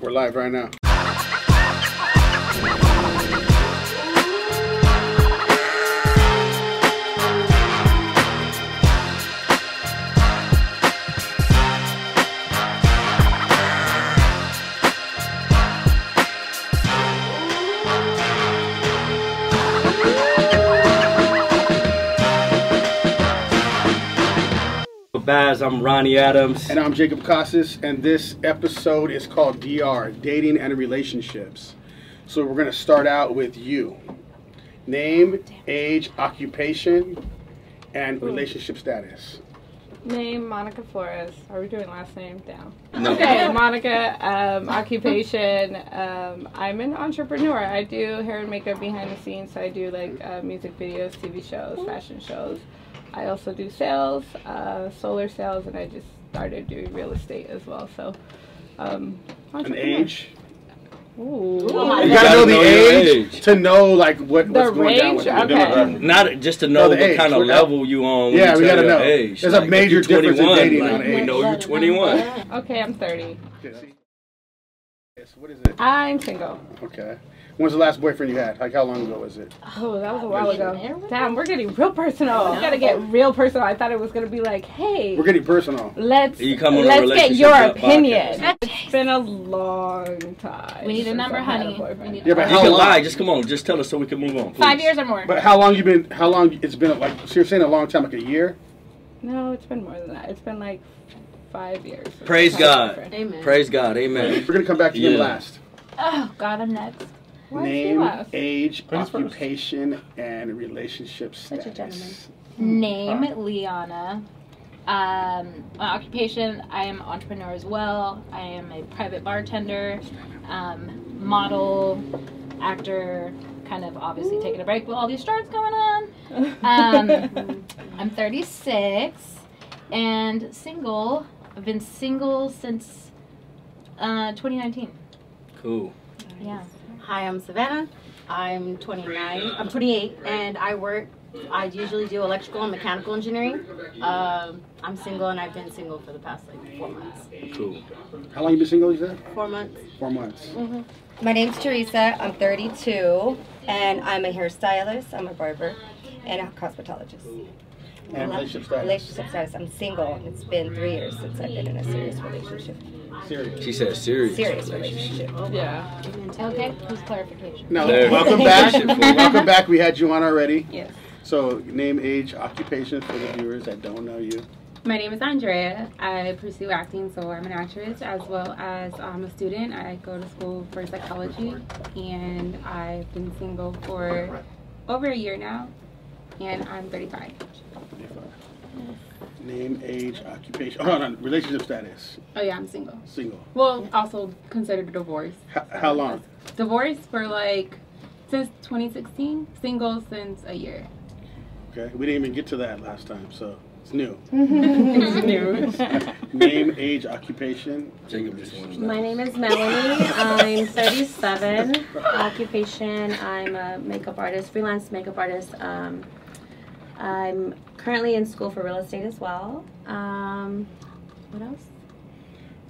We're live right now. Baz, I'm Ronnie Adams. And I'm Jacob Casas, and this episode is called DR Dating and Relationships. So we're going to start out with you name, age, occupation, and relationship status. Name Monica Flores. Are we doing last name down? No. Okay, Monica. Um, occupation. Um, I'm an entrepreneur. I do hair and makeup behind the scenes. So I do like uh, music videos, TV shows, fashion shows. I also do sales, uh, solar sales, and I just started doing real estate as well. So, um, An age? Ooh. You gotta gotta know the know age, age. to know like what, The what's going down with range? you. Okay. Not just to know the what age. kind of level you on. When Yeah, you we gotta know. Age. There's a Like, if major difference in 21, dating like, on We know you're 21. Okay, I'm 30. Yes, what is it? I'm single. Okay. When's the last boyfriend you had? Like how long ago was it? Oh, that was a while ago. Damn, we're getting real personal. We gotta get real personal. I thought it was gonna be like, hey, We're getting personal. let's You come on let's get relationship your podcast. opinion. It's been a long time. We need a number, I've a honey. We need Yeah, but You how can long? lie. Just come on. Just tell us so we can move on. Five years or more. But how long you been? How long it's been? Like so you're saying a long time, like a year? No, it's been more than that. It's been like five years. Praise I've had a God. boyfriend. Amen. Praise God. Amen. We're gonna come back to him Yeah. last. Oh God, I'm next. Why Name, last? age, Ladies first. occupation, and relationship Such a status. Name Liana. Um, my occupation, I am an entrepreneur as well. I am a private bartender, um, model, actor. Kind of obviously taking a break with all these starts going on. Um, I'm 36 and single. I've been single since uh, 2019. Cool. Yeah. Hi, I'm Savannah. I'm 29. I'm 28, and I work. I usually do electrical and mechanical engineering. Um, I'm single, and I've been single for the past like four months. Cool. How long you been single? You said Four months. four months. My name's Teresa. I'm 32, and I'm a hairstylist. I'm a barber and a cosmetologist. And relationship status. Relationship status. I'm single. and It's been three years since I've been in a serious relationship. Serious. She said serious. Serious relationship. Yeah. Okay. Who's clarification? No, There. welcome back. Welcome back. We had you on already. Yes. So name, age, occupation for the viewers that don't know you. My name is Andrea. I pursue acting, so I'm an actress as well as I'm a student. I go to school for psychology, and I've been single for over a year now, and I'm 35. Name, age, occupation. Hold on. Relationship status. Oh yeah, I'm single. Single. Well, also considered a divorce. H- how long? Divorced for like since 2016. Single since a year. Okay. We didn't even get to that last time, so it's new. It's new. Name, age, occupation. Jacob just wants to My name is Melanie. I'm 37. Occupation, I'm a makeup artist, freelance makeup artist. Um, I'm currently in school for real estate as well. Um, what else?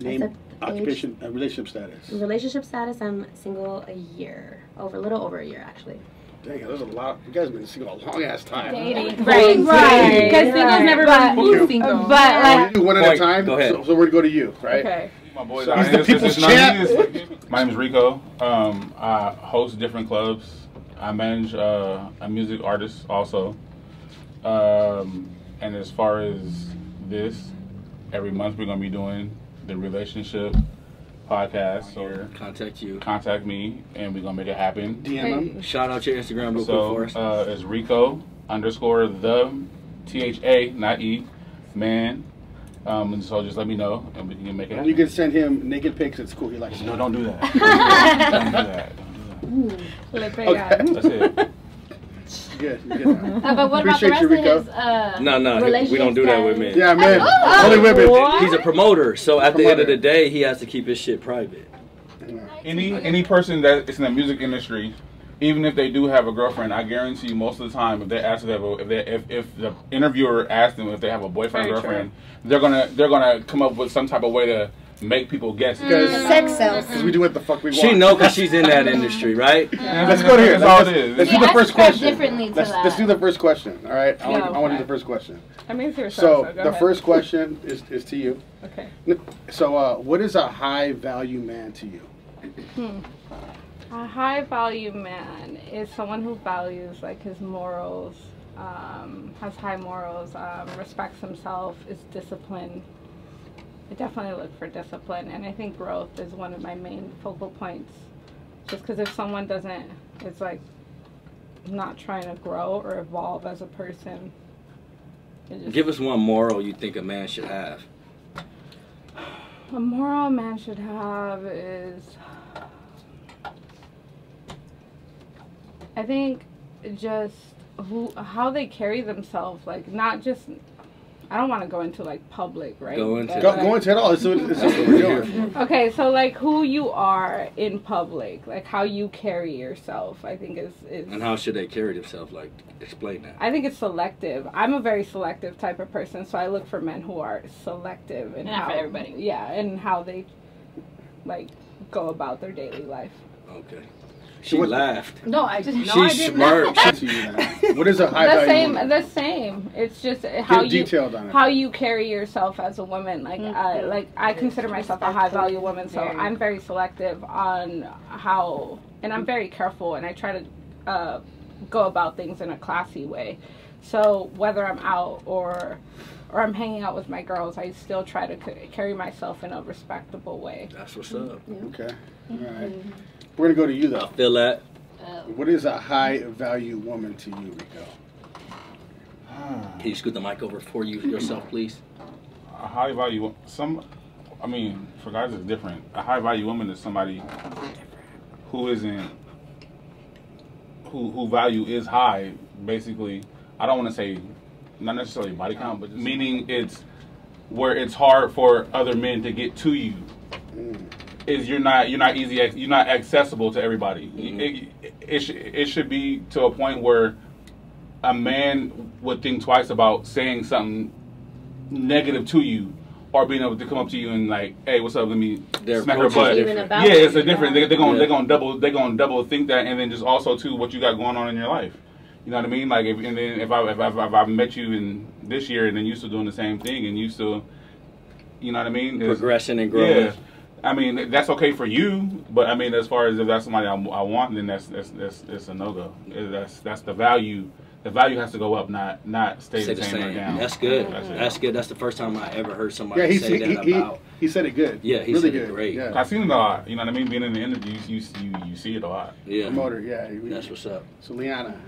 Name, said age. occupation, uh, relationship status. Relationship status, I'm single a year. Over a little over a year, actually. Dang, there's a lot. You guys have been single a long ass time. Dating. Right, Right, Because singles right. never But- been Okay. single. But We're like, gonna one at a time. Go ahead. So, so we're gonna go to you, right? okay. My boy, So he's the people's champ. My name is Rico. Um, I host different clubs. I manage uh, a music artist also. Um, and as far as this, every month we're gonna be doing the relationship podcast. So Contact you. contact me, and we're gonna make it happen. DM him. Shout out your Instagram real quick for So us. uh, it's Rico underscore the T H A not E man. Um, and so just let me know, and we can make it happen. You can send him naked pics at school. He likes. No, don't do that. don't do that. Don't do that. Le Okay. That's it. Good. you good. Uh, but what about the Appreciate rest you, of Rico. his uh, No, no, we don't do that with men. Yeah, man. Oh, Only women. what? He's a promoter, so at the end of the day, he has to keep his shit private. Any any person that is in the music industry, even if they do have a girlfriend, I guarantee you most of the time, if they ask if they if they if, if the interviewer asks them if they have a boyfriend or Very girlfriend, they're gonna they're gonna come up with some type of way to make people guess. Because Sex sells. because we do what the fuck we want. She know because she's in that industry, right? Let's go to here. That's all Let's, it is. let's Yeah, do the I first question. differently to let's, that. let's do the first question. All right. I want, Go. I want to do the first question. I mean, it's your show, So so go the ahead. first question is, is to you. Okay. So uh, what is a high value man to you? Hmm. A high value man is someone who values like his morals, um, has high morals, um, respects himself, is disciplined. I definitely look for discipline, and I think growth is one of my main focal points. Just because if someone doesn't, it's like not trying to grow or evolve as a person. Give us one moral you think a man should have. A moral a man should have is. I think just who how they carry themselves, like not just. I don't want to go into like public, right? Go into But, Go, like- go into it all. This is, this what we're doing. Okay, so like who you are in public, like how you carry yourself, I think is is. And how should they carry themselves? Like, explain that. I think it's selective. I'm a very selective type of person, so I look for men who are selective and how for everybody. Yeah, and how they like go about their daily life. Okay. She what- laughed. No, I didn't. No, She I didn't. smirked. to you now. What is a high the value same, woman? the same. It's just how Get you detailed on it. how you carry yourself as a woman. Like I like I consider myself a high value woman, so Very. I'm very selective on how, and I'm very careful, and I try to uh, go about things in a classy way. So whether I'm out or or I'm hanging out with my girls, I still try to c- carry myself in a respectable way. That's what's up. Mm-hmm. Okay. Mm-hmm. All right. We're gonna go to you I though. feel that. Uh, What is a high value woman to you, Rico? Hmm. Can you scoot the mic over for you yourself, please? a high value some I mean, for guys it's different. A high value woman is somebody who isn't who who value is high, basically. I don't want to say not necessarily body count, but meaning it's where it's hard for other men to get to you. Mm. Is you're not you're not easy you're not accessible to everybody. Mhm. It, it, sh- it should be to a point where a man would think twice about saying something negative to you or being able to come up to you and like, hey, what's up? Let me Their smack her butt. Even different. about Yeah, it's a different. yeah. They, they're gonna Yeah. they're gonna double they're gonna double think that, and then just also too what you got going on in your life. You know what I mean? Like, if, and then if I if, I, if I've met you in this year and then you still doing the same thing and you still, you know what I mean? Progression and growth. Yeah. I mean that's okay for you, but I mean as far as if that's somebody I, I want, then that's that's that's, that's a no go. That's that's the value. The value has to go up, not not stay, Stay the same, or down. That's good. That's That's, good. That's the first time I ever heard somebody Yeah, he, say he, that he, about. he said it good. Yeah, he really said it great. Yeah. I've seen it a lot. You know what I mean? Being in the industry, you you you, you see it a lot. Yeah, Promoter, yeah. that's what's up. So Liana.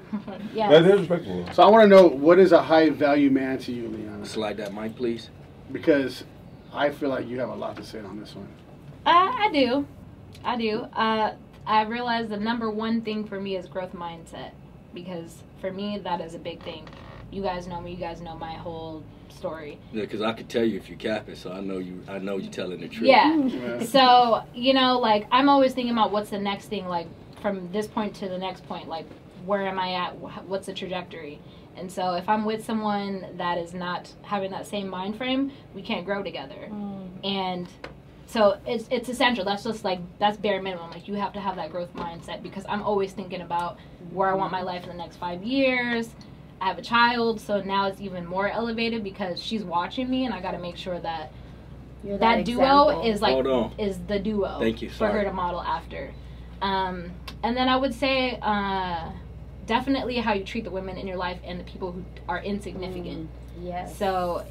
yeah. That is respectable. So I want to know what is a high value man to you, Liana? Slide that mic, please. Because I feel like you have a lot to say on this one. Uh, I do. I do. Uh, I realize the number one thing for me is growth mindset because for me that is a big thing. You guys know me. You guys know my whole story. Yeah, because I could tell you if you capping, so I know you. I know you're telling the truth. Yeah. Yeah. So you know, like I'm always thinking about what's the next thing, like from this point to the next point, like where am I at? What's the trajectory? And so if I'm with someone that is not having that same mind frame, we can't grow together. Mm. And so it's it's essential. That's just like that's bare minimum. Like you have to have that growth mindset because I'm always thinking about where I want my life in the next five years. I have a child, so now it's even more elevated because she's watching me, and I got to make sure that You're that duo is like is the duo Thank you, for her sorry. to model after. Um, and then I would say uh, definitely how you treat the women in your life and the people who are insignificant. Yes. So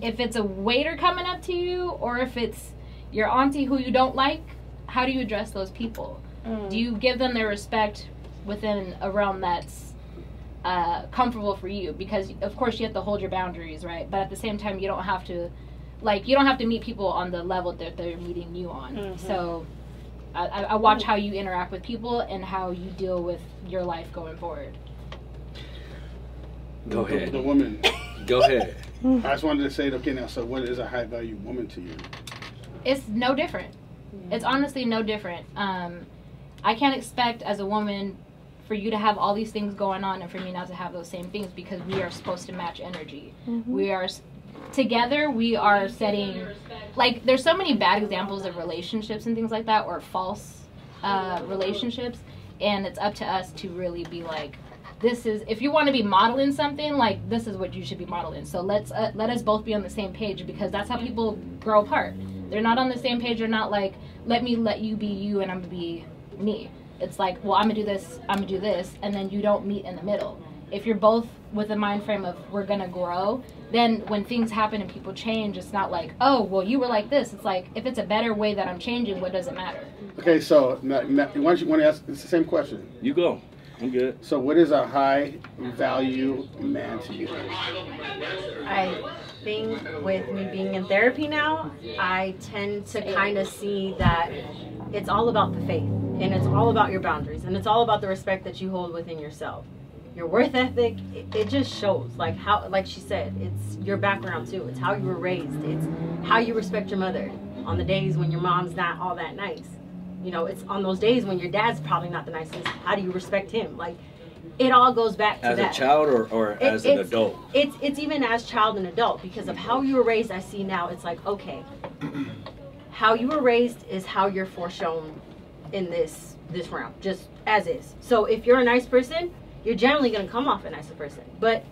if it's a waiter coming up to you or if it's your auntie who you don't like, how do you address those people? Mm. Do you give them their respect within a realm that's uh, comfortable for you? Because of course you have to hold your boundaries, right? But at the same time, you don't have to, like, you don't have to meet people on the level that they're meeting you on. Mhm. So. I, I I watch how you interact with people and how you deal with your life going forward. Go The, ahead. the woman. Go ahead. I just wanted to say, okay, now, so what is a high value woman to you? It's no different. It's honestly no different. Um, I can't expect as a woman for you to have all these things going on and for me not to have those same things because we are supposed to match energy. We are together we are setting like there's so many bad examples of relationships and things like that or false uh, relationships and it's up to us to really be like this is if you want to be modeling something like this is what you should be modeling so let's uh, let us both be on the same page because that's how people grow apart they're not on the same page they're not like let me let you be you and i'm gonna be me it's like well i'm gonna do this i'm gonna do this and then you don't meet in the middle if you're both with a mind frame of we're gonna grow then when things happen and people change it's not like oh well you were like this it's like if it's a better way that i'm changing what does it matter Okay, so now, now, why don't you want to ask? It's the same question. You go. I'm good. So, what is a high value man to you? I think with me being in therapy now, I tend to kind of see that it's all about the faith and it's all about your boundaries and it's all about the respect that you hold within yourself. Your worth ethic, it, it just shows like how, like she said, it's your background too. It's how you were raised. It's how you respect your mother on the days when your mom's not all that nice. You know, it's on those days when your dad's probably not the nicest. How do you respect him? Like, it all goes back to As that. a child or, or It- as an it's- adult? It's it's even as child and adult because of how you were raised. I see now. It's like okay, how you were raised is how you're foreshown in this this realm, just as is. So if you're a nice person, you're generally gonna come off a nicer person. But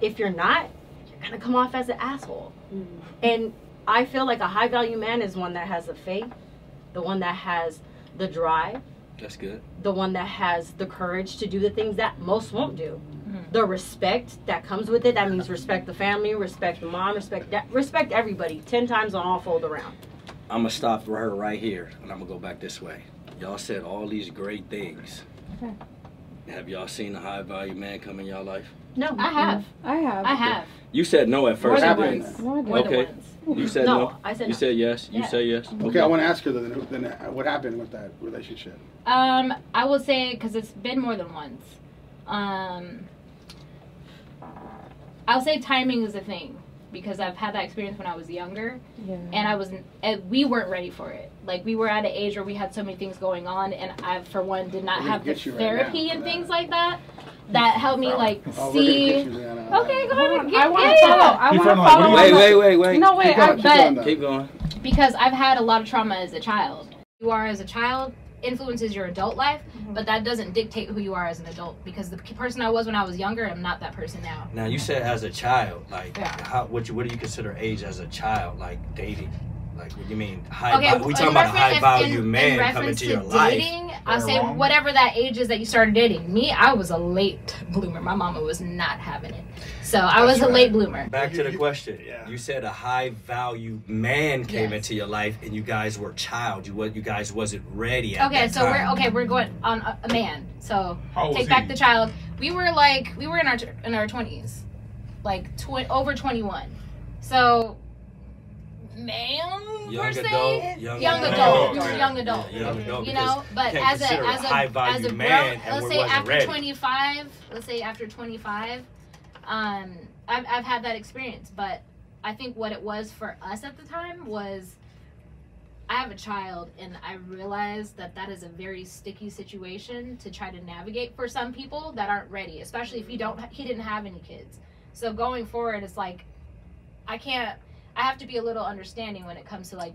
if you're not, you're gonna come off as an asshole. Mm-hmm. And I feel like a high value man is one that has the faith, the one that has the drive, That's good. the one that has the courage to do the things that most won't do. Hmm. The respect that comes with it. That means respect the family, respect the mom, respect that, respect everybody. Ten times on all fold around. I'm gonna stop for her right here, and I'm gonna go back this way. Y'all said all these great things. Okay. Have y'all seen a high value man come in y'all life? No, i have I have. i have You said no at More first. than happened? once. More than More than Okay. once. You said No, no. I said You no. said yes. You Yeah. say yes. Okay, I want to ask her then. Then what happened with that relationship? Um, I will say because it's been more than once. Um, I'll say timing is a thing because I've had that experience when I was younger, Yeah. and I was and we weren't ready for it. Like we were at an age where we had so many things going on, and I, for one, did not have the get you right therapy and for things like that. That helped me like Oh, see. get you then, Okay, go ahead. on, Get, I want yeah, to follow. yeah. I want to follow. Wait, wait, wait, wait. No, wait. Keep going, I, keep but- Keep going. because I've had a lot of trauma as a child. You are as a child influences your adult life, mm-hmm. but that doesn't dictate who you are as an adult. Because the person I was when I was younger, I'm not that person now. Now you said as a child, like Yeah. how what you what do you consider age as a child, like dating? Like what do you mean? High Okay, we in talking about a reference- high value in- man in coming to to your life. dating, I'll say wrong. whatever that age is that you started dating. Me, I was a late bloomer. My mama was not having it, so I was That's a late bloomer. Back to the question. Yeah. You said a high value man came Yes. into your life and you guys were child. You what you guys wasn't ready at Okay, that so time. we're okay. We're going on a, a man. So How take back he? the child. We were like we were in our in our twenties, like tw- over twenty one. So, man, Young per se, adult, young, young adult. adult, young adult. Yeah, young adult. You know, but you as a as a as a man grown, let's say after ready. twenty five, let's say after twenty five, um, I've I've had that experience, but I think what it was for us at the time was. I have a child, and I realize that that is a very sticky situation to try to navigate for some people that aren't ready, especially if you don't. He didn't have any kids, so going forward, it's like I can't. I have to be a little understanding when it comes to like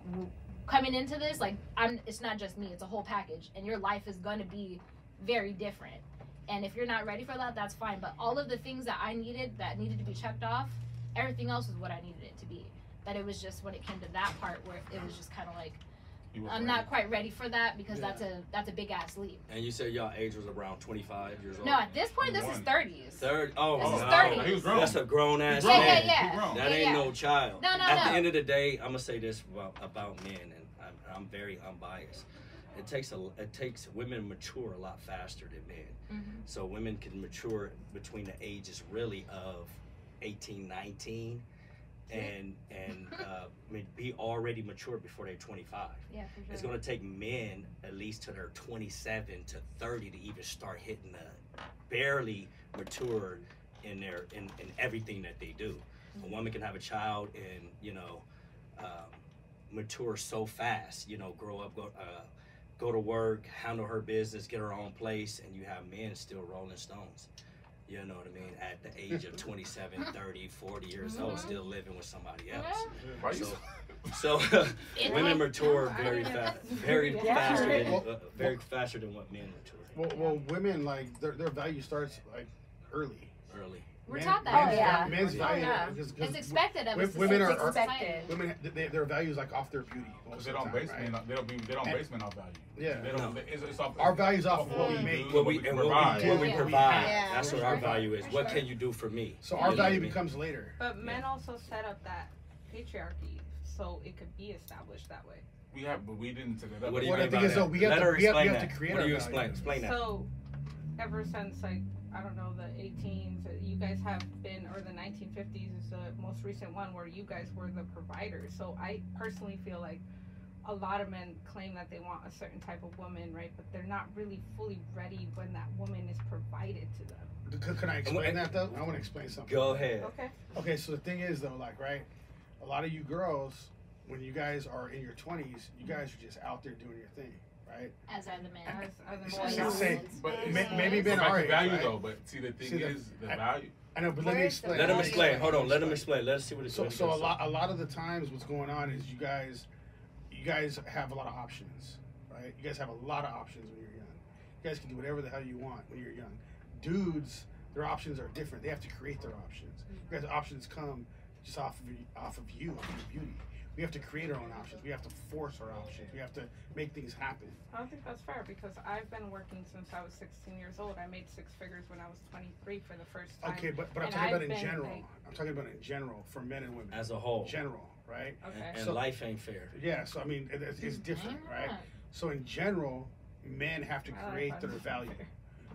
coming into this. Like I'm. It's not just me. It's a whole package, and your life is gonna be very different. And if you're not ready for that, that's fine. But all of the things that I needed that needed to be checked off, everything else was what I needed it to be. That it was just when it came to that part where it was just kind of like I'm ready. not quite ready for that because Yeah. that's a that's a big ass leap. And you said y'all age was around 25 years old. No, at this point, this is 21. 30s. Third. Oh, This is no. 30s. He was grown. That's a grown ass Yeah, yeah, man. yeah. He grown. That Yeah, ain't yeah. no child. No, no, At no. the end of the day, I'm gonna say this about, about men, and I'm, I'm very unbiased. It takes a it takes women mature a lot faster than men. Mhm. So women can mature between the ages really of 18, 19, and and uh, I mean, be already mature before they're 25. Yeah, for sure. It's gonna take men at least to their 27 to 30 to even start hitting the barely mature in their in, in everything that they do. A woman can have a child and you know um, mature so fast. You know, grow up, go uh, go to work, handle her business, get her own place, and you have men still rolling stones. You know what I mean? At the age of 27, 30, 40 years old, still living with somebody else. Why you So, so women mature very fast, very Yeah. faster than uh, very faster than what men mature Well, well, women like their their value starts like early. early. We're Men- taught that. men's- Oh, yeah. Men's Oh, value. yeah. because- because It's expected of wo- us. Women are, are expected. women. They, their values like off their beauty. Because they don't time, base right? men. They don't be. They don't And- base men off value. Yeah. They don't. It's, it's off, Our values off of what we do, make. What we can and what provide. we, what we Yeah. provide. Yeah. That's what our value is. What can you do for me? So our know what I value becomes later. But men also set up that patriarchy so it could be established that way. We have, but we didn't set it up. What do you Well, mean the thing by is, though, that? we have Let to- her we have- we explain have to that. create What do you value. explain? Explain that. So, ever since like I don't know the 18s, uh, you guys have been, or the 1950s is the most recent one where you guys were the providers. So I personally feel like a lot of men claim that they want a certain type of woman, right? But they're not really fully ready when that woman is provided to them. Can, can I explain that though? I want to explain something. Go ahead. Okay. Okay, so the thing is though, like, right, a lot of you girls, when you guys are in your twenties, you guys are just out there doing your thing, right? As are the men. As, as It's a the same. But Ma- maybe Go been back our to age, value right? though. But see, the thing See, the- is the I- value. I know, but let me explain. Let him explain. Hold on. Let him explain. explain. Let us see what he's So, so a lot, a lot of the times, what's going on is you guys, you guys have a lot of options, right? You guys have a lot of options when you're young. You guys can do whatever the hell you want when you're young. Dudes, their options are different. They have to create their options. You guys' options come just off of off of you, off of your beauty. We have to create our own options. We have to force our options. We have to make things happen. I don't think that's fair because I've been working since I was 16 years old. I made six figures when I was 23 for the first time. Okay, but but I'm talking I've about in general. like- I'm talking about in general for men and women. As a whole. General, right? Okay. And So- life ain't fair. Yeah, so I mean, it, it's, it's different, right? So in general, men have to I like create their value.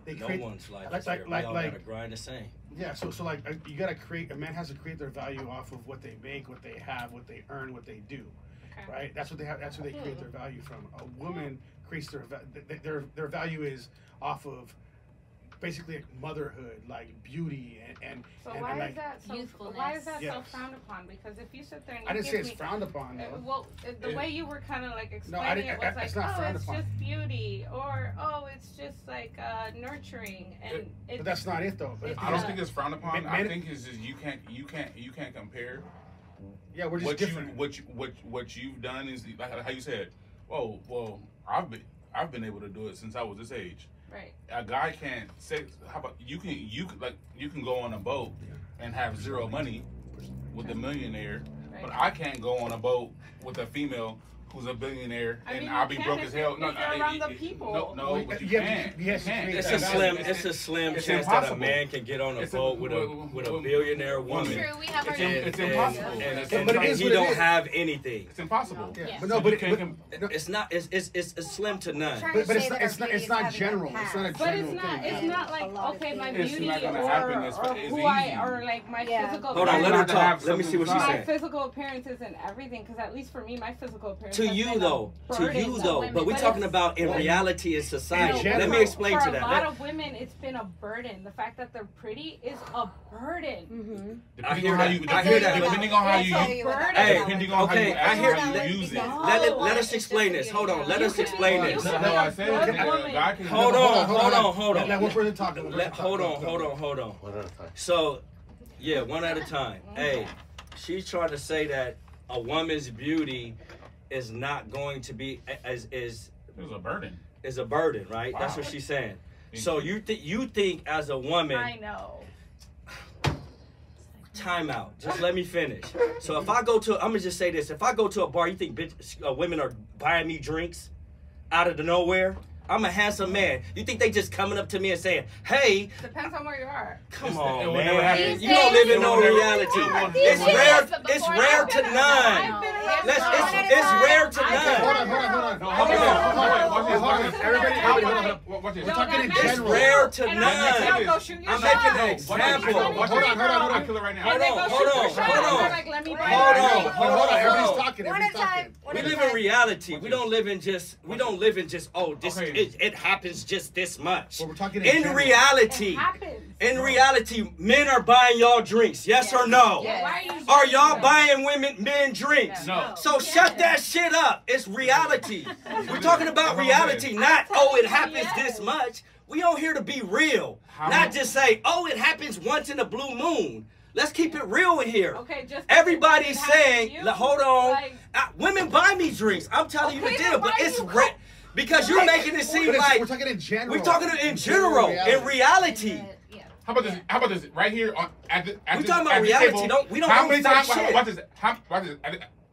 They No create, one's life like- is like- fair. like- we all like- gotta grind the same. Yeah. So so like you gotta create. A man has to create their value off of what they make, what they have, what they earn, what they do, Okay. right? That's what they have. That's where they create hmm. their value from. A woman creates their va- th- th- their their value is off of basically like motherhood, like beauty, and and, So and, why and is that so? Youthfulness. Why is that so frowned upon? Because if you sit there and you I didn't give say it's me, frowned upon. uh, Though. well, the It- way you were kind of like No, I explaining didn't- it was I- like, it's not oh, it's upon. just beauty, or oh, it's just like uh, nurturing, and it's, But that's not it though. But it's I don't is- think it's frowned upon. Men- I think it's just you can't you can't you can't compare yeah, we're just what different. you what you, what what you've done is like how you said. Oh well, I've been I've been able to do it since I was this age. Right. A guy can't say how about you can you can like you can go on a boat and have zero money with a millionaire, but I can't go on a boat with a female who's a billionaire I and mean, I'll be broke as hell. if No, you're I- around the people. No, no, Well, but you you have to- can't. you can't. It's a slim. It's- It's a slim it's chance that a man can get on a It's a- boat with a with a w- billionaire woman. True, we have our It's, im- it's impossible. And, It's and, But it and is he don't is. have anything. It's impossible. Yeah, Yeah. but no, So but, it, can't but, com- It's not. It's it's it's, it's slim to none. But, but it's not. It's not. It's not general. It's not a past. But it's not. It's not like okay, my beauty or, happen. It's- or it's who I or like my physical. Hold on, let her Not to have talk. Let me see what she's something my physical appearance isn't everything because at least for me, my physical appearance. To you though, to you though, but we're But talking about in reality in society. in Let me general, explain for to a that. lot Let- of women, it's been a burden. The fact that they're pretty is a burden. Mm-hmm. Depending hear on how that. you, I hear that. Depending on how you. Hey, depending on okay, how you I hear- actually let- use it. No. Let, let us explain this. Hold on. Let us explain this. can That's be how I a said good it. woman. God can Hold on, hold on, hold on. let one person talk. Let one Let, person hold on, hold on, hold on. One at a time. So, yeah, one at a time. Hey, she's trying to say that a woman's beauty is not going to be as is It was a burden. is a burden, right? That's what she's saying. So you think you think as a woman, I know. time out. Just let me finish. So if I go to, I'm gonna just say this: if I go to a bar, you think bitch, uh, women are buying me drinks out of the nowhere? I'm a handsome man. You think they just coming up to me and saying, "Hey, Depends on where you are. come on, will never happen. man, you don't live in no It will never- reality. It's rare. It's rare I've to none. Let's, it's, it's rare to none. Hold on, hold on, hold on. No, Hold hold on, on. hold on, Watch hold this, on. Everybody, Hey, everybody, hold on. Watch this. We're talking in It's general. rare to I'm none. yo, go shoot your I'm making an Watch example. this. Watch Hold this. on, hold on, hold on. I kill it right now. And they go Hold on, shoot hold your on, shot. hold on. They're like, let me buy Hold on, hold Hold on, on, everybody's talking. One at a Everybody's talking. We live in reality. We don't live in just. We don't live in just. Oh, this Okay it, it happens just this much. Well, we're talking in, in reality. In reality, men are buying y'all drinks. Yes, yes. or no? Yes. Are y'all buying women men drinks? No. no. So yes. shut that shit up. It's reality. we're talking about reality, not oh it happens this much. We all here to be real. How not just say oh it happens once in a blue moon. Let's keep it real in here. Okay, just everybody's saying, hold on. Like, I, women buy me drinks. I'm telling okay, you the deal, but it's re- because you're making it seem like we're talking in general. We're talking in general, in reality. How about this? How about this right here on at the at We're this, talking about reality. Table, don't we don't how many times, shit. How about this? How about this?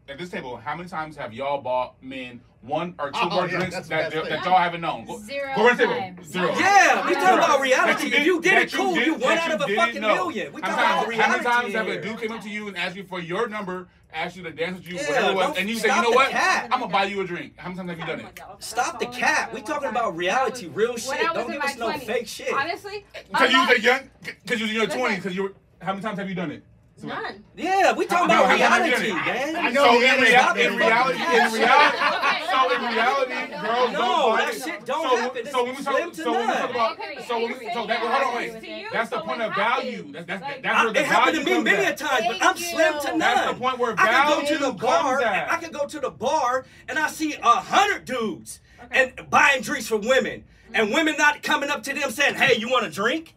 at this table, how many times have y'all bought men one or two more yeah, drinks that, that, that y'all haven't known? Go, Zero. Go right table. Zero. Yeah, we talking about reality. If you did it, cool. You, did, you one out of a fucking know. million. We talking about reality. How many times here. have a dude came up to you and asked you for your number, asked you to dance with you, yeah, whatever it was, and you say, you know what? Cat. I'm gonna buy you a drink. How many times have you done it? Stop the cap. We talking about reality, real shit. Don't give us no fake shit. Honestly, because you were young, because you were in your twenties. Because you, how many times have you done it? None. Yeah, we talking about reality, man. I know. In, reality, in reality, in reality, so in reality, girls don't that shit don't so, happen. So when we talk, so when we talk about, so when we, so that, hold on, wait. That's the point of value. That's that's that's where the value. It happened to me many a times, but I'm slim to none. That's the point where value I can go to the bar. I can go to the bar and I see a hundred dudes and buying drinks for women, and women not coming up to them saying, "Hey, you want a drink?"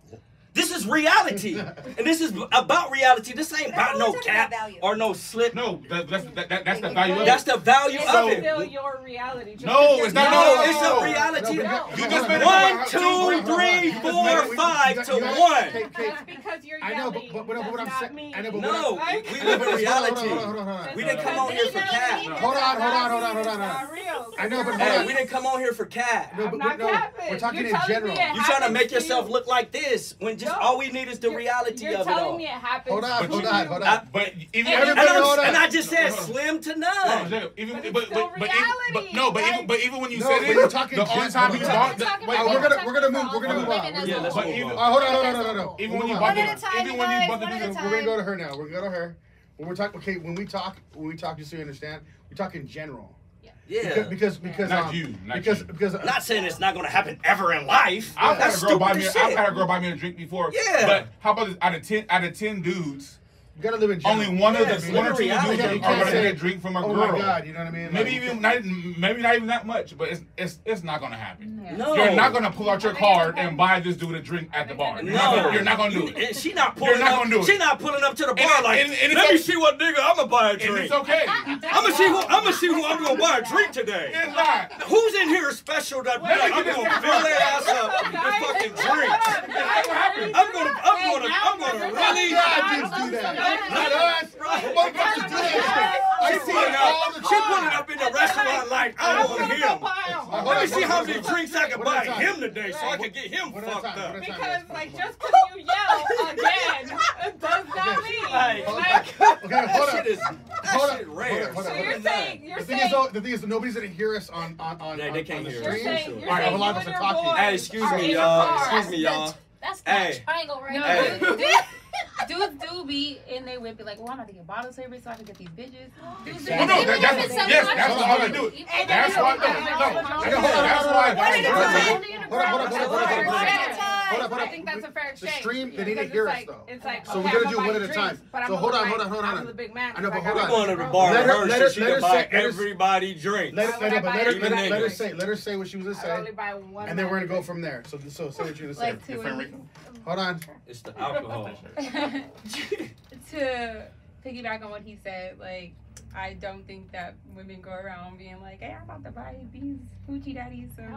This is reality, and this is about reality. This ain't about no cap or no slip. No, that, that's that, that, that's the value. Of it. That's the value it's of it. Still your reality. Just no, it's not. No, it's a reality. No. You just made one, two, three, four, five to one. That's because you're I know, but, but, but, but what I'm saying. I know, but no, what I'm, we live in reality. We didn't come on here for cap. Hold on, hold on, hold on, hold on. I know, but hey, we didn't come on here for cap. No, but not no, we're talking in general. You're trying to make yourself look like this when just just all we need is the you're, reality you're of it. You're telling me it happens. Hold on, hold on, hold on. But if everybody, hold on. And I just said slim to none. No, even, but, but, but, but, but no, but even, but even when you no, said it, you're talking the only time you thought. Wait, we're gonna we're gonna move we're gonna move on. Yeah, let's move. Uh, hold on, hold on, hold on. Even when you bump even when you bump we're gonna go to her now. We're gonna go to her. When we're talking, okay, when we talk, when we talk, just so you understand, we're talking general. Yeah. Because because not um, you, not because, you. because uh, not saying it's not gonna happen ever in life. I've had a girl buy me. Shit. I've had a girl buy me a drink before. Yeah. But how about this? Out of ten, out of ten dudes, gotta live in general. Only one yeah, of the one or two reality. of you are gonna get a drink from a girl. Oh my god, you know what I mean? Maybe like, even not maybe not even that much, but it's it's it's not gonna happen. No, you're not gonna pull out your card and buy this dude a drink at the bar. You're no, not you're not gonna do it. She not pulling. You're not gonna do it. She not pulling up to the bar and, like. And, and Let me okay. see what nigga I'm gonna buy a drink. And it's okay. I'm gonna see who I'm gonna see who I'm gonna buy a drink today. It's not. Who's in here special that Wait, I'm gonna fill their ass up with fucking drinks? I'm gonna I'm gonna I'm gonna really. Not us. Right. Motherfuckers do that I see it all the time. She it up in the restaurant like, I don't want him. Let me see how many drinks I can buy him today so I can get him fucked up. Because, like, just because you yell again does not mean. Like, okay, hold up. Hold up. Rare. So you're saying, you're saying. The thing is, nobody's going to hear us on on on. Yeah, they can't hear us. All right, I'm allowed to talk to you. Hey, excuse me, y'all. Excuse me, y'all. That's not hey. triangle right now. Hey. dudes do be in there with be like, well, I'm about to get bottle service so I can get these bitches. Dudes well, no, that, that's, yes, that's all I do. And that's why. No, no, no, that's why. Hold on, hold on, hold on, hold on, hold on. Hold up, hold up. I think that's a fair exchange. The stream, yeah, they need to hear like, us though. It's like, so okay, we're gonna do one at a time. So hold on, hold on, hold on. I'm the big man. I know, but hold on. I'm going to the bar let her, let her, she let her buy say, everybody drinks. Let, let, let, let, her, let, her, let her say, let her say what she was gonna say, and then we're gonna go from there. So, so say what you were gonna say. Like two Hold on. It's the alcohol. to piggyback on what he said, like I don't think that women go around being like, "Hey, I'm about to buy these hoochie daddies." So.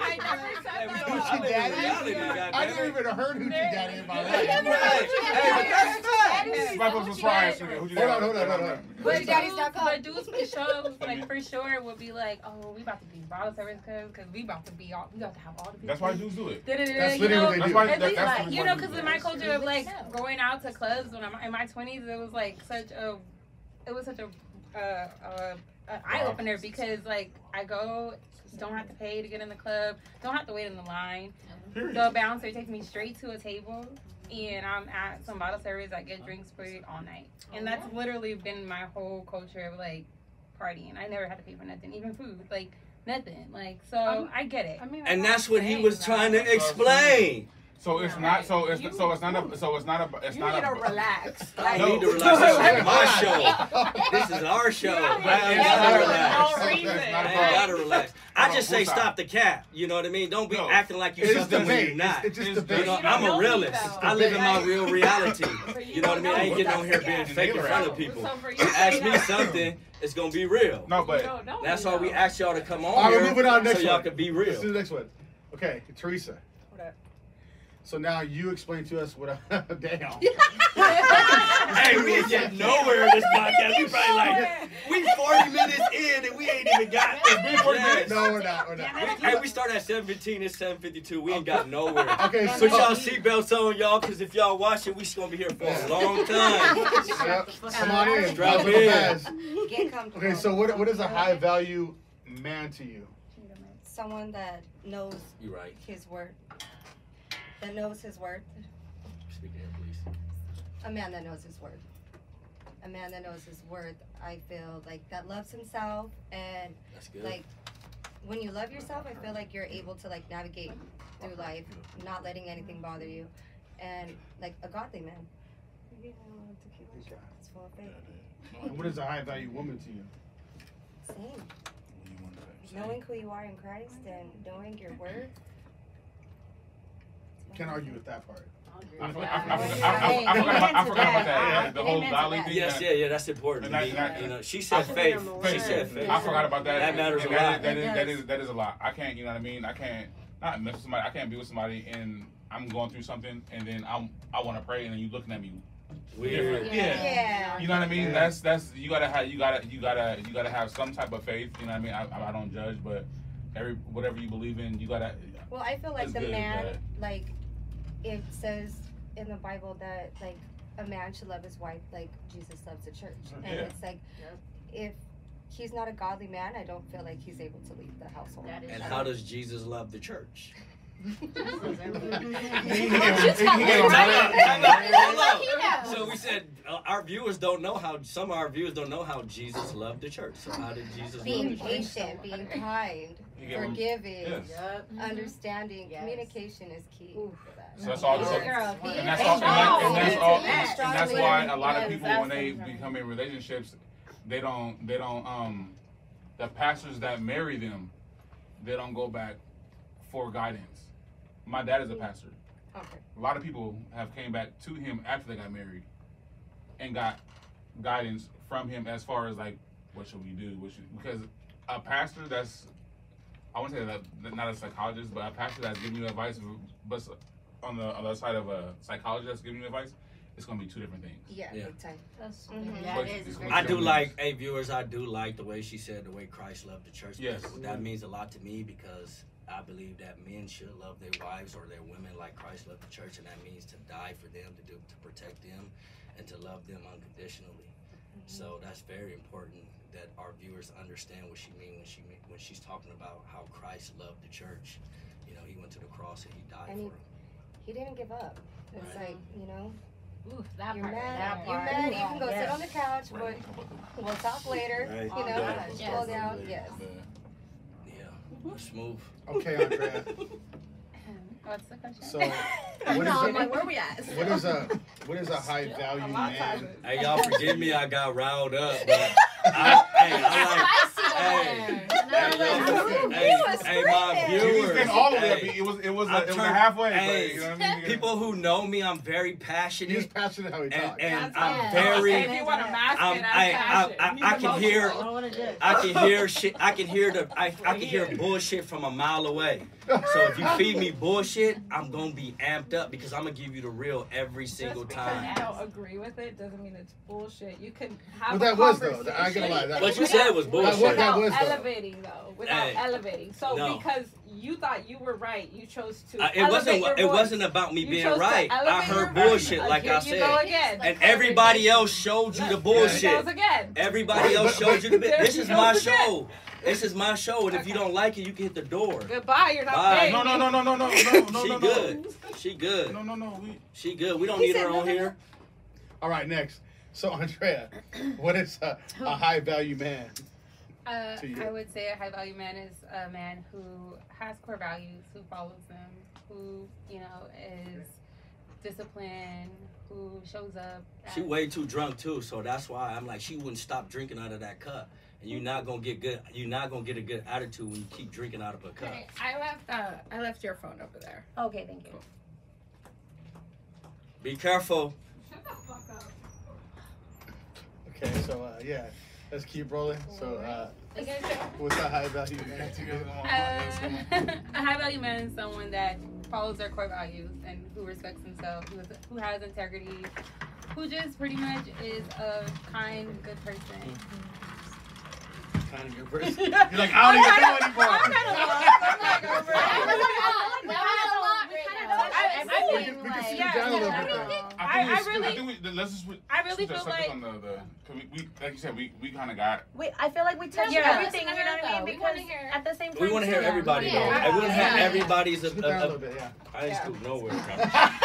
I Hoochie Daddy? I never even heard Hoochie Daddy in my life. I've never heard Hoochie Daddy. Right before surprise. Hold on, hold on, hold on. But daddy's not But dudes for sure, like for sure, would be like, oh, we about to be bottle service cuz, cuz we about to be all, we about to have all the people. That's why dudes do it. That's literally what they do. That's why. You know, because in my culture of like going out to clubs when I'm in my twenties, it was like such a, it was such a, uh, uh, an eye opener because like I go don't have to pay to get in the club. Don't have to wait in the line. The bouncer takes me straight to a table, and I'm at some bottle service. I get drinks for all night, and oh. that's literally been my whole culture of like partying. I never had to pay for nothing, even food. Like nothing. Like so, um, I get it. I mean, and that's what he was trying to explain. So it's not. So it's so it's not a. So it's not a. It's You not need to relax. I No. need to relax. This is my show. This is our show. Yeah, I ain't gotta yeah, relax. no That's reason. not a I ain't problem. gotta relax. I just say stop the cap. You know what I mean? Don't be No. acting like you It's something when you're not. It's just It's debate. You know, I'm a realist. I live in my real reality. You know what I mean? I ain't getting on here being fake in front of people. You You ask me something, it's gonna be real. No, but don't know That's me, why we though. asked y'all to come on All right, we're here moving on. so Next y'all one. could be Let's real. do the next one. Okay, Teresa. What up? So now you explain to us what. A, damn. Hey, we ain't getting nowhere in this podcast. We probably like we 40 minutes in and we ain't even got. Yes. No, we're not. We're not. Hey, we start at 7:15. It's 7:52. We ain't got nowhere. Okay, Put so. y'all seatbelts on, y'all, because if y'all watch it, we just gonna be here for a long time. Yep. Come on in. Strap Welcome to in. Baz. Get comfortable. Okay, so what what is a high value man to you? Someone that knows You right. his worth. That knows his worth. Speak here, please. A man that knows his worth. A man that knows his worth. I feel like that loves himself and That's good. like when you love yourself, I feel like you're able to like navigate through life, not letting anything bother you, and like a godly man. You know, to keep it short, it's full of faith. What is a high value woman to you? Same. Knowing who you are in Christ and knowing your worth. Can't argue with that part. I forgot, I, forgot, I, I, forgot, about- I forgot about that. The whole godly thing. Yes, yeah, yeah, that's important. And that- to me. that- you know, she said I- faith. She said faith. I forgot about that. That matters And a that lot. is- That It is, that does. is that is a lot. I can't, you know what I mean? I can't not mess with somebody. I can't be with somebody and I'm going through something and then I'm I want to pray and then you looking at me Weird. different. Yeah. Yeah. You know what I mean? Yeah. That's that's you gotta have you gotta you gotta you gotta have some type of faith. You know what I mean? I, I don't judge, but every whatever you believe in, you gotta. Well, I feel like the good, man, but- like, it says in the Bible that, like, a man should love his wife like Jesus loves the church. And Yeah. it's like, if he's not a godly man, I don't feel like he's able to leave the household. That is And how does Jesus love the church? So we said uh, our viewers don't know how some of our viewers don't know how Jesus loved the church. So how did Jesus love being the church? patient, being kind, You get what I'm- forgiving, Yes. understanding. Yes. Communication is key for that. So that's all. So, a girl. He and that's all. And, that, and that's all. He's And, that's why a lot of people, when they become in relationships, they don't. They don't. Um, the pastors that marry them, they don't go back for guidance. My dad is a pastor. Okay. A lot of people have came back to him after they got married, and got guidance from him as far as like, what should we do? What should, because a pastor that's, I wouldn't say that not a psychologist, but a pastor that's giving you advice, but on the other side of a psychologist that's giving you advice, it's gonna be two different things. Yeah, Yeah. big time. That's, Mhm. that But is it's I do different like, things. hey viewers, I do like the way she said the way Christ loved the church. Yes. because That means a lot to me because I believe that men should love their wives or their women like Christ loved the church, and that means to die for them, to do to protect them, and to love them unconditionally. So that's very important that our viewers understand what she mean when she when she's talking about how Christ loved the church. You know, he went to the cross and he died And he- for them. He didn't give up. It's Right. like, you know, Ooh, that you're part. mad, that you're part. mad, you can go sit on the couch, but we'll talk later, Right. you Oh, know, gosh, slow yes. down, yes. Yeah, smooth. Okay, Andrea. What's the question? So, what no, is I'm a, like, where we at? what is a what is a high value A lot of times man? Hey, y'all forgive me, I got riled up, but I, hey, I like, hey, hey, y'all, hey, hey, my viewers, stand all the way hey, It was it was a, I it was a turned- halfway. hey, but, you know what I mean? people who know me, I'm very passionate. He's passionate, passionate how he and, talks. and That's I'm all. very, If you want to mask I'm- it, I- I'm I- I- I can hear- I don't want to do it. I can hear shit, I can hear the, I, I can hear bullshit from a mile away. So if you feed me bullshit, I'm gonna be amped up because I'm gonna give you the real every single Just because time. you don't agree with it doesn't mean it's bullshit. You can have Well, a that was, though. conversation. I ain't gonna lie, that What you said was bullshit. was- that Without was, though. elevating though, without Hey, elevating. So no. because you thought you were right, you chose to. Uh, it wasn't. your It voice. wasn't about me You being right. I heard bullshit, Uh, like here I said. go again. And everybody else showed you the bullshit. again. Everybody else showed you the bit. This is my show. This is my show, and if you don't like it, you can hit the door. Goodbye. You're not Bye. paying. No, no, no, no, no, no, no, no, She no, good. She good. No, no, no. We, She good. We don't He need her no, on no, no. here. All right, next. So, Andrea, what is a, a high value man? Uh. I would say a high value man is a man who has core values, who follows them, who you know is disciplined, who shows up. She way too drunk too, so that's why I'm like she wouldn't stop drinking out of that cup. And you're not gonna get good. You're not gonna get a good attitude when you keep drinking out of a cup. Okay, I left uh, I left your phone over there. Okay, thank you. Be careful. Shut the fuck up. Okay, so uh, yeah, let's keep rolling. So, uh, You guys- what's a high value man to? Uh, a high value man is someone that follows their core values and who respects himself, who, is, who has integrity, who just pretty much is a kind, good person. Kind of good person. You're like, I don't even know anymore. We can, we can scoot down a little bit though. I think, I- I we, scoot- really- I think we, let's just. I really feel like- on the, the cause we, we, like you said, we, we kind of got. Wait, I feel like we touched Yeah. everything. You know what I mean? We Because wanna hear- at the same time, We want to hear everybody though. Yeah. I want to hear Yeah. everybody's. A, Scoot down a a, little bit, yeah. I ain't scoot nowhere.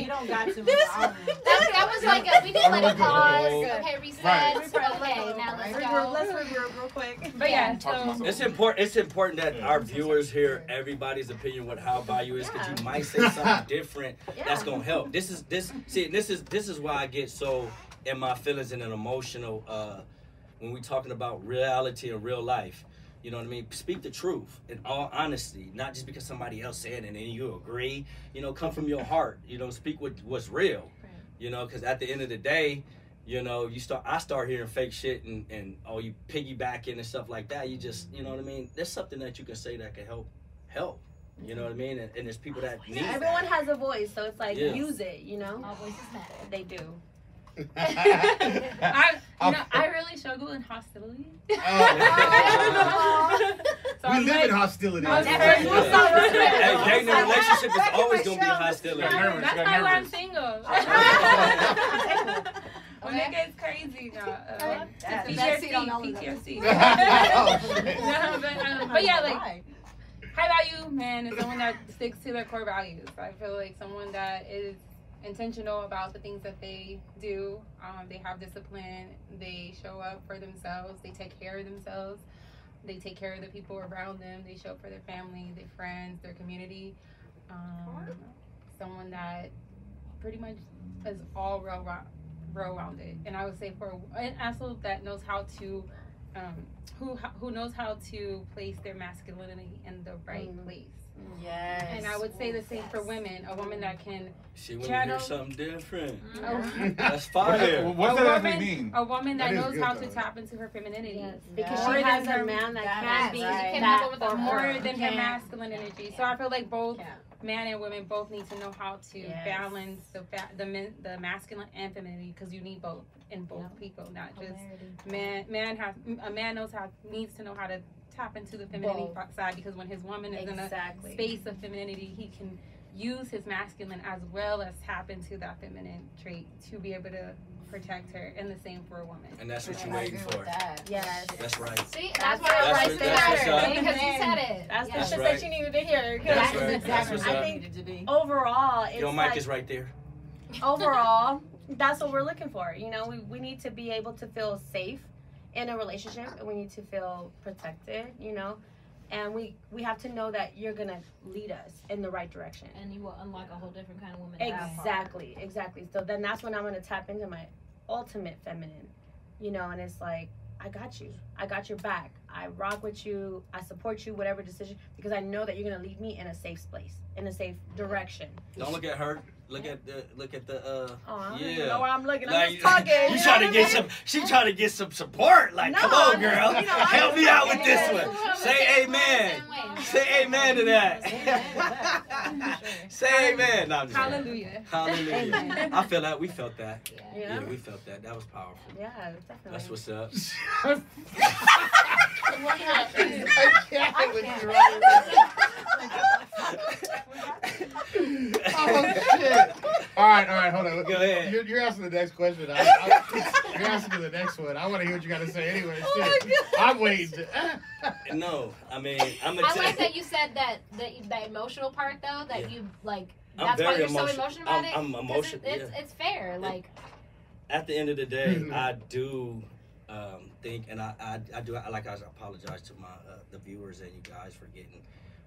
You don't got to. That, that was like a, we did like a I'm gonna pause. Okay, reset. Right. Okay, now let's go. Let's regroup real quick. But yeah, so. It's important. It's important that our viewers hear everybody's opinion with how value is because you might say something different that's gonna help. This is this see this is this is why I get so in my feelings and an emotional uh, when we talking about reality and real life. You know what I mean? Speak the truth in all honesty, not just because somebody else said it and then you agree. You know, come from your heart. You know, speak what what's real. You know, because at the end of the day, you know, you start I start hearing fake shit and and oh you piggybacking and stuff like that. You just you know what I mean. There's something that you can say that can help help. You know what I mean? And, and there's people that need Everyone that. has a voice, so it's like Yeah. use it. You know, All voices matter. they do. I, you know, I really struggle in hostility. Oh. so we I'm live like, in hostility. I'm Yeah. very- Hey, dating a relationship is always gonna be Got hostility. nervous, That's got why I'm nervous. single. when it gets crazy, no. Um, That's- PTSD, that's it on all of them. PTSD. Oh, no, but, um, but yeah, like high value man is someone that sticks to their core values. I feel like someone that is intentional about the things that they do. Um, they have discipline. They show up for themselves. They take care of themselves. They take care of the people around them. They show up for their family, their friends, their community. Um, someone that pretty much is all real, real rounded. And I would say for and also that knows how to um, who who knows how to place their masculinity in the right Mm. place. Yes. And I would say the same for women. A woman that can See when you Channel- hear something different. a, That's What does- fire. What does a that woman, mean? a woman that, That is knows good, how though. to tap into her femininity. Yes, because More she than has a man that That's can be right. Can that have it with a More her. than her Can. masculine energy. So I feel like both Yeah. man and women both need to know how to Yes. balance the fa- the men, the masculine and femininity because you need both in both people, not just man. Man has a man knows how needs to know how to tap into the femininity Both. side because when his woman is in a space of femininity, he can use his masculine as well as tap into that feminine trait to be able to protect her, and the same for a woman. And that's what I you're waiting agree for. with that. Yes. That's right. See, That's that's why what- our that's rights what- that's matter up. because you said it. That's Yeah. the That's shit right. that you needed to hear. 'cause That's That right. is That's exactly what's what up. it needed to be. overall, it's Your mic like, is right there. overall, that's what we're looking for. You know, we, we need to be able to feel safe in a relationship and we need to feel protected, you know. And we we have to know that you're gonna lead us in the right direction. And you will unlock a whole different kind of woman. Exactly, exactly. So then that's when I'm gonna tap into my ultimate feminine, you know, and it's like, I got you. I got your back. I rock with you. I support you, whatever decision, because I know that you're gonna lead me in a safe place, in a safe direction. Don't look at her. Look at the look at the uh Oh, I don't Yeah. even know where I'm looking. I'm like, just talking. you know trying to get some she trying to get some support. Like, No, come on, I'm- girl. you know, Help me out with this Well, one. Say amen. we're the same way. Say amen to that. Say amen. No, I'm just kidding. Hallelujah. Hallelujah. I feel that. We felt that. Yeah. Yeah. Yeah, we felt that. That was powerful. Yeah, definitely. That's what's up. I can't with you oh shit! All right, all right, hold on. Go ahead. You're, you're asking the next question. I, I, you're asking the next one. I want to hear what you got to say anyway. Oh too. I'm waiting. No, I mean, I'm I gonna like that you said that that that emotional part though that Yeah. you like. I'm That's why very you're so emotional. emotional about I'm- it. I'm 'cause emotion- It's, it's, yeah. it's fair. Like At the end of the day. I do um, think, and I, I, I do. I, like I apologize to my uh, the viewers and you guys for getting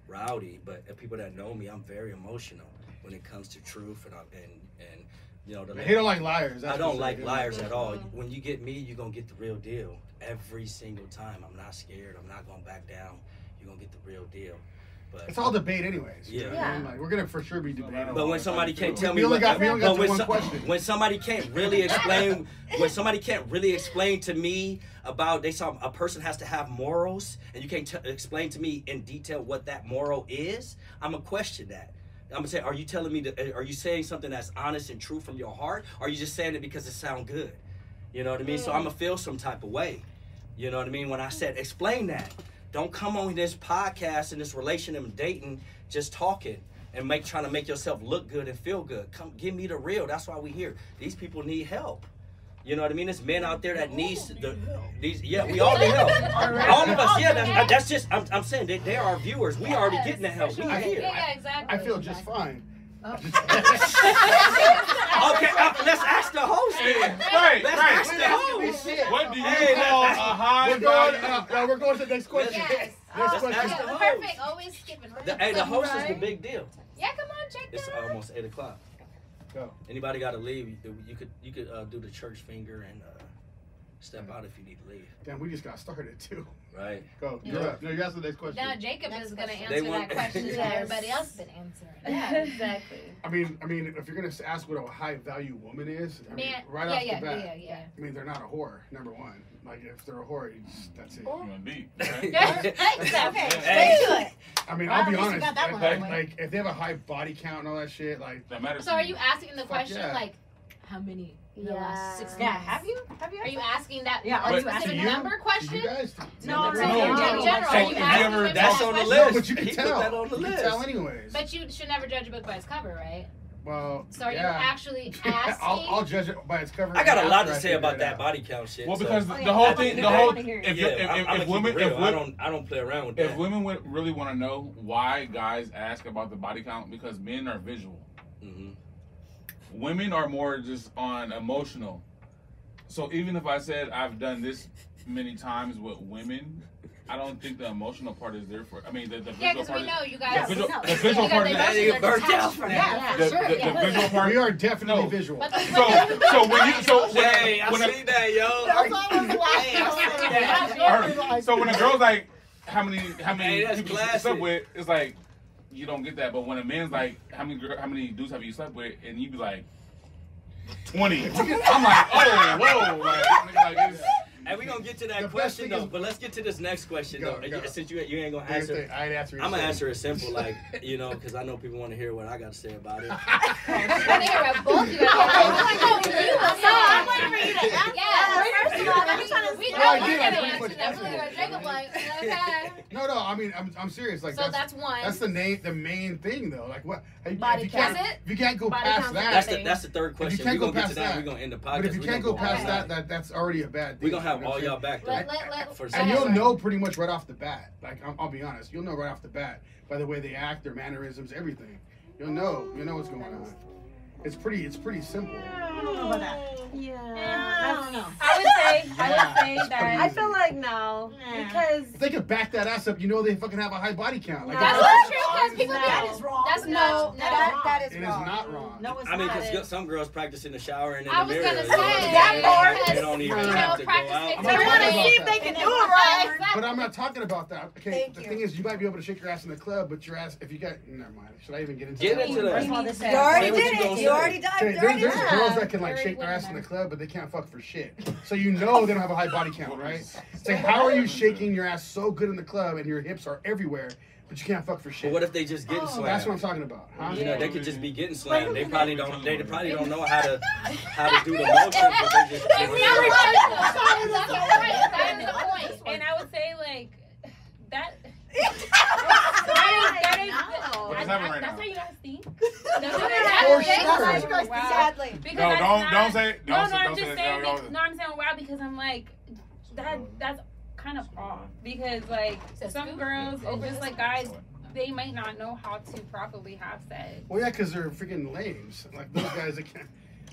rowdy, but the people that know me, I'm very emotional when it comes to truth and I- and and you know the. He don't like liars. I don't like liars at all. Mhm. When you get me, you're gonna get the real deal every single time. I'm not scared. I'm not gonna back down. You're gonna get the real deal. But It's all debate, anyways. Yeah. You know what I mean? Like, we're gonna for sure be debating. But when somebody can't tell we me only got we only got when, one some- question. when somebody can't really explain when somebody can't really explain to me about they saw a person has to have morals and you can't t- explain to me in detail what that moral is i'm gonna question that i'm gonna say are you telling me that eh, are you saying something that's honest and true from your heart or are you just saying it because it sounds good you know what i mean so i'm gonna mm. feel some type of way you know what i mean when i said explain that don't come on this podcast and this relationship and dating just talking and make trying to make yourself look good and feel good. Come give me the real. That's why we here. These people need help. You know what I mean? There's men out there that needs the these. Yeah, we all need help. All of us. Yeah, that, that's just. I'm, I'm saying they, they are our viewers. We already getting the help. We sure. here. Yeah, yeah, exactly. I feel just fine. Okay, uh, let's ask the host. Then. Right, Let's right. ask the host. What do you Hey, call a high We're going. value? Uh, no, we're going to the next question. Yes. Next Let's question. ask the host. Perfect. Always skipping. The, hey, the host is the big deal. Yeah, come on, check It's that out. almost eight o'clock. Go. Anybody got to leave? You, you could you could uh, do the church finger and uh, step mm. out if you need to leave. Damn, we just got started too. Right. Go. Yeah. You're up. No, you ask the next question. Now Jacob Next is gonna answer They want- that question that everybody else has been answering. Yeah, exactly. I mean, I mean, if you're gonna ask what a high value woman is, I mean, Man, right yeah, off yeah, the bat, yeah, yeah, I mean, they're not a whore. Number one, like if they're a whore, you just, that's it. You want right? yeah. Okay, Hey. straight to it. I mean, Wow, I'll be at least you honest. got that Like, like, out of the way. like, if they have a high body count and all that shit, like That matters. So to are me. you asking the Fuck question yeah. like, how many in the last six Yeah, have you? Have you? Are you asking that? Yeah, are you asking you? number question? you guys, to- No, So no, no, in no. general, So are have you you asking ever- women That's that on the question? list. but you can He put tell. that on the you list. can tell anyways. But you should never judge a book by its cover, right? well, So are you yeah. actually asking? I'll, I'll judge it by its cover. I got a lot after to I say figure about it that out. body count shit. Well, so- because Oh, the yeah, whole I thing, wanna the hear it. whole, I wanna hear it. if, yeah, you- if, I'm, if, I'm if keep women, it real. if I don't, I don't play around with if that. women would really want to know why guys ask about the body count, because men are visual. Mhm. Women are more just on emotional. So even if I said I've done this many times with women, I don't think the emotional part is there for. I mean, the, the Yeah, visual because part. we is- know you the guys. visual, the visual part the is That emotions nigga burnt out to for that. that. Yeah, the, sure. the, yeah. the visual part. We are definitely No. visual. But the So, so when you, so when, Hey, I when a, see that, yo. That's what I was like. Hey, I see That's that. what I was so when a girl's like, how many, how many Hey, that's people you slept classic. with? It's like you don't get that. But when a man's like, how many, girl, how many dudes have you slept with? And you be like, twenty. I'm like, oh, whoa, like, nigga, like it's, Hey, we gonna get to that best question though, is- but let's get to this next question Go, though. go. Since you you ain't gonna answer, thing, I'd answer. it I'm gonna answer it simple, like you know, because I know people want to hear what I got to say about it. I wanna hear what both you guys I'm waiting for oh, you to answer. Yeah. First of all, I'm trying to We see. know Well, I you're did, I gonna answer much that. We're Jacob like, okay. No, no. I mean, I'm, I'm serious. Like So that's, that's one. that's the name, the main thing though. Like what? Body if you can't, count. If you can't go Body past that, That's the that's the third you can't go past that. that- We're gonna end the podcast. but if you can't go past that, that that's already a bad thing. we gonna have you know all y'all saying? back. Let, though. let, let, For And you'll know pretty much right off the bat. Like I'm, I'll be honest, you'll know right off the bat by the way they act, their mannerisms, everything. You'll know. You'll know what's going on. It's pretty. It's pretty simple. I don't know about that. Yeah. I don't know. I would say, I would say it's that. I feel like no, Nah. because If they could back that ass up, you know they fucking have a high body count. Like That's if- not true because people No. That is wrong. That's No, not. that- That is that is It is not wrong. No, it's I mean, because some girls practice in the shower and in I the was mirror. gonna you know what I'm say, that part. They don't even have to go practice out. I'm They want to see if they can do it right. But I'm not talking about that. Okay, the thing is, you might be able to shake your ass in the club, but your ass, if you got, never mind. Should I even get into Get that? into that. First of all, this You you already did it. Gonna You already dived. Okay, there, already there's did girls that can like Very shake their ass in the club, but they can't fuck for shit. So you know they don't have a high body count, right? It's like, how are you shaking your ass so good in the club and your hips are everywhere, but you can't fuck for shit. But shit? what if they just getting Oh, slammed? that's what I'm talking about. Huh? You know, they could just be getting slammed. They probably don't. They probably don't know how to how to do the motions, but they just. That's not right. That's not right. That is the point. and I would say like that. That that is, No. What's happening right That's now? how you guys think. That's what For happened. sure. Sadly. Because No, don't not- don't say don't No, say no, I'm just say saying. no, be- no. No, I'm saying wow because I'm like that. That's kind of off because like some girls and just like guys, they might not know how to properly have sex. Well, yeah, because they're freaking lames. Like those guys that can't.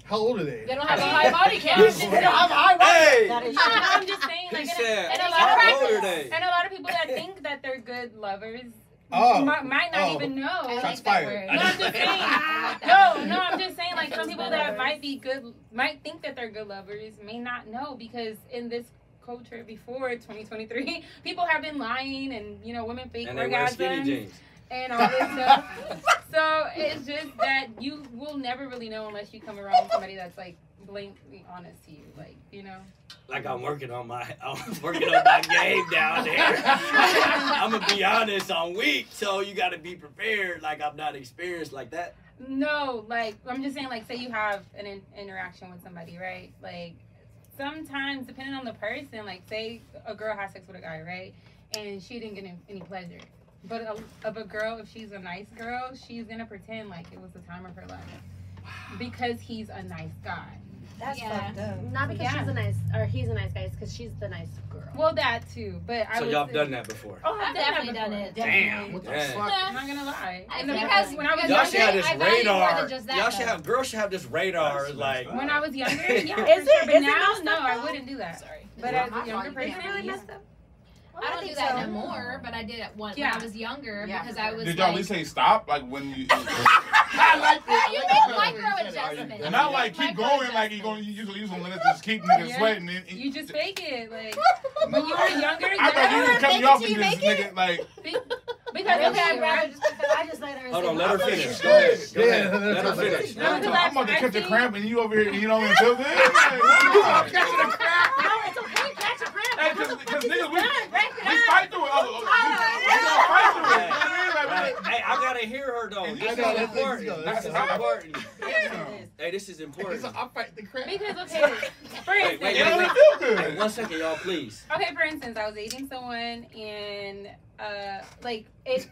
How old are they? They don't have a high body count. They don't have a high Hey! That is I'm. I'm just saying like and, said, and a "How lot of old people and a lot of people that think that they're good lovers Oh. might, might not Oh. even know. I like that fired. word. No, I'm just saying. I like that No, no, I'm just saying. Like some people that might be good, might think that they're good lovers, may not know because in this culture before 2023, people have been lying and you know women fake And they wear skinny orgasms jeans. And all this stuff. so it's just that you will never really know unless you come around somebody that's like blatantly honest to you, like you know. Like I'm working on my, I'm working on my game down there. I'm gonna be honest, I'm weak, so you gotta be prepared. Like I'm not experienced like that. No, like I'm just saying, like say you have an in- interaction with somebody, right? Like sometimes, depending on the person, like say a girl has sex with a guy, right, and she didn't get any, any pleasure. But a, of a girl, if she's a nice girl, she's gonna pretend like it was the time of her life because he's a nice guy. That's Yeah. fucked up. Not because Yeah. she's a nice or he's a nice guy, it's because she's the nice girl. Well, that too, but I So y'all say- done that before. Oh, I've, I've definitely done done that it. Damn. What the Yeah. fuck? I'm not gonna lie. I In the think past, I- when I was Y'all should have younger, this I more radar. than just that, Y'all should though. have girls should have this radar. That's Like when I was younger, yeah, Is for it- sure. is But it now, messed no, up, I wouldn't do that. Sorry. But Yeah, as a younger fault. You person, can't really yeah. mess up. I don't do that so. anymore, but I did it once Yeah. when I was younger Yeah, because I was Did y'all at like, least say stop? Like when you. I like Yeah, you make micro adjustments. you- Not like keep going, like you're going. You usually use let it just keep niggas Yeah. sweating. And, and You just fake it, like when you were younger. I thought you yeah. was cutting Fake me it off and you just make nigga like. Because really okay, would rather just I just let her. Hold on, let her finish. Go ahead. Go Yeah, ahead. let her Let her finish. No, Let her because talk. I'm about to I catch a see- cramp and you over here, you don't even feel good. Like, what? catching a cramp. No, it's okay. Catch a cramp. Hey, cause, cause niggas, we, we fight through it. Oh, oh, we, we gonna fight through it. You know what I mean? Like, Right. we- Hey, I gotta hear her though. And This is know, let's- let's important. This is important. Hey, this is important. like, I'll fight the crap. Because okay, for Wait, instance, wait, You wait, wait. Hey, one second, y'all, please. okay, for instance, I was dating someone and uh, like it.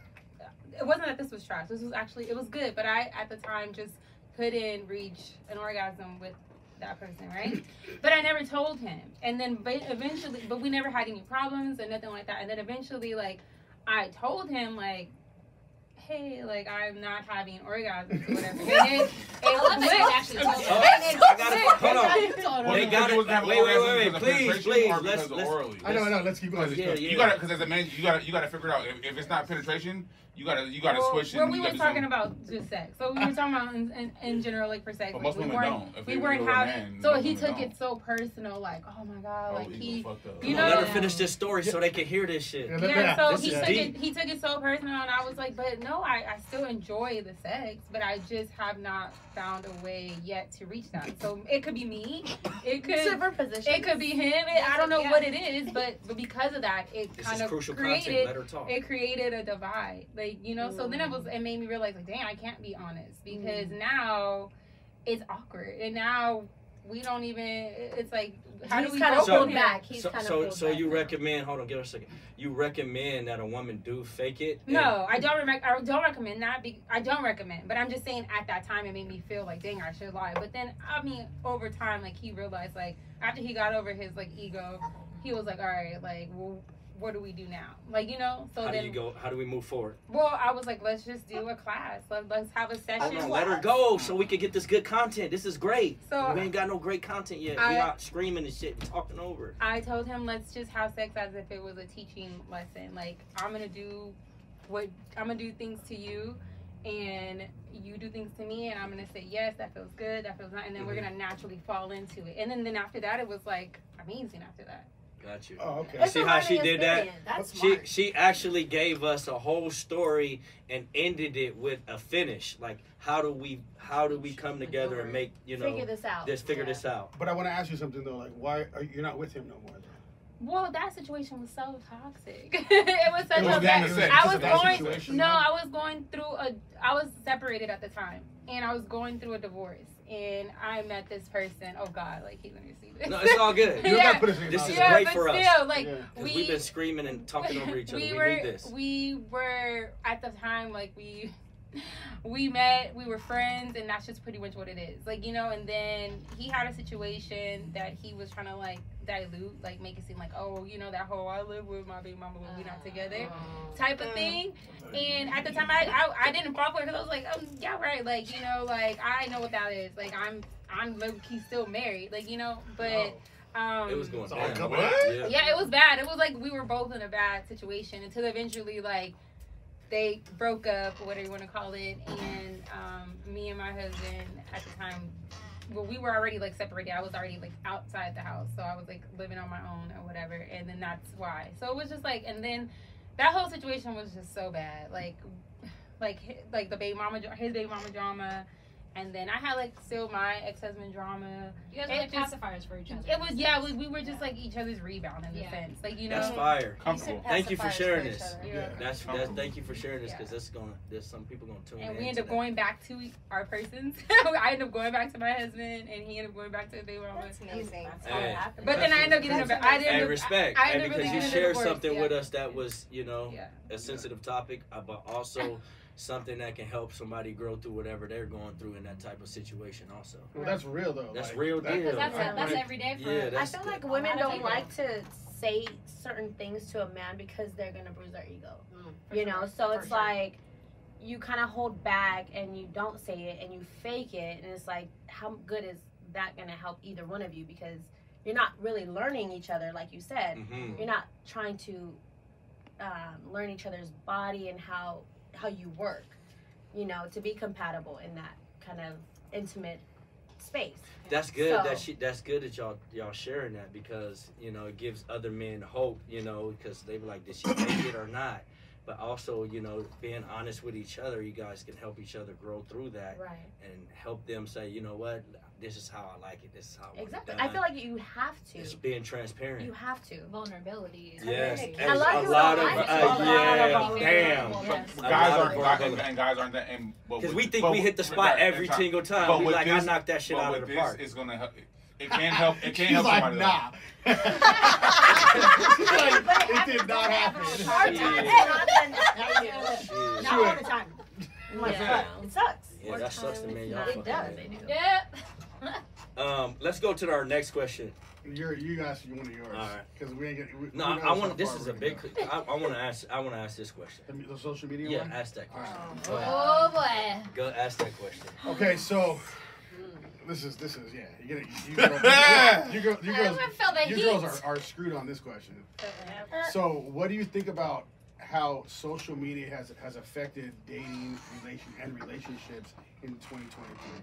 It wasn't that this was trash. This was actually it was good, but I at the time just couldn't reach an orgasm with that person, right? but I never told him, and then eventually, but we never had any problems and nothing like that. And then eventually, like I told him, like. Hey, like I'm not having orgasms or whatever. And it, it I love that you actually told. I gotta hold on. They got it. wasn't Wait, wait, wait, please, please, let's- let's- I know, I know. Let's keep going. Yeah, yeah. You gotta, because as a man, you gotta, you gotta figure it out. If, if it's not penetration, you gotta, you gotta well, switch. well, and we were talking something. about just sex. So we were talking about in, in, in general, like for sex. But like, most we women weren't, don't. If we weren't if you're a having. man, so he took don't. it so personal, like, oh my god, Oh, like he. fucked up. you You know- know, let her finish this story so they can hear this shit. Yeah, let Yeah, so this he took deep. it. He took it so personal, and I was like, "But no, I, I still enjoy the sex, but I just have not found a way yet to reach that. So it could be me, it could Different it could be him. It, I don't know Yeah. what it is, but but because of that, it This kind of crucial content. created Let her talk. it created a divide like you know so then it was it made me realize like dang i can't be honest because mm-hmm. now it's awkward and now we don't even it's like how He's do we kind go of So- pulled from here? back. He's so, kind of so, so back you now. recommend? Hold on, give us a second. You recommend that a woman do fake it? and- no i don't rec- i don't recommend that be- i don't recommend but i'm just saying at that time it made me feel like dang i should lie but then i mean over time like he realized like after he got over his like ego he was like all right like well what do we do now like you know so How do then you go? How do we move forward? well i was like let's just do a class Let, let's have a session on, let her go so we can get this good content. This is great. So- we ain't got no great content yet. I- we not screaming and shit and talking over. I told him let's just have sex as if it was a teaching lesson. Like I'm gonna do what I'm gonna do things to you, and you do things to me, and I'm gonna say yes, that feels good, that feels not, and then we're Mhm. gonna naturally fall into it. And then then after that, it was like amazing. After that, Got you. Oh, okay. You see how she did that? That's She smart. she actually gave us a whole story and ended it with a finish. Like how do we how do we come together and make you know figure this out. this figure Yeah. this out? But I want to ask you something though. Like, why are you not with him no more? well, that situation was so toxic. it was such It was a down bad. to. I was going. situation, No, huh? I was going through a. I was separated at the time, and I was going through a divorce, and I met this person. Oh God, like he's gonna see this. No, it's all good. You don't Yeah. gotta put us This is yeah, great but for us. still, like Yeah. We we've been screaming and talking over each other. We, were need this. we were at the time like we we met, we were friends, and that's just pretty much what it is. Like you know, and then he had a situation that he was trying to like dilute, like make it seem like oh you know that whole I live with my baby mama but we not together type of thing. And at the time, I I, I didn't fall for it because I was like, um, yeah, right. Like you know, like I know what that is. Like I'm I'm low key still married. Like you know, but um, It was going It's all down. coming What? out. Yeah. yeah, it was bad. It was like we were both in a bad situation until eventually like they broke up, whatever you want to call it, and um, me and my husband at the time, well, we were already like separated. I was already like outside the house, so I was like living on my own or whatever, and then that's why. So it was just like, and then that whole situation was just so bad, like, like like the baby mama, his baby mama drama. And then I had like still my ex husband drama. You guys were It like just- pacifiers for each other. It was yeah, we, we were just like each other's rebound in Yeah. a sense, like you know. That's fire. Comfortable. Thank you for sharing for this. Yeah. That's that's thank you for sharing this because that's gonna there's some people gonna tune And in. we end ended up that. going back to our persons. I end up going back to my husband, and he ended up going back to the baby mama. That's amazing. That's Hey. it. But then I end up getting a. That's I didn't. And respect, I, I and ended up because you getting shared something with us that was, you know, a sensitive topic, uh, but also something that can help somebody grow through whatever they're going through in that type of situation. Also, Well, that's real though. That's like, real that- deal. Because that's, I- that's every day for Yeah, us. I feel the- like women don't people. like to say certain things to a man because they're gonna bruise their ego. For you sure, know, so for it's sure. like you kind of hold back and you don't say it and you fake it, and it's like how good is that gonna help either one of you because you're not really learning each other, like you said. hmm You're not trying to um, learn each other's body and how how you work. You know, to be compatible in that kind of intimate space. that's good. So- that she, that's good that y'all y'all sharing that because you know it gives other men hope. You know, because they were like, did she make it or not? But also, you know, being honest with each other, you guys can help each other grow through that Right. and help them say, you know what, this is how I like it. This is how I want it Exactly. done." I feel like you have to. it's being transparent. You have to. vulnerability. is Yes, A lot of a people lot don't of like uh, it. A lot of yeah, damn. Yes. Guys aren't guys, vulnerability. and guys aren't that. And, Because we think but we hit the spot that- every that single time. But We with like this- I knocked that shit out with of the this, park. It's gonna help. It can't help. It can't She's help like, somebody. nah. like, it did not happen. Hard times, Yeah. not the- Shit. not all the time. Yeah. It sucks. Yeah, that sucks to me. Y'all It does. made it. Yeah. Um, let's go to our next question. You're, you ask you one of yours. All right. Because we ain't get. We, No, we I, I want. This is a big. go. I, I want to ask. I want to ask this question. The, the social media Yeah, one. ask that question. right. Go. Oh boy. Go ask that question. Okay, so this is this is yeah. You get you, girl, you, girl, you girls, you girls are, are screwed on this question. So, what do you think about how social media has has affected dating, relation, and relationships in 2023?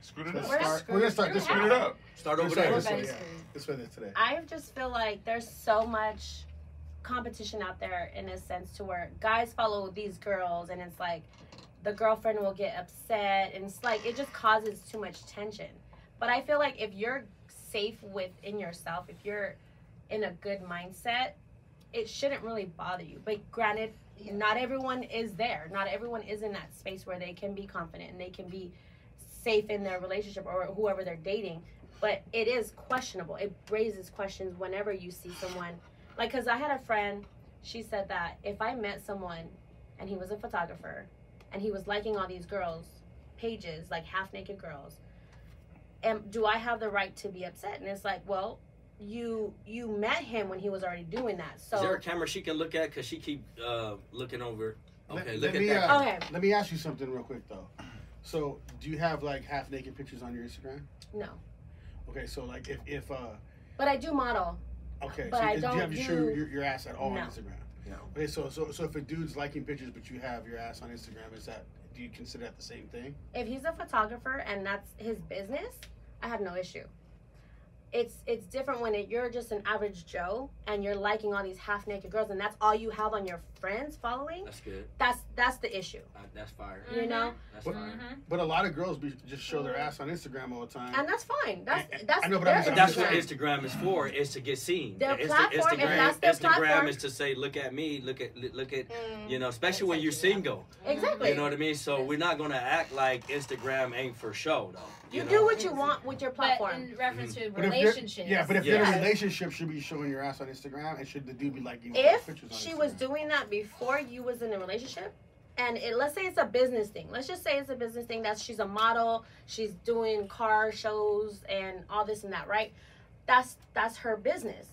Screwed it up. We're start. We're gonna start this Screwed it up. Start over start there. this way. Everybody's Yeah. screwed. This way. This today. I just feel like there's so much competition out there in a sense to where guys follow these girls and it's like the girlfriend will get upset and it's like it just causes too much tension. But I feel like if you're safe within yourself, if you're in a good mindset, it shouldn't really bother you. But granted, not everyone is there. Not everyone is in that space where they can be confident and they can be safe in their relationship or whoever they're dating but it is questionable. It raises questions whenever you see someone. Like, because I had a friend, she said that if I met someone and he was a photographer and he was liking all these girls' pages, like half naked girls, and do I have the right to be upset? And it's like, well, you you met him when he was already doing that. So Is there a camera she can look at? Cause she keep uh, looking over. Okay, let look at me, that. uh, okay, Let me ask you something real quick though. So, do you have like half naked pictures on your Instagram? no, Okay, so like if if uh but I do model. okay, But so I is- do you don't have your, do- show your, your ass at all No. on Instagram? No. Okay, so so so if a dude's liking pictures but you have your ass on Instagram, is that do you consider that the same thing? if he's a photographer and that's his business, I have no issue. It's it's different when it, you're just an average Joe and you're liking all these half naked girls and that's all you have on your friends following. That's good. That's that's the issue, Uh, that's fire. you mm-hmm. know. That's What- fire. Mm-hmm. But a lot of girls be, just show their mm-hmm. ass on Instagram all the time. And that's fine. That's I- that's I know, but their I'm But that's what Instagram. Instagram is for. Is to get seen. Their Insta- platform, if Instagram, that's their Instagram platform- is to say, look at me, look at look at Mm. you know, especially when you're single. Exactly. You know what I mean? So we're not gonna act like Instagram ain't for show though. You know? do what you want with your But platform. in reference to But if you're- relationships. yeah, but if you're in Yeah. a relationship, should be showing your ass on Instagram, and should the dude be liking if pictures on she Instagram? was doing that before you was in a relationship and it, let's say it's a business thing. Let's just say it's a business thing that she's a model she's doing car shows and all this and that right? That's that's her business.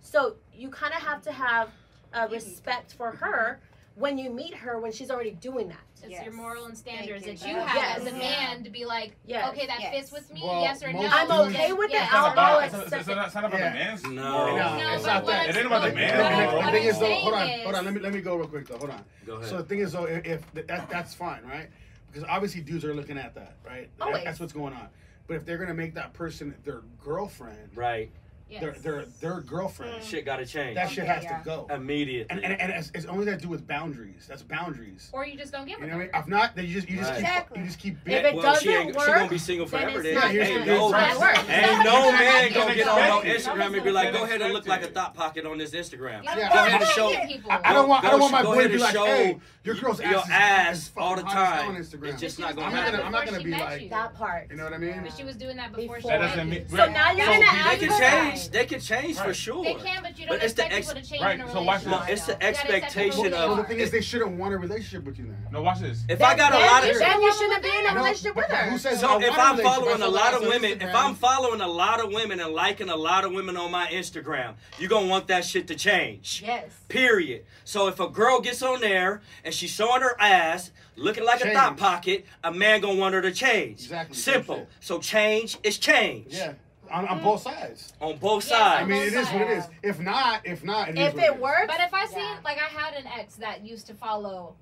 So you kind of have to have a respect for her when you meet her when she's already doing that. It's your moral and standards you. that you Yes. have as a Yes. man to be like, Yes. okay, that Yes. fits with me, Well, yes or no. I'm okay with Yes. it. It's I'll, not about, I'll it's, it's, accept it. not, it's not about Yeah. the man's No. No, No, it's not that. It ain't about the what man. The, the thing is though, hold on, hold on. Let me let me go real quick though. Hold on. Go ahead. So the thing is though, if, if that that's fine, right? Because obviously dudes are looking at that, right? That- Always. That's what's going on. But if they're gonna make that person their girlfriend, right. Yes. their their their girlfriend, mm. Shit got to change that shit Okay, has yeah. to go. immediately. And and, and it's, it's only got to do with boundaries. That's boundaries. Or you just don't give You a know what I mean? If not, then you just you just Right. keep Exactly. you just keep If being. it well, she doesn't ain't, she gonna be single then forever. it's Then not- ain't Here's no, the- That works. ain't no man gonna get on no Expected. Instagram and be like, go ahead and look like a thought pocket on this Instagram. Yeah. Go ahead and show. people. I don't want I don't want my Go boy to ahead be and like, show hey, your girl's your ass, is- ass is all the hottest time. on Instagram. It's just not gonna I'm not gonna that I'm not gonna she be met like, you. That part. you know what I mean? But she was doing that before, Before. she That doesn't you. mean. So now you're so gonna people- They ask can her change. They can change for sure. They can, but you don't it's the expect ex- people to change right, in a so watch relationship. No, it's the You gotta accept expectation people who Well, the thing is, they shouldn't want a relationship with you now. No, watch this. If I got a lot you- of. then you shouldn't be in a relationship with her. Who says I So if I'm following a lot of women, if I'm following a lot of women and liking a lot of women on my Instagram, you're gonna want that shit to change. Yes. Period. So if a girl gets on there and she's showing her ass, looking like a Change. thought pocket, a man gonna want her to change. Exactly. Simple. So change is change. yeah, on, on both sides. On both Yes, I sides. mean, it is what it is. If not, if not, it is If what it is. works, But if I see, Yeah. like, I had an ex that used to follow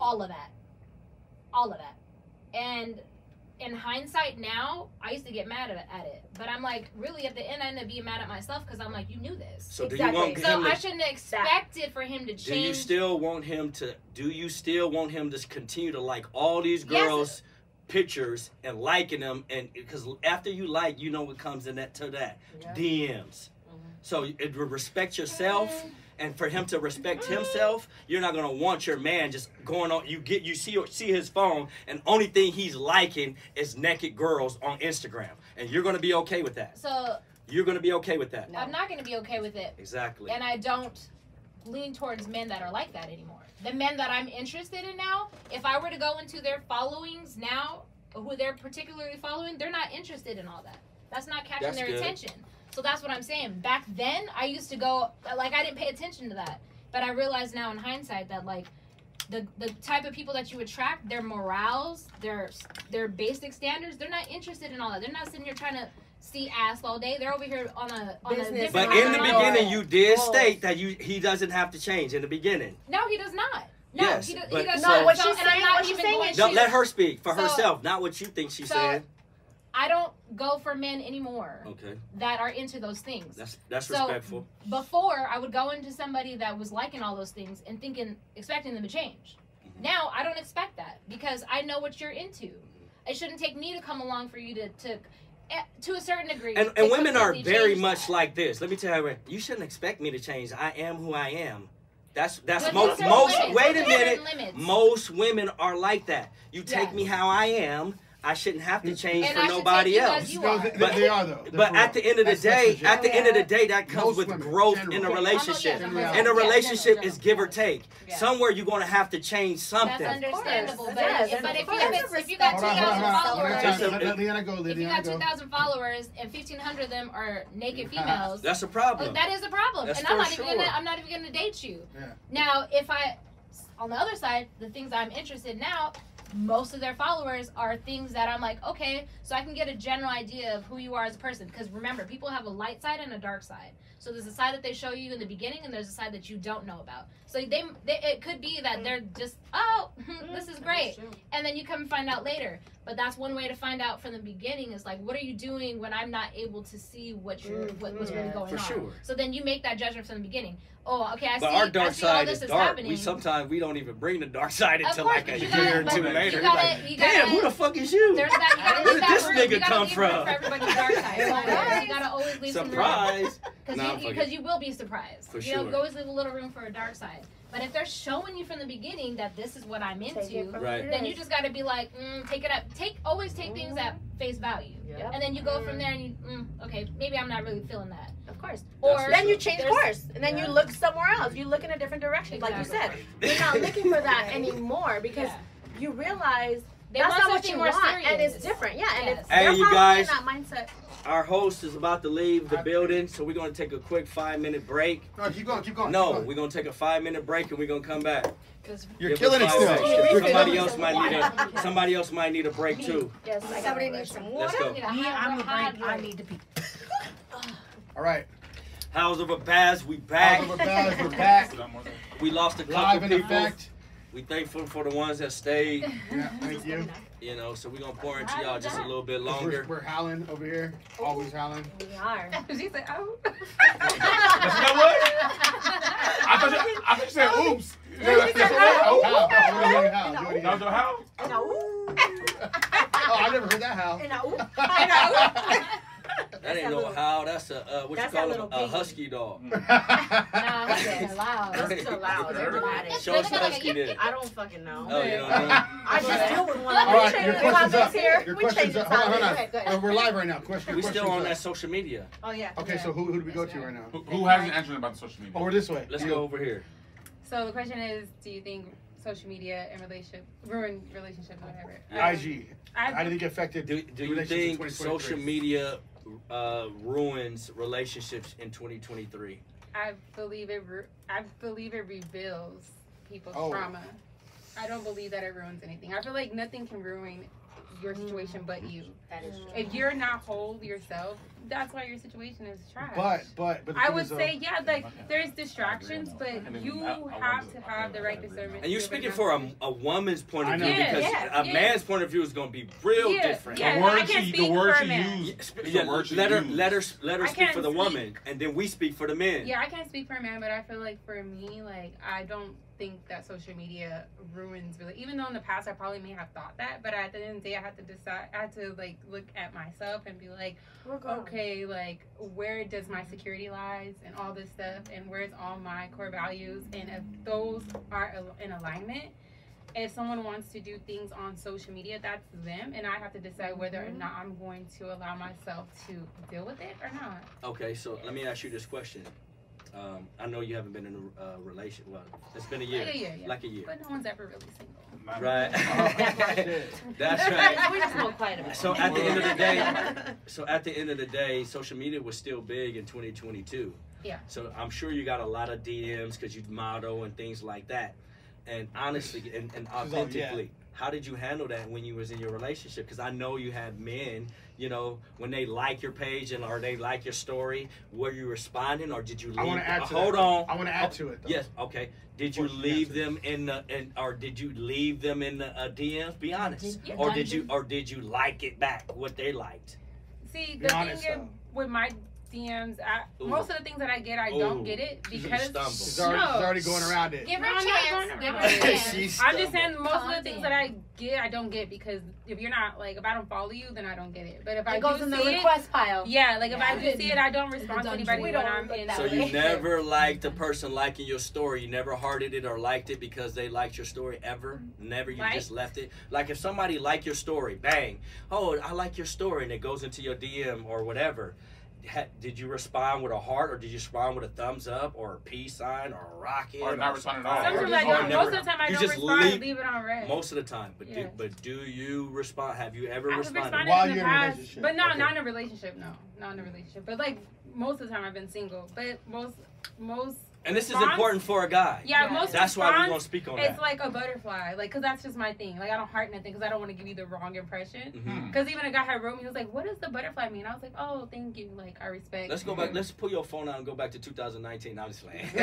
all of that, all of that, and in hindsight now, I used to get mad at, at it. But I'm like, really, at the end, I end up being mad at myself because I'm like, you knew this. So do you want So him I shouldn't have expected for him to change. do you still want him to do you still want him to continue to like all these Yes. Pictures and liking them and because after you like you know what comes in that to that DMs. Mm-hmm. So it respect yourself mm-hmm. and for him to respect himself, you're not gonna want your man just going on. You get you see see his phone, and only thing he's liking is naked girls on Instagram, and you're gonna be okay with that. So You're gonna be okay with that. I'm not going to be okay with it. Exactly. And I don't lean towards men that are like that anymore. The men that I'm interested in now, if I were to go into their followings now, who they're particularly following, they're not interested in all that. That's not catching That's their good. attention. So that's what I'm saying. Back then, I used to go like I didn't pay attention to that, but I realize now in hindsight that like the the type of people that you attract, their morals, their their basic standards, they're not interested in all that. They're not sitting here trying to see ass all day. They're over here on a on a Business different But in the beginning, you did Goals. state that you he doesn't have to change in the beginning. No, he does not. No, Yes, he, does, but he does so- not. No, what So- she's and I'm saying- not what she's even saying is No, to- let her speak for So- herself, not what you think she so- said. I don't go for men anymore Okay, that are into those things. that's that's So- respectful. Before, I would go into somebody that was liking all those things and thinking, expecting them to change. Mm-hmm. Now, I don't expect that because I know what you're into. It shouldn't take me to come along for you to, to, Eh, to a certain degree. And, and women are very much that. like this. Let me tell you, you shouldn't expect me to change. I am who I am. That's that's But most most. certain Wait a minute. limits. Most women are like that. You take me how I am. I shouldn't have to mm. change And for I nobody take else. you No, are. they, they- But- they are though. They're But at the end of the That's- that's day, legit. at the end of the day, that comes Most with women, growth general. in a relationship. I'm not- yeah, In a yeah, relationship, general, is give or take. Yeah. Somewhere you're going to have to change something. That's understandable. But, course. if, but if, you, course. if, you got Hold on, hold on, 2,000 followers, if you got 2,000 followers and 1,500 of them are naked females, That's a oh, problem. that is a problem. That's and I'm for not even sure. gonna I'm not even gonna date you. Yeah. Now, if I on the other side, the things I'm interested in now, most of their followers are things that I'm like, okay, so I can get a general idea of who you are as a person. Because remember, people have a light side and a dark side. So there's a side that they show you in the beginning, and there's a side that you don't know about. So they, they it could be that they're just, oh, this is great, and then you come and find out later. But that's one way to find out from the beginning is like, what are you doing when I'm not able to see what you're what, what's really going for on? sure. So then you make that judgment from the beginning. Oh, okay, I But see. our I dark see all side this is is dark. happening. We sometimes we don't even bring the dark side until course, like a you year or two later. you You're gotta- like, you gotta- Damn, who the fuck is you? There's that. You gotta Where did that this room. nigga you come from? For everybody's dark side. So you gotta always leave. Surprise. Because Nah, you, fuck because it. you will be surprised. For you know, sure. you always leave a little room for a dark side. But if they're showing you from the beginning that this is what I'm into, Right. then you just gotta be like, mm, take it up. Take always take things at face value, Yep. and then you go from there and you, mm, okay, maybe I'm not really feeling that. Of course. That's Or Then you change There's- course, and then Yeah. you look somewhere else. You look in a different direction, like you said. You're not looking for that anymore because Yeah. you realize They that's not what you more want, and it's different. Yeah, and Yes. it's Hey, they're you guys. in that mindset. our host is about to leave the building, so we're gonna take a quick five minute break. No, keep going, keep going. No, keep going. we're gonna take a five minute break and we're gonna come back. You're Give killing it still. seconds. Somebody else might need a somebody else might need a break too. Yes, somebody needs some water. Let's go. Me, I'm the brain. I need to pee. All right. House of a Baz, we back. House of a Baz, we're back. We lost a couple Live in people. effect. We thankful for the ones that stayed. Yeah, thank you. You know, so we're gonna pour into y'all just a little bit We're, longer. we're howling over here. Always howling. We are. she said, oh. I thought you, I thought you said oops. Yeah, she said, Oh, oh. how? Do it again, how? Do it again. No, no, how? Oh, I never heard that how. That ain't no how. That's a uh, what That's you call that it? A husky dog. Nah, that's loud. That's so loud. They're dramatic. Show us what husky did. I don't fucking know. Oh, you don't know? I just deal with one. All right, your We question's changed up. the topics Your We question's changed up. the Hold on, hold topics. on. Go ahead, go Uh, We're live right now. Question. We still on that social media. Oh yeah. Okay, so who, who do we go to right now? Who, who hasn't answered about the social media? Oh, we're this way. Let's go over here. So the question is, do you think social media and relationship ruin relationships or whatever? IG. I- How did it get affected? Do, do you think social media uh, ruins relationships in 2023? I believe it. Re- I believe it reveals people's Oh. trauma. I don't believe that it ruins anything. I feel like nothing can ruin your situation but you. That is true. If you're not whole yourself, that's why your situation is trash. But but but I would is, though- say, yeah, like there's distractions, but you have to have the right discernment. And you're speaking for a, a woman's point of view Yeah, because yeah, a yeah. man's point of view is going to be real Yeah, different. yeah. the I words can't she, the speak words for a she man. used. Yeah, the words she let her let her let her speak for the woman, and then we speak for the men. Yeah, I can't speak for a man, but I feel like for me, like I don't think that social media ruins really. Even though in the past I probably may have thought that, but at the end of the day, I had to decide. I had to like look at myself and be like, oh okay, like where does my mm-hmm. security lies and all this stuff, and where's all my core values, and if those are in alignment. If someone wants to do things on social media, that's them, and I have to decide whether or mm-hmm. not I'm going to allow myself to deal with it or not. Okay, so let me ask you this question. Um, I know you haven't been in a uh, relation. Well, it's been a year, Like a year, yeah. like a year, But no one's ever really single. right? That's right. We just go quiet about it. So at the end of the day, so at the end of the day, social media was still big in 2022. Yeah. So I'm sure you got a lot of DMs because you model and things like that. And honestly, and, and all, yeah. Authentically, how did you handle that when you was in your relationship? Because I know you had men, you know, when they like your page and or they like your story, were you responding or did you leave? I want to add to hold that. on. I want to add to it. Though. Yes. Okay. Did you leave them in the in, or did you leave them in the uh, DMs? Be honest. Yeah. Or did you or did you like it back what they liked? See, the thing is, though. with my DMs, I, most of the things that I get, I Ooh. don't get it because stumble. She's already, she's already going around it. Give her No, a I'm not chance. going Give her a chance. I'm just saying most of the things down. that I get, I don't get because if you're not like if I don't follow you, then I don't get it. But if I It goes do in the see it, request pile. yeah, like if I do see it, I don't respond to anybody when I'm in. that So way. you never liked the person liking your story. You never hearted it or liked it because they liked your story ever. Never. You Right. just left it. Like if somebody liked your story, bang. Oh, I like your story, and it goes into your DM or whatever. Ha- Did you respond with a heart, or did you respond with a thumbs up, or a peace sign, or a rocket, Or not responding at all. Sometimes or I don't. Most of the time I don't just respond. leave- leave it on read. Most of the time, but Yeah. do, but do you respond? Have you ever I've responded? responded While in the you're in a past, relationship. but no, Okay. not in a relationship. No, not in a relationship. But like most of the time, I've been single. But most, most. And this is important for a guy. Yeah, Yeah. most. That's why we're response, gonna speak on it. It's that. like a butterfly, like, cause that's just my thing. Like, I don't heart nothing, cause I don't want to give you the wrong impression. Mhm. Cause even a guy had wrote me, he was like, "What does the butterfly mean?" I was like, "Oh, thank you. Like, I respect." Let's go back. Let's pull your phone out and go back to 2019. I'm just playing. How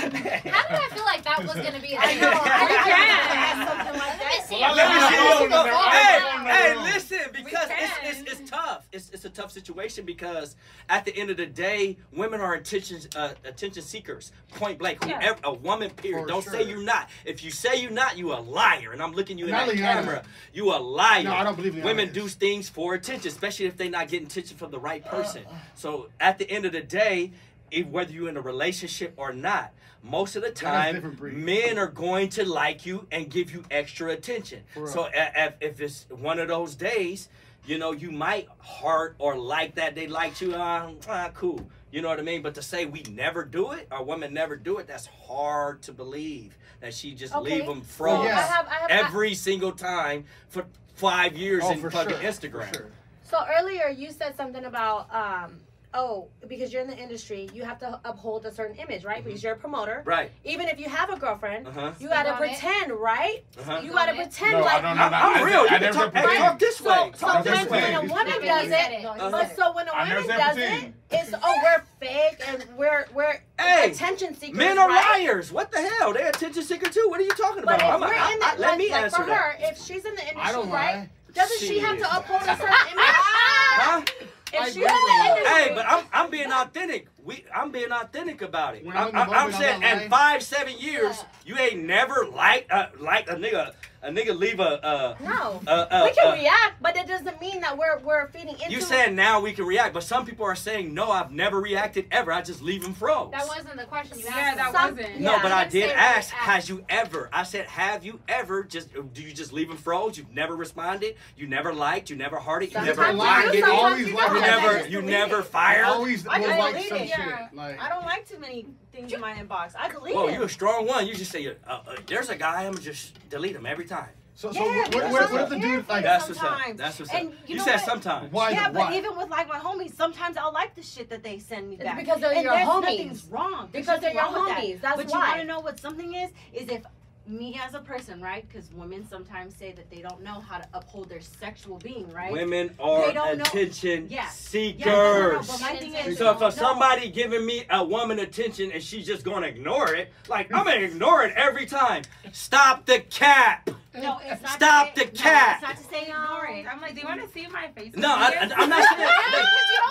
did I feel like that was gonna be? I know. I We can. had something like that. see it. let me see your phone. hey, hey, listen, because it's, it's, it's tough. It's, it's a tough situation because at the end of the day, women are attention uh, attention seekers. Point blank. Yeah. Whoever, a woman, period. For Don't sure. say you're not. If you say you're not, you a liar. And I'm looking you in Not that Liana. camera. You a liar. No, I don't believe Liana Women is. do things for attention, especially if they're not getting attention from the right person. So at the end of the day, if, whether you're in a relationship or not, most of the time, men are going to like you and give you extra attention. So if, if it's one of those days, you know, you might heart or like that they liked you, uh, ah, cool. You know what I mean? But to say we never do it, our women never do it, that's hard to believe that she just okay. leave them froze yes. I have, I have, every I... single time for five years oh, in fucking sure. Instagram. Sure. So earlier you said something about um, oh, because you're in the industry, you have to uphold a certain image, right? Mm-hmm. Because you're a promoter. Right. Even if you have a girlfriend, uh-huh. you gotta pretend, it. right? Uh-huh. You gotta pretend no, like no, no, no, I'm, I'm real. I can talk, hey, talk this way. So talk sometimes this way. when a woman does it, uh-huh. but so when a woman does it, it's oh we're fake and we're we're hey, attention seekers. Men are right? liars. What the hell? They're attention seekers too. What are you talking about? But if I'm we're a, in the, I, let me like answer for that. her, if she's in the industry, right? Doesn't she have to uphold a certain image? Hey, but I'm I'm being authentic we I'm being authentic about it. I'm, I, I'm, saying, in five seven years, yeah. you ain't never like uh, like a nigga a nigga leave a uh, no. We can react, but it doesn't mean that we're we're feeding into. You saying now we can react, but some people are saying no. I've never reacted ever. I just leave him froze. That wasn't the question you asked. Yeah, that some, wasn't. No, yeah. but I, did ask. Has you ever? I said, have you ever? Just do you just leave him froze? You've never responded. You never liked. You never hearted. You never liked. You, you, you, you never you never fired. Always was like some shit shit. Like I don't like too many things in my inbox. I delete. Well, you're a strong one. You just say, uh, uh, "There's a guy." I'm just delete him every time. So, so yeah, what, what, what, what if the dude like that's what's up. That's what's and up. You, you said what? sometimes. Why? Yeah, why? but even with like my homies, sometimes I'll like the shit that they send me back. It's because they're and your homies. Nothing's wrong. Because, they're your homies. That's why. But you want to know what something is? Is if me as a person, right? Because women sometimes say that they don't know how to uphold their sexual being, right? Women are attention yeah. seekers. Yeah, no, no, no. my thing is, so if somebody giving me a woman attention and she's just gonna ignore it, like I'm gonna ignore it every time. Stop the cap. No, Stop say, the cat. No, it's not to say ignore. I'm like, do you want to see my face? No, I, am not saying that. Like,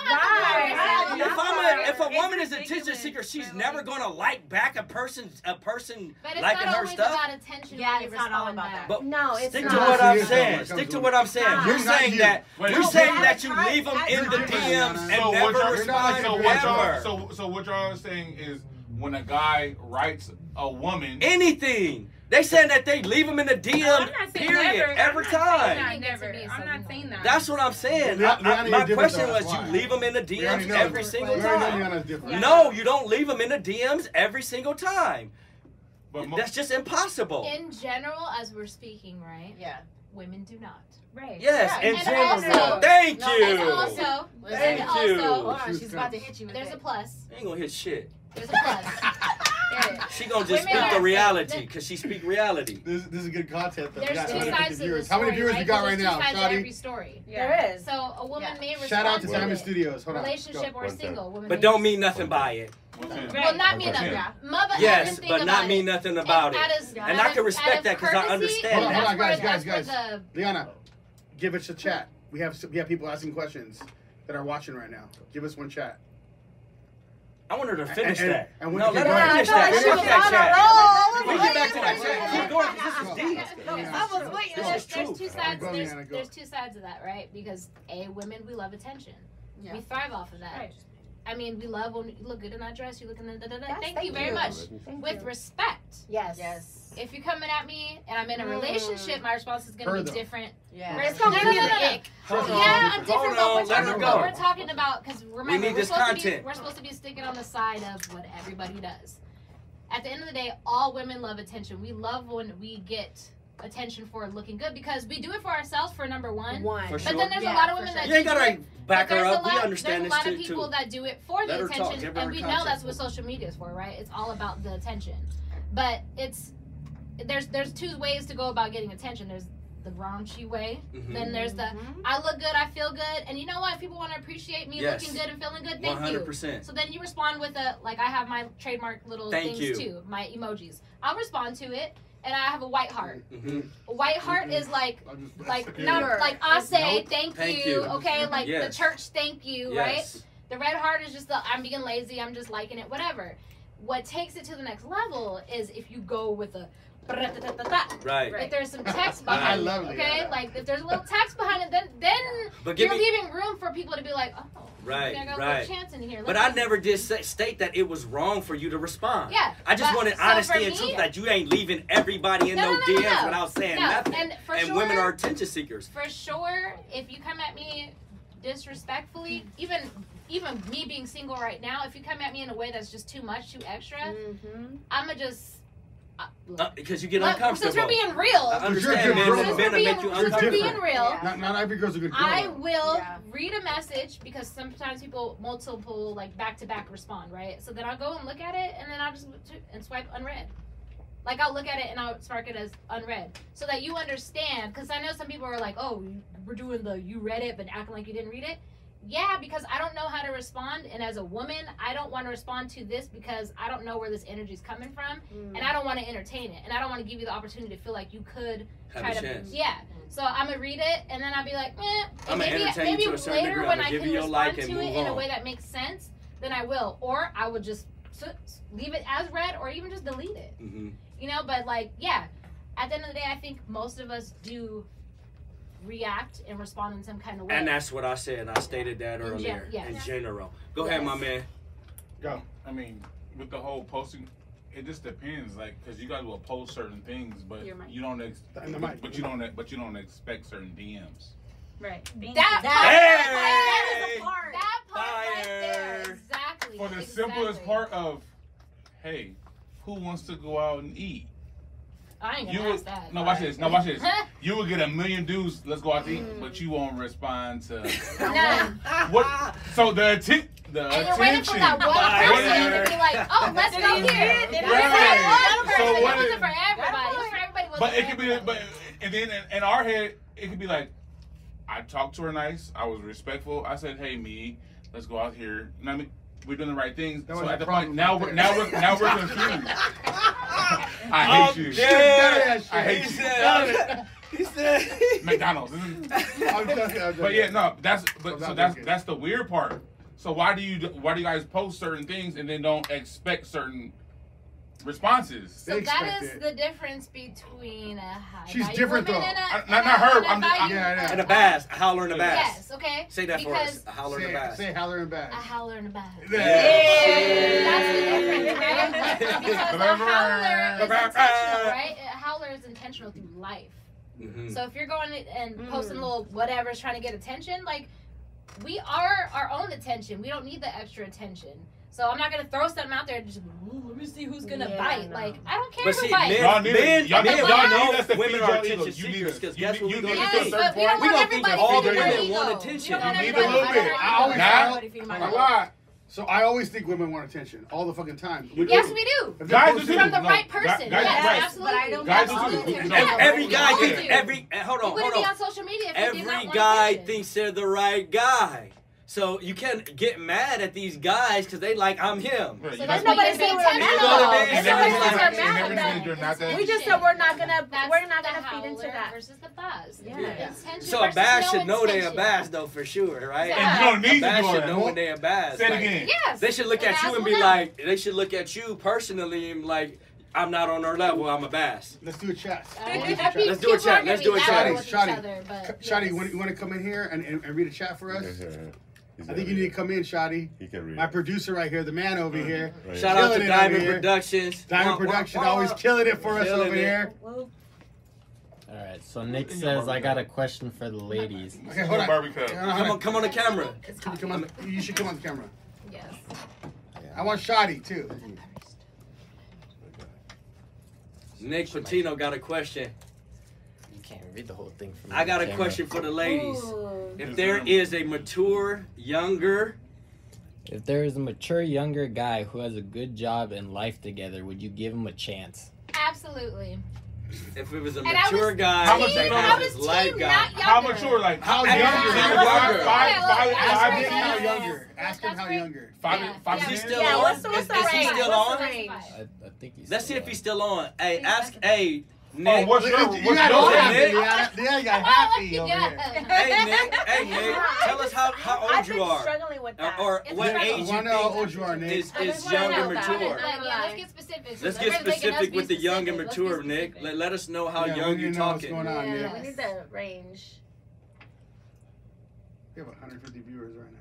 right. if, a, if a woman is attention seeker, she's never going to like back a person a person liking her stuff. But it's not always about attention. Yeah, it's not all about that. No, it's stick not. to what I'm saying. Stick to what I'm saying. You're saying that you're saying that you leave them in the DMs and never respond. ever. so so what y'all saying is when a guy writes a woman anything they saying that they leave them in the DM. No, period. Never. Every I'm time. Not never. I'm not saying that. That's what I'm saying. Well, I, I, my question was, why? you leave them in the DMs every single time. Yeah. No, you don't leave them in the DMs every single time. But That's just impossible. In general, as we're speaking, right? Yeah. Women do not. Right. Yes, yeah. and general. Also, Thank no, you. And also, Thank and you. also, oh, she's about to hit you. There's it. a plus. I ain't gonna hit shit. There's a plus. She gonna just Women speak the reality because she speak reality. This, this, is good content. Though. There's got two sides to. Story, How many viewers right? we got right now? Sides Shotty? every story. Yeah. There is. So a woman yeah. may respond Shout out to Diamond Studios. Hold relationship or or single. Woman but don't mean nothing by it. Right. Well, not mean nothing. Yeah. Mother yes, but not mean nothing about it. and I can respect that because I understand. Hold hold on, guys, guys, guys. Liana, give us a chat. We have we have people asking questions that are watching right now. Give us one chat. I want her to finish and, that. And, and no, let her finish that. Like Fuck that chat. Oh, we get back to that chat. Keep going this is deep. I was waiting. There's, two sides. There's, there's two sides of that, right? Because a women we love attention. Yeah. We thrive off of that. Right. I mean, we love when you look good in that dress. You look in the, the, the, yes, thank, thank, you very you. much. Thank With you. respect. Yes. Yes. If you're coming at me and I'm in a mm. relationship, my response is going to be different. Yeah. But it's going. Yeah, I'm different, but we're talking, but we're talking about because remember, we need we're, supposed content. To be, we're supposed to be sticking on the side of what everybody does. At the end of the day, all women love attention. We love when we get attention for looking good because we do it for ourselves for number one. One. For but sure. then there's yeah, a lot of women sure. that you ain't gotta back her up. Lot, we understand there's a lot of people too. that do it for the attention, and we know that's what social media is for, right? It's all about the attention. But it's there's there's two ways to go about getting attention. There's the raunchy way. Mm-hmm. Then there's the mm-hmm. I look good, I feel good, and you know what? If people want to appreciate me yes. looking good and feeling good, thank 100%. you. So then you respond with a like I have my trademark little thank things you. too, my emojis. I'll respond to it and I have a white heart. Mm-hmm. A white heart mm-hmm. is like, like no, like I say nope. thank, thank you, you, okay? Like yes. the church, thank you, yes. right? The red heart is just the I'm being lazy, I'm just liking it, whatever. What takes it to the next level is if you go with a Right. right. If there's some text behind it, okay? Like if there's a little text behind it, then then you're me, leaving room for people to be like, oh. Right, I got right. A chance in here. Let but I never did say, state that it was wrong for you to respond. Yeah. I just but, wanted so honesty and me, truth that you ain't leaving everybody in no, no, no DMs no. without saying no. nothing. And, for and sure, women are attention seekers. For sure, if you come at me disrespectfully, even even me being single right now, if you come at me in a way that's just too much, too extra, mm-hmm. I'ma just uh, uh because you get uncomfortable. Since we're being real, I understand, man. Since we're being, make you since we're being real, yeah. not, not every girl's a good girl. I will yeah. read a message because sometimes people multiple like back to back respond, right? So then I'll go and look at it, and then I'll just and swipe unread. Like I'll look at it and I'll mark it as unread, so that you understand. Because I know some people are like, "Oh, we're doing the you read it, but acting like you didn't read it." yeah, because I don't know how to respond. And as a woman, I don't want to respond to this because I don't know where this energy is coming from. Mm. And I don't want to entertain it. And I don't want to give you the opportunity to feel like you could Have try to. Chance. Yeah. So I'm going to read it and then I'll be like, eh. And maybe, maybe later degree. when I can respond like to it on. in a way that makes sense, then I will. Or I would just leave it as read or even just delete it. Mm-hmm. You know, but like, yeah, at the end of the day, I think most of us do react and respond in some kind of way. And that's what I said, I stated that earlier in, gen- in general. Go yes. ahead, my man. Go. I mean, with the whole posting, it just depends, like, because you guys will post certain things, but you don't, ex- but you don't, but you don't expect certain DMs. Right. That, that, hey! that is a part. That part right there. Exactly. For the exactly. simplest part of, hey, who wants to go out and eat? Ain't gonna you would, that. No, watch this. No, watch this. you would get a million dudes. Let's go out to eat, mm. but you won't respond to. nah. What? So the attention. And you're waiting for that one person to be like, oh, let's go here. Then right. One person. So for everybody. It's for everybody. But it could be, but and then in our head, it could be like, I talked to her nice. I was respectful. I said, hey, me, let's go out here. You know what I mean? we're doing the right things. So at the point now we're now we're now we're confused. I hate you. I hate you. He said McDonald's. I'm joking, I'm but yeah, no, that's but so that's that's the weird part. So why do you why do you guys post certain things and then don't expect certain responses. So they that is it. the difference between a high She's different though. A, I, not, not her. I'm just, I'm, yeah, yeah. And a bass, a howler and a bass. Yes, okay. Say that because for us. A howler say, and a bass. Say howler and bass. A howler and a bass. Yeah. yeah. yeah. That's the difference, right? because a howler is intentional, right? A howler is intentional through life. Mm-hmm. So if you're going and mm. posting mm. little whatever's trying to get attention, like we are our own attention. We don't need the extra attention. So I'm not gonna throw something out there. Just let me see who's gonna yeah, bite. No. Like I don't care. But see, men, y'all need, men, y'all need, y'all need us to women are attention seekers because guess what? You, you need yes, a certain point. We don't think all the women want attention. You need a little bit. I always not a lot. So I always think women want attention all the fucking time. We yes, do. we do. If guys do from the no. right person. Guys, yes, right. absolutely. But I don't guys do too. Every, guy thinks every. Hold on, hold on. Every guy thinks they're the right guy. So you can't get mad at these guys because they like I'm him. Right. So that's We. We just said we're not gonna that's we're not gonna feed into that versus the buzz. Yeah. yeah. yeah. So a bass should know they a bass though for sure, right? And you don't need a bass should know when they a bass. Say it again. Yes. They should look at you and be like, they should look at you personally and like. I'm not on her level. I'm a bass. Let's do a chat. Let's do a chat. Let's do a chat. Shotty, Shotty, you want to come in here and, and, and read a chat for us? I think you need to come in, Shotty. He can read. My producer right here, the man over uh, here. Right Shout out to Diamond Productions. Diamond Productions always killing it for us over here. All right, so Nick says I got a question for the ladies. Okay, hold on. Come on, come on the camera. Come, come on, the, you should come on the camera. Yes. I want Shotty too. Nick Patino got a question can't read the whole thing I got a question for the ladies. If there is a mature, younger if there is a mature younger guy who has a good job and life together, would you give him a chance? Absolutely. If it was a mature guy, how much team, I was life guy. How mature? Like how, younger? younger? Five, five, five, five years. How younger? Ask him how younger. Five, yeah. five. Yeah. Is still yeah. on? What's, what's is, is he still on? I, think he's. Let's see if he's still on. Hey, ask. Hey. Nick, oh, what's your, what's you got your oh, happy. Nick? Yeah, you got happy over here. Hey, Nick. Hey, Nick. Tell us how, how old I've you are. struggling with that. Or what age you think how old you are, Nick. is, is young and mature. Yeah, let's get specific. Let's get specific with the young and mature, Nick. Let, let us know how yeah, young you're talking. What's going on, yeah, Nick. we need the range. We have 150 viewers right now.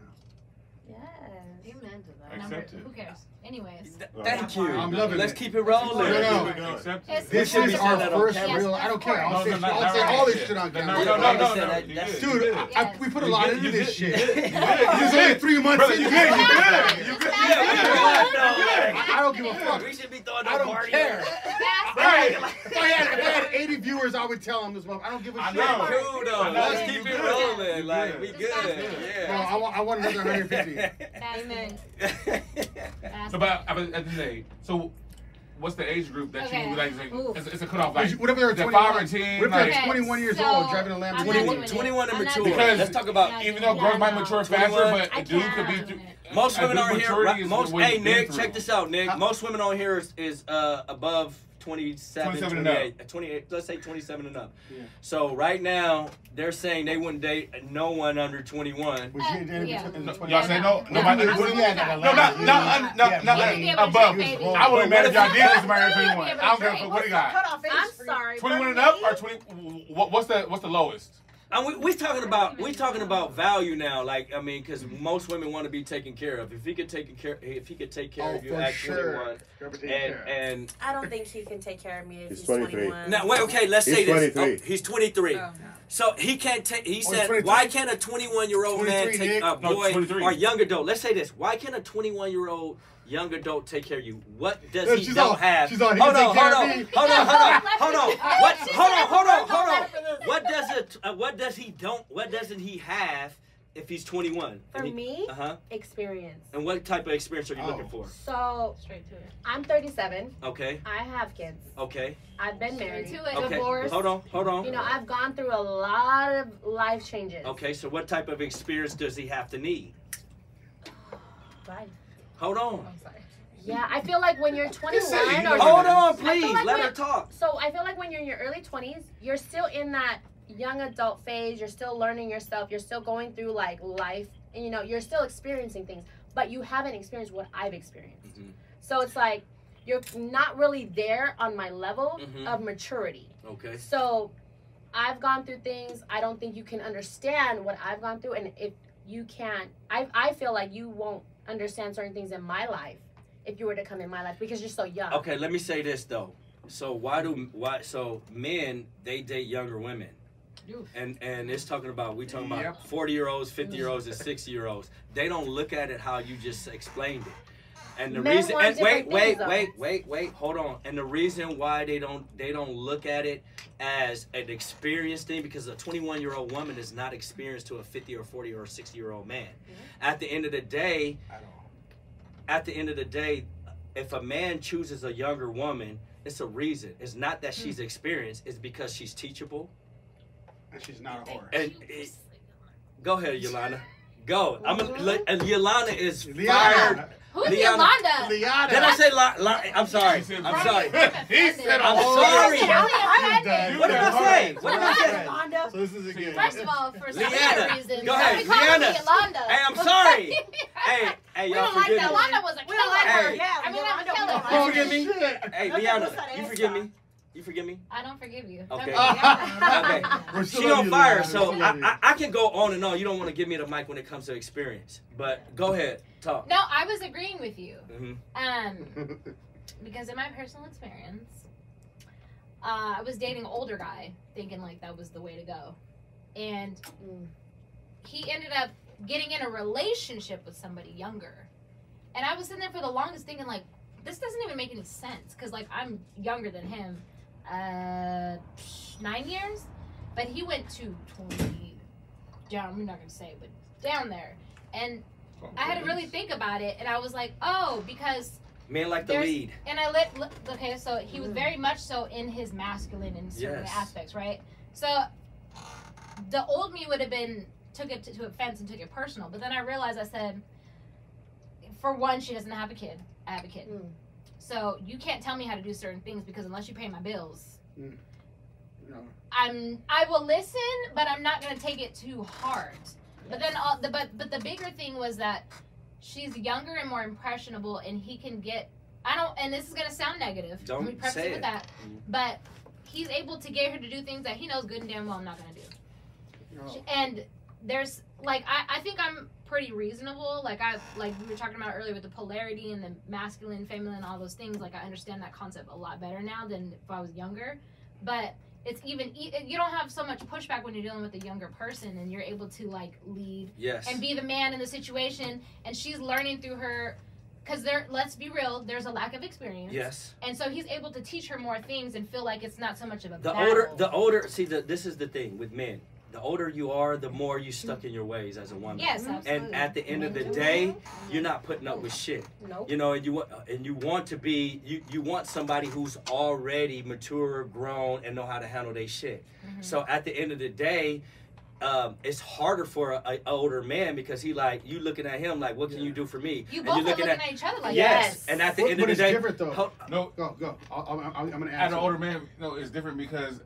Yes. Amen to that. Accepted. Who cares? Anyways. Th thank you. I'm loving Let's keep it rolling. No, no. This is our first real. I don't care. I'll, say, I'll say all this shit on camera. No, no, no, no. Dude, I, we put a lot into this shit. It's only three months in. You good? You? You? I don't give a fuck. We should be throwing a party. I don't care. If I had 80 viewers, I would tell them this month. I don't give a shit. I know. Let's keep it rolling. Like we good. Yeah. I want another 150. Amen. So, but at the end of the day, so what's the age group that Okay. you like? like it's, it's a cutoff. Like, Whatever they're they're 21. five or ten. What if like, they're 21 years so old driving a I'm not Lamborghini? 21, it. 21 and mature. because Let's talk about not even though it. girls might No. mature faster, but I a dude could be. Through, Most women dude on here. maturity is Most. what Hey Nick, check this out, Nick. Most women on here is, is uh above 27, 27 and 28, uh, 28, let's say 27 and up. Yeah. So right now they're saying they wouldn't date no one under 21. Was she dating yeah. in the 20s? Y'all say no? No, Nobody. I No, wouldn't not, do not, not, not, not, wouldn't be able to above. baby. I wouldn't mad if y'all did this, married You 21. I don't care drink. what he got. I'm you. sorry. 21 and up or 20? What's the what's the lowest? And we we talking about we talking about value now. Like I mean, because most women want to be taken care of. If he could take care, if he could take care Oh, of you for at sure. 21, Whoever and and I don't think he can take care of me if He's he's, 23. 21. now wait, okay, let's He's say this. 23. Oh, he's 23. Oh, no. So he can't take. He Oh, said, 23? why can't a 21 year old man take Nick. a boy 23. or young adult? Let's say this. Why can't a 21 year old young adult take care of you? What does Yeah, he don't all- have? she's all, hold on, hold on, hold on, hold on, hold on. What? Hold on, hold on, hold on. her for this. What does it? Uh, what does he don't? What doesn't he have if he's 21? For me, Uh huh. experience. And what type of experience are you Oh. looking for? So Straight to it. I'm 37. Okay. I have kids. Okay. I've been Straight married. to it. Okay. Divorced. Hold on. Hold on. You know, I've gone through a lot of life changes. Okay. So what type of experience does he have to need? Right. Hold on. I'm sorry. Yeah, I feel like when you're 21 or Hold on, please. like Let her talk. So I feel like when you're in your early 20s, you're still in that young adult phase. You're still learning yourself. You're still going through like life, and you know you're still experiencing things, but you haven't experienced what I've experienced. Mhm. So it's like you're not really there on my level Mhm. of maturity. Okay. So I've gone through things. I don't think you can understand what I've gone through, and if you can't, I I feel like you won't understand certain things in my life if you were to come in my life because you're so young. Okay. Let me say this though. So why do why? So men they date younger women. And and it's talking about we talking about Yep. forty year olds, fifty year olds, and sixty year olds. They don't look at it how you just explained it. And the Men reason and wait, different wait, wait, wait, wait, hold on. And the reason why they don't they don't look at it as an experienced thing because a 21 year old woman is not experienced to a 50 or 40 or 60 year old man. At the end of the day, At the end of the day, if a man chooses a younger woman, it's a reason. It's not that she's experienced. It's because she's teachable. And she's not a whore. And eh, it, go ahead, Yolanda. Go. I'm a, and Yolanda is fired. Liana. Who's Liana. Yolanda? Liana. Did I say la, la, I'm sorry. I'm sorry. he said, I'm sorry. What did I say? What did I say? Yolanda. So this is again. First of all, for some Liana, reason, go ahead, somebody called Liana. Yolanda. Hey, I'm sorry. Hey, hey, we y'all don't like that. me. Yolanda was a killer. We don't like her. Hey. Yeah, I mean, I'm a killer. don't You forgive me? Hey, Okay, Liana, you forgive me? You forgive me? I don't forgive you. Okay. Don't forgive me. Okay. We're She still on you, fire, so I. I, I can go on and on. You don't want to give me the mic when it comes to experience, but go ahead, talk. No, I was agreeing with you. hmm Um, because in my personal experience, uh, I was dating an older guy, thinking like that was the way to go, and he ended up getting in a relationship with somebody younger, and I was sitting there for the longest thinking like, this doesn't even make any sense because like I'm younger than him, uh, nine years, but he went to twenty. Down, I'm not gonna say, but down there, and I had to really think about it, and I was like, oh, because Men like the There's- lead. and I lit, lit okay, so he was very much so in his masculine in certain Yes. aspects, right? So the old me would have been took it to, to offense and took it personal, but then I realized I said, for one, she doesn't have a kid. I have a kid, Mm. so you can't tell me how to do certain things because unless you pay my bills, No. I'm I will listen, but I'm not gonna take it too hard. But then all the but but the bigger thing was that she's younger and more impressionable, and he can get. I don't, and this is gonna sound negative. Don't Let me preface say it with it. that. Mm-hmm. But he's able to get her to do things that he knows good and damn well I'm not gonna do. No. And there's like I, I think I'm pretty reasonable. Like I like we were talking about earlier with the polarity and the masculine, feminine, all those things. Like I understand that concept a lot better now than if I was younger. But it's even you don't have so much pushback when you're dealing with a younger person and you're able to like lead yes. and be the man in the situation and she's learning through her because there let's be real there's a lack of experience yes and so he's able to teach her more things and feel like it's not so much of a the battle. older the older see the, this is the thing with men the older you are, the more you stuck in your ways as a woman. Yes, mm-hmm. absolutely. And at the end of the mm-hmm. day, you're not putting up with shit. Nope. You know, and you want and you want to be you you want somebody who's already mature, grown, and know how to handle their shit. Mm-hmm. So at the end of the day. Um, it's harder for an older man because he like you looking at him like what can yeah. you do for me? You and both you're looking, looking at, at, each other like yes. yes. And at the end of the day, different though. Ho- no, go go. i am gonna ask. As an older man, no, it's different because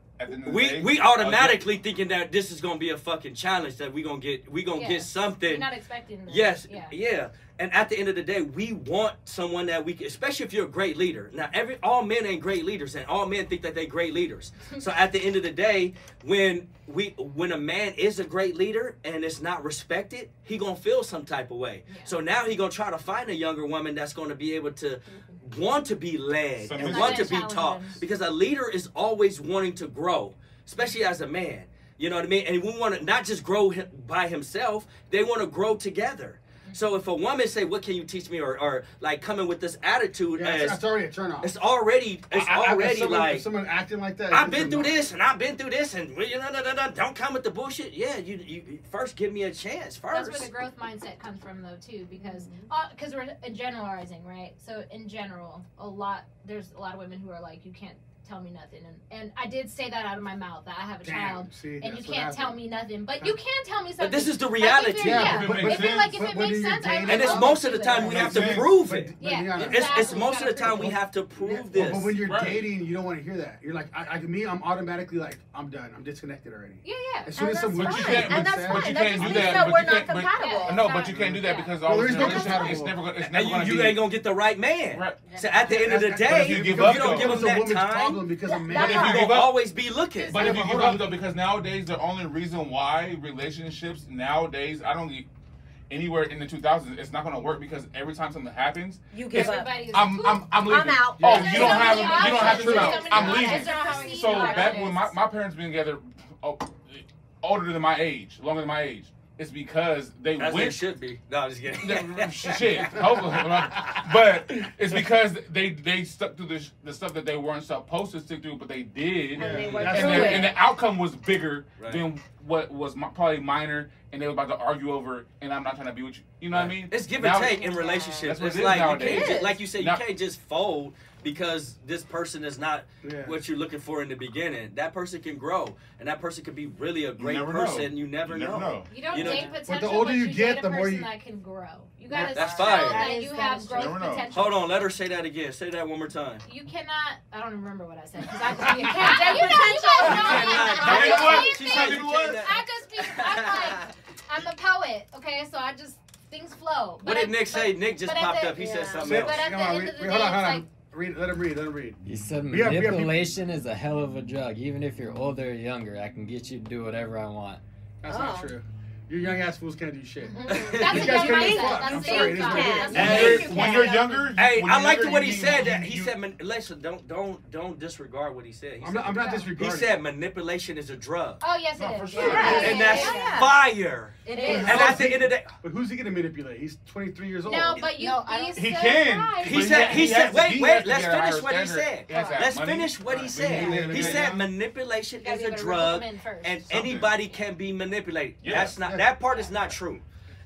we we automatically okay. thinking that this is gonna be a fucking challenge that we gonna get we gonna yeah. get something. You're not expecting. This. Yes. Yeah. yeah and at the end of the day, we want someone that we can, especially if you're a great leader. Now, every all men ain't great leaders, and all men think that they're great leaders. so at the end of the day, when we when a man is a great leader and it's not respected, he gonna feel some type of way. Yeah. So now he gonna try to find a younger woman that's gonna be able to mm-hmm. want to be led and want to be taught. Because a leader is always wanting to grow, especially as a man. You know what I mean? And we want to not just grow by himself; they want to grow together. So if a woman say, "What can you teach me?" or, or like coming with this attitude, yeah, as, it's already a. It's already it's I, I, already someone, like someone acting like that. I've been through this and I've been through this and you know, no, no, no, don't come with the bullshit. Yeah, you, you first give me a chance first. That's where the growth mindset comes from though too, because mm-hmm. because uh, we're generalizing, right? So in general, a lot there's a lot of women who are like, "You can't." tell me nothing. And, and I did say that out of my mouth that I have a Damn, child see, and you can't tell me nothing, but you can tell me something. But this is the reality. Like, yeah, yeah. But, but, if it, like if but, it makes sense, I and it's most of the time we have to prove it. Yeah, it's, most of the time we have to prove this. But when you're dating, you don't want to hear that. You're like, I, I, me, I'm automatically like, I'm done. I'm disconnected already. Yeah, yeah. As soon as someone, but you can't, and that's fine. But do that. We're not compatible. No, but you can't do that because always it's never going to. You ain't gonna get the right man. So at the end of the day, you don't give them that time problem because a man. But if you give up, always be looking. But if you give up though, because nowadays the only reason why relationships nowadays I don't anywhere in the 2000s, it's not going to work because every time something happens, you give up. I'm, I'm, I'm leaving. I'm out. Oh, you don't have you don't have to out. I'm leaving. So back when my, my parents been together, oh, older than my age, longer than my age, it's because they As went. They should be. No, I'm just kidding. shit, hopefully, but it's because they they stuck through the, the stuff that they weren't supposed to stick through, but they did, yeah. and, they and, the, and, the, outcome was bigger right. than what was my, probably minor, and they were about to argue over. And I'm not trying to be with you. You know right. what I mean? It's give and now, take in relationships. It's like you can't just, like you said, you can't just fold because this person is not yeah. what you're looking for in the beginning. That person can grow, and that person can be really a great you person. Know. You never, you never know. know. You don't you date know? potential. But the older you, get, the more you that can grow. You gotta that's fire. That, you have growth potential. Hold on, let her say that again. Say that one more time. You cannot. I don't remember what I said because I can't. you know, you guys know I cannot. I could be. i'm like, I'm a poet. Okay, so I just things flow. But what did Nick say? Nick just popped up. He said something else. But at the end of the day, like Read, let him read. Let him read. He said manipulation is a hell of a drug. Even if you're older or younger, I can get you to do whatever I want. That's oh. not true. Your young ass fools can't do shit. Mm-hmm. That's you guys can't do fuck. I'm sorry. When you're younger, you, hey, I liked what he said. That he said, listen, don't don't don't disregard what he said. He I'm, said not, I'm not disregarding. He said manipulation is a drug. Oh yes, no, it for. Sure. Yeah, and yeah, that's yeah. fire. It is. And at the end of the day, but who's he gonna manipulate? He's 23 years old. No, but you. No, he can. He said. He said. Wait, wait. Let's finish what he said. Let's finish what he said. He said manipulation is a drug, and anybody can be manipulated. That's not that part is not true.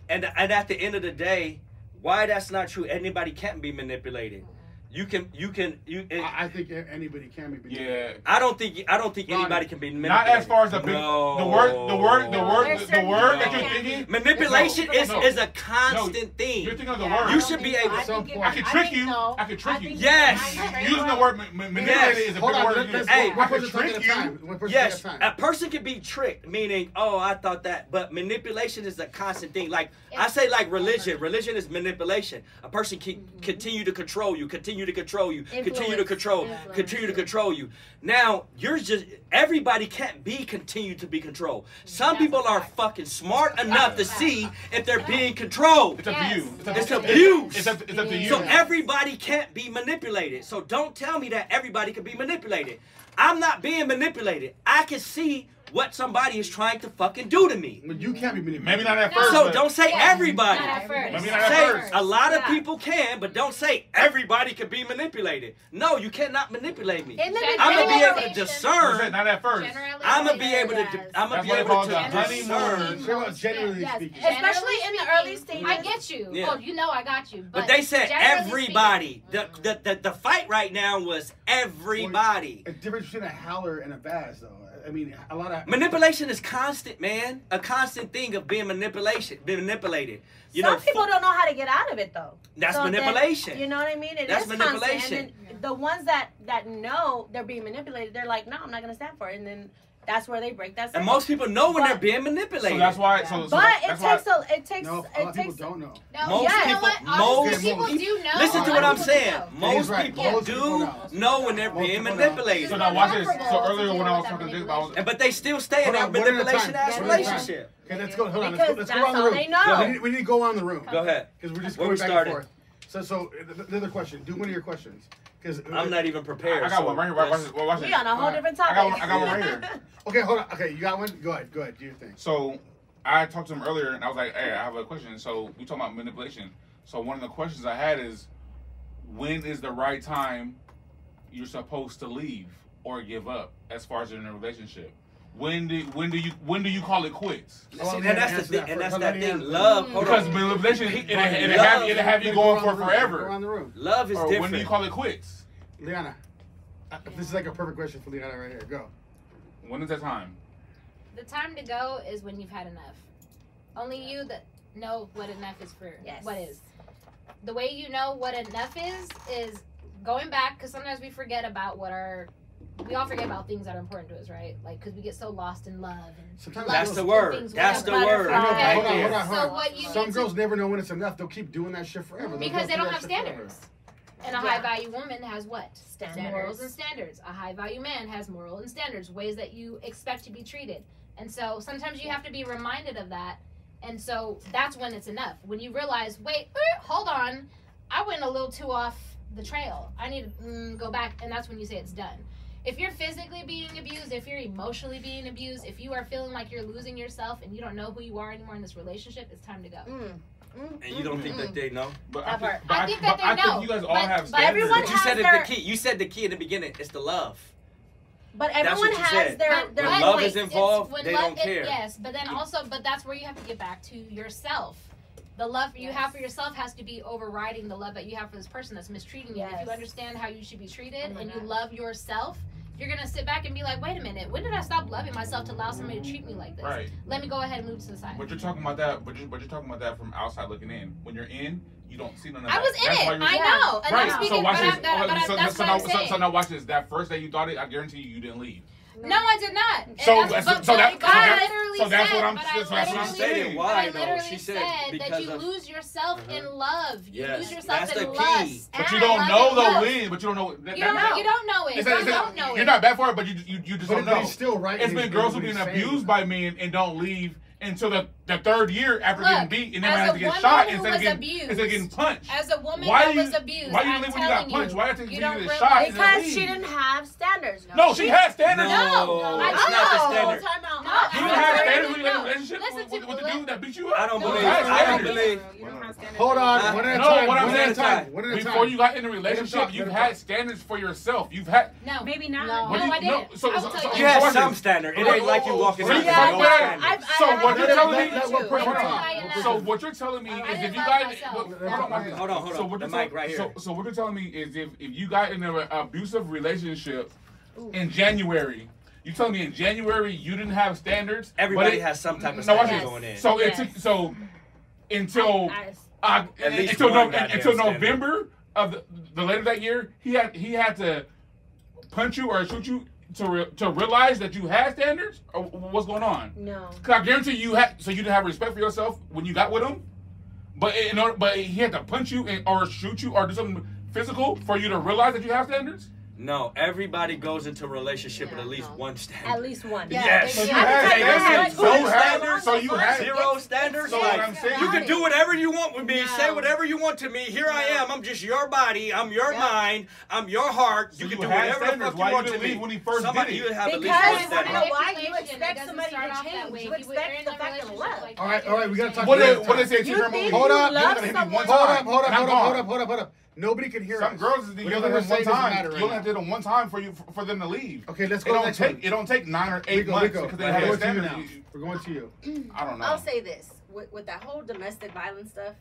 And, and at the end of the day, why that's not true, anybody can be manipulated. You can, you can, you. It, I, I think anybody can be. Yeah, I don't think, I don't think anybody can be manipulated. Not as far as the big, no. the word, the word, the word, the word no. that you're thinking. Manipulation is is a constant thing. You're thinking of the yeah, word. You should be able. to. some. I could trick you. I could trick you. Yes. Using the word manipulate is a big word. Hey, I could trick you. Yes, a person can be tricked, meaning, oh, I thought that, but manipulation is a constant thing. Like I say like religion. Religion is manipulation. A person can mm-hmm. continue to control you, continue to control you, Influence. continue to control, Influence. continue to control you. Now you're just everybody can't be continued to be controlled. Some people are fucking smart enough to see if they're being controlled. It's abuse. Yes. It's abuse. It's, up It's you. So everybody can't be manipulated. So don't tell me that everybody can be manipulated. I'm not being manipulated. I can see what somebody is trying to fucking do to me. But you can't be manipulated. Maybe not at No. first. So don't say Yeah, everybody. Not at first. Maybe not at Say first. a lot of Yeah. people can, but don't say everybody can be manipulated. No, you cannot manipulate me. I'm gonna be able to discern. Not at first. I'm gonna be able to. I'm gonna be why they able call to it the honeymoon. discern. Say about generally Yes, speaking. especially in the early stages. I get you. Yeah. Oh, you know I got you. But, But they said generally everybody. The, mm-hmm. the the the fight right now was everybody. A difference between a howler and a bass, though. I mean, a lot of Manipulation is constant, man. A constant thing of being manipulation, being manipulated. You Some know, people don't know how to get out of it though. That's So then, manipulation. you know what I mean? It That's is constant, manipulation. And then the ones that that know they're being manipulated, they're like, no, I'm not gonna stand for it. And then that's where they break that. and most people know when But- they're being manipulated. So that's why. So, so But that- it that's why. takes a it takes no, a lot it takes people don't know. No, Most yeah, you know people- what? most people people- do know. Listen to what I'm saying. Most right. people Most people do know. know when they're being manipulated. So now watch this. So earlier when I was talking to Dick about but they still stay in that on, one at a time. manipulation ass One at a time. relationship. Okay, let's go. Hold on. Let's go, let's go around the room. they know. We need, we need to go around the room. Go ahead. Because we're just Where going we back started? and forth. So, so uh, the, the other question. Do one of your questions. Because I'm not even prepared. I got so one right here. Watch let's- this. Watch we this. on a whole Alright. different I topic. got one. I got one right here. Okay, hold on. Okay, you got one. Go ahead. Go ahead. Do your thing. So I talked to him earlier, and I was like, "Hey, I have a question." So we talking about manipulation. So one of the questions I had is, when is the right time you're supposed to leave or give up as far as in a relationship? When do when do you when do you call it quits? Well, and that's the thing. that And that's Let that thing. answer that. Love. Hold Because on. manipulation, it, it, Love. it, have, it have you going for the room. Go forever. around the room. Love is different. when do you call it quits? Liana, uh, this is like a perfect question for Liana right here. Go. When is that time? The time to go is when you've had enough. Only you that know what enough is for. Yes. What is. The way you know what enough is is going back because sometimes we forget about what our we all forget about things that are important to us, right? Like because we get so lost in love and Sometimes That's the lust word. That's the whatever. word. I know, Okay. hold on, hold on, hold So what you Some girls to, never know when it's enough. They'll keep doing that shit forever. They'll because they don't that have shit forever. Standards. And a Yeah. high value woman has what? Standards. Morals and standards. A high value man has moral and standards, ways that you expect to be treated. And so sometimes you have to be reminded of that. And so that's when it's enough. When you realize, wait, er, hold on, I went a little too off the trail. I need to mm, go back. And that's when you say it's done. If you're physically being abused, if you're emotionally being abused, if you are feeling like you're losing yourself and you don't know who you are anymore in this relationship, it's time to go. Mm, mm, And you don't think mm, that they know? But That I think, part. but I I, think but that they I know, think you guys all but- have but standards. everyone But you has said it their- the key. You said the key in the beginning. It's the love. But That's everyone what has said. their But- their When love is involved, when they love- don't it- care. yes, but then also, but that's where you have to get back to yourself. The love you have for yourself has to be overriding the love that you have for this person that's mistreating you. And If you understand how you should be treated Oh my and you love yourself, you're gonna sit back and be like, wait a minute, when did I stop loving myself to allow somebody to treat me like this? Right. Let me go ahead and move to the side. But you're talking about that. But you're, but you're talking about that from outside looking in. When you're in, you don't see none of I that. was in That's why it. I know, and right. I'm speaking, so watch this. I, but, Okay, but I, so, that's so, what now, I'm so, saying. so now watch this. That first day you thought it, I guarantee you, you didn't leave. No, I did not. And So- that's, so- so that- so that- literally so that's said, what I'm- so I that's what I'm literally- saying. but Why, I though? literally She said that you of- lose yourself Uh-huh. in love. You Yes, lose yourself that's in the key. lust. But you don't know and the lust. But you don't know. That, You don't, that, know, you don't know it. It's you not- it's don't not- know You're it. not bad for it, but you you, you just But, don't but know. he's still right. It's in been girls in who've been abused by men and don't leave until the, the third year after Look, getting beat and then as have to get shot who instead was of getting abused- instead of getting punched. As a woman Why that you- was abused, why you I'm leave when you got punched? you, Why you have you get don't a realize- shot? Because leave. she didn't have standards. No, she had standards. No, No, it's I not the know. standard. Time out. No, You didn't I have know. standards when you got in a No. relationship Listen with, to with, with the me. dude that beat you up? I don't No, believe. you I have don't standards. believe. You don't have standards. Hold on. One at a No, time. what I'm one at a saying time. is One at a before time. you got in a talk, relationship, let you've him had talk. standards for yourself. You've had. No. Maybe not. No, What do you- I no, didn't. so- I will so- you. You have some this. standard. It ain't like you walking So, in so, here so, no what- standards. I've- so I- what I- you're telling me? Let one person hold on. talk. So what you're telling me is if you love got myself. look, Hold hold on, on, watch this. hold on, hold So on. what you're mic right here. So, so what you're telling me is if if you got in an abusive relationship in January. You telling me in January you didn't have standards? Everybody it- has some type of No, watch standard this. going in. So Yes. it took so until I- uh, until, no, goddamn until standard. November of the, the later that year, he had he had to punch you or shoot you to re, to realize that you had standards. Or what's going on? No. Cause I guarantee you had so you didn't have respect for yourself when you got with him, but in order, but he had to punch you and, or shoot you or do something physical for you to realize that you have standards. No, everybody goes into a relationship with at least one standard. At least one. Yes. So you I had can standards. So you zero had- standards. so you had- zero standards. So like, I'm saying- you can do whatever you want with me. Say whatever you want to me. Here I am. I'm just your body. I'm your mind. I'm your heart. So you can you do had whatever the standards. fuck Why you you want to me. leave when he first Somebody did it? you have at least one you standard. know why you expect somebody to off change. You If you were expect the a fucking love. All right, all right, we gotta talk. What one did at a what time. they say to You your think? Hold up, You love only hit me one someone- Hold up, hold up, hold up, hold up, hold up, hold up. Nobody can hear Some us. girls is you Whatever only we're hit them one time. matter You only now. have to hit them one time for you for them to leave. Okay, let's go to the don't next take one. it don't take nine or eight Rico, months Rico, because they we're have going to you We're going to you. I don't know. I'll say this with, with that whole domestic violence stuff,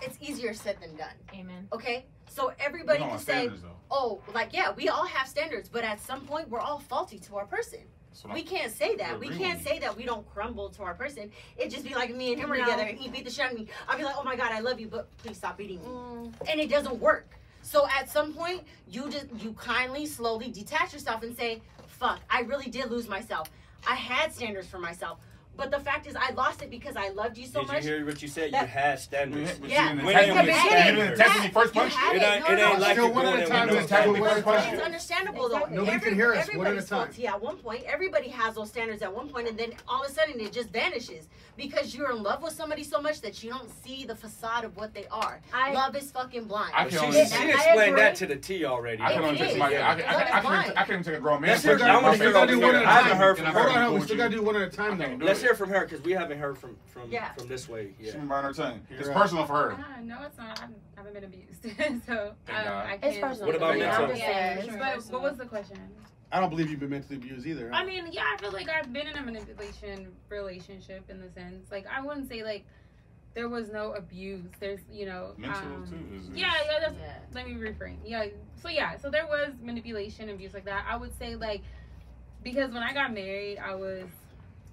it's easier said than done. Amen. Okay, so everybody We don't can say, though. "Oh, like yeah, we all have standards, but at some point we're all faulty to our person." That's what We can't say that. We can't say that we don't crumble to our person. It'd just be like me and him were No. together, and he beat the shit out of me. I'll be like, "Oh my god, I love you, but please stop beating me," mm. and it doesn't work. So at some point, you just you kindly, slowly detach yourself and say, "Fuck, I really did lose myself. I had standards for myself." But the fact is, I lost it because I loved you so Did you hear what you said? You had standards. But Yeah. you didn't When attack you me. get You standards. didn't attack me when first You punched had. It it. ain't, No, it no, ain't like Still you're one at a time, with just no attack me standards. one It's, time. understandable though. Nobody Every- can hear us. One at a time. faulty at one point. Everybody has those standards at one point, and then all of a sudden it just vanishes because you're in love with somebody so much that you don't see the facade of what they are. I- love is fucking blind. I can she, only- she I explained that to the T already. I can It only take somebody. I, can, I can a grown man. Let's for hear- you. I wanna I'm hear We gotta do over one here. at a I haven't heard from her. hold on. We still you. gotta do one at a time though. Can't do Let's it. hear from her because we haven't heard from from Yeah. from this way. She Yeah. can burn her tongue. It's You're personal for her. Ah, no, it's not. I'm, I haven't been abused, so um, Thank God. I It's can't. personal. What about Yeah, mental? I'm Yeah, But what was the question? I don't believe you've been mentally abused either. huh? I mean, yeah, I feel like I've been in a manipulation relationship in the sense, like I wouldn't say like there was no abuse. There's, you know, Mental um, too. Is, is, yeah, yeah. That's, Yeah. Let me reframe. Yeah. So yeah, so there was manipulation, abuse like that. I would say like because when I got married, I was.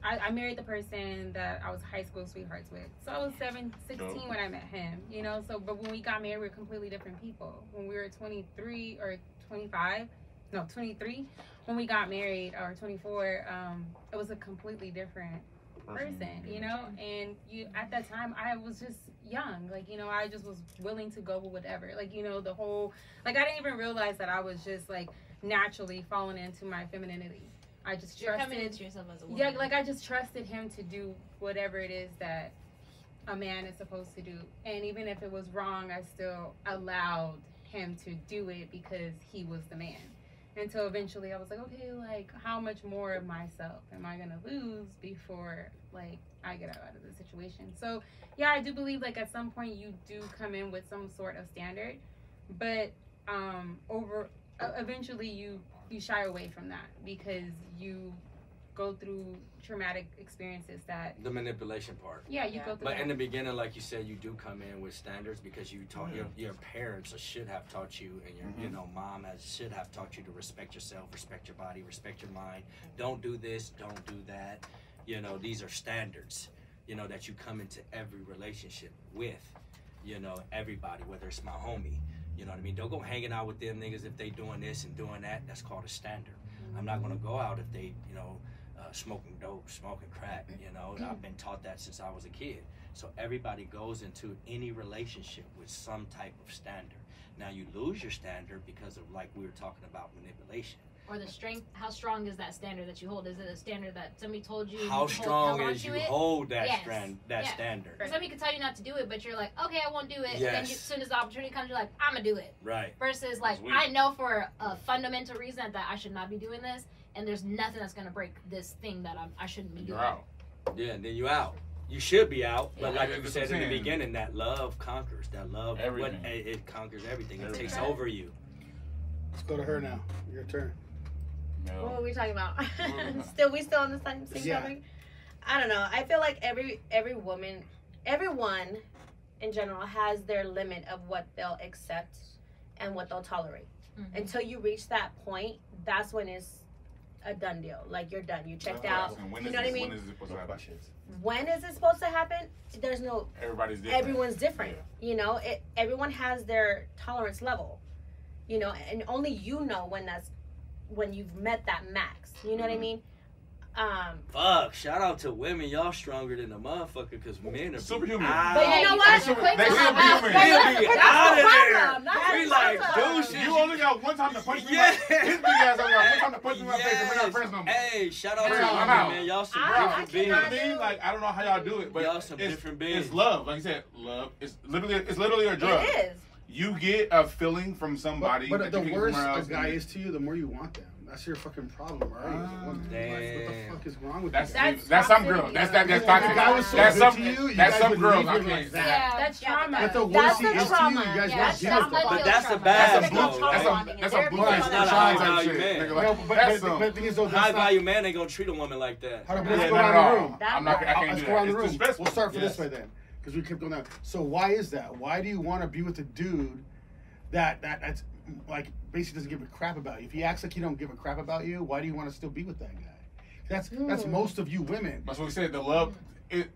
I, I married the person that I was high school sweethearts with. So I was seven, 16 when I met him, you know. So, but when we got married, we were completely different people. When we were 23 or 25, no, 23, when we got married, or 24, um, it was a completely different person, you know. And you at that time, I was just young, like you know, I just was willing to go with whatever, like you know, the whole, like I didn't even realize that I was just like naturally falling into my femininity. I just You're trusted coming into yourself as a woman. yeah, like I just trusted him to do whatever it is that a man is supposed to do. And even if it was wrong, I still allowed him to do it because he was the man. Until eventually I was like, okay, like how much more of myself am I gonna lose before like I get out of the situation? So yeah, I do believe like at some point you do come in with some sort of standard, but um over uh, eventually you you shy away from that because you go through traumatic experiences that The manipulation part. yeah you go through But that. in the beginning, like you said, you do come in with standards because you taught your, your parents should have taught you, and your you Mhm. know mom has should have taught you to respect yourself, respect your body, respect your mind. Don't do this, don't do that. You know these are standards. You know that you come into every relationship with. You know everybody, whether it's my homie. You know what I mean? Don't go hanging out with them niggas if they doing this and doing that. That's called a standard. I'm not gonna go out if they, you know, uh, smoking dope, smoking crack. You know, I've been taught that since I was a kid. So everybody goes into any relationship with some type of standard. Now you lose your standard because of like we were talking about manipulation. Or the strength. How strong is that standard that you hold? Is it a standard that somebody told you? How you strong held is you it? hold that Yes. strand that Yeah. standard? Or somebody could tell you not to do it, but you're like, okay, I won't do it. And then you, as soon as the opportunity comes, you're like, I'm gonna do it. Right. Versus like. I know for a fundamental reason that I should not be doing this, and there's nothing that's gonna break this thing that I'm, I shouldn't be You're doing. out. Yeah, and then you out. You should be out, but Yeah, like you said in the beginning, that love conquers. That love, Everything. What, it, it conquers everything. It Everything. takes over you. Let's go to her now. Your turn. What No. were we talking about? still, we still on the same, same Yeah. topic. I don't know. I feel like every every woman, everyone, in general, has their limit of what they'll accept and what they'll tolerate. Mhm. Until you reach that point, that's when it's a done deal. Like you're done. You checked out. You is know what I mean? When is it supposed to happen? When is it supposed to happen? There's no Everybody's different. everyone's different you know it, everyone has their tolerance level you know and only you know when that's when you've met that max you know what i Mhm. mean Um, Fuck! Shout out to women. Y'all stronger than a motherfucker because men are Superhuman. but you know what? They Quick superhuman. time. They But be out of there. We like problem. douches. You only got one time to punch me. Yeah. my- His big ass only got one time to punch me in my face, and we're not friends no more. Hey, shout out to Bro, I'm women, man. Y'all some I- I different You know what I beings. mean? Like I don't know how y'all do it, but Y'all some different beings. It's love, like you said, love. It's literally, it's literally a drug. It is. You get a feeling from somebody. But, but the worse a guy is to you, the more you want them. That's your fucking problem, right? As a woman. Like, what the fuck is wrong with That's you? That's that's some toxicity, girls. That's that. That's If toxic. the guy was so That's good some. to you, you That's guys some would girls. leave I him can't. like that. Yeah, That's yeah, trauma. But the That's worse he the is to you, trauma. you guys Yeah, won't that's give trauma. it to him. But that's a That's bad a That's blue. though, That's right? a that's a blue. That's it's not not a high a high value man. man. Nigga, No, like, but, but, that's but, some. but the thing is, though, High that's not, value man ain't gonna treat a woman like that. Hold on, Yeah, let's go not around at the all. room. I'm not. I can't Let's do go around that. the It's room. disrespectful. We'll start for Yes. this way then, because we keep going down. So why is that? Why do you want to be with a dude that that that's like basically doesn't give a crap about you? If he acts like he don't give a crap about you, why do you want to still be with that guy? That's that's Hmm. most of you women. That's what we said. The love, it,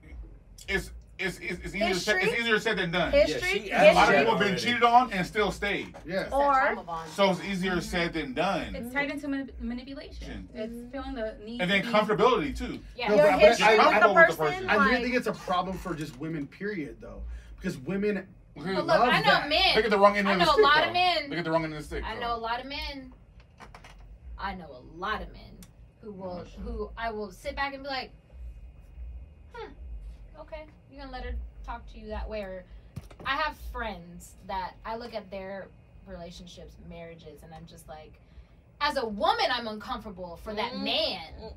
it's it's it's, it's easier said, it's easier said than done. History. she A lot of people have been cheated on and still stayed. Yeah. Or So it's easier said than done. It's tied into manip- manipulation. It's feeling the need. And then to be- comfortability too. Yeah. No, your but- but history I- with I- the comfortable with the person. person. I really like- think it's a problem for just women, period, though, because women But look, love I know that. men. Look at the wrong end of the stick. I know a stick. lot though. of men. Look at the wrong end of the stick. I though. know a lot of men. I know a lot of men who will who I will sit back and be like, hmm, okay, you're gonna let her talk to you that way, or I have friends that I look at their relationships, marriages, and I'm just like, as a woman, I'm uncomfortable for that Mm. man,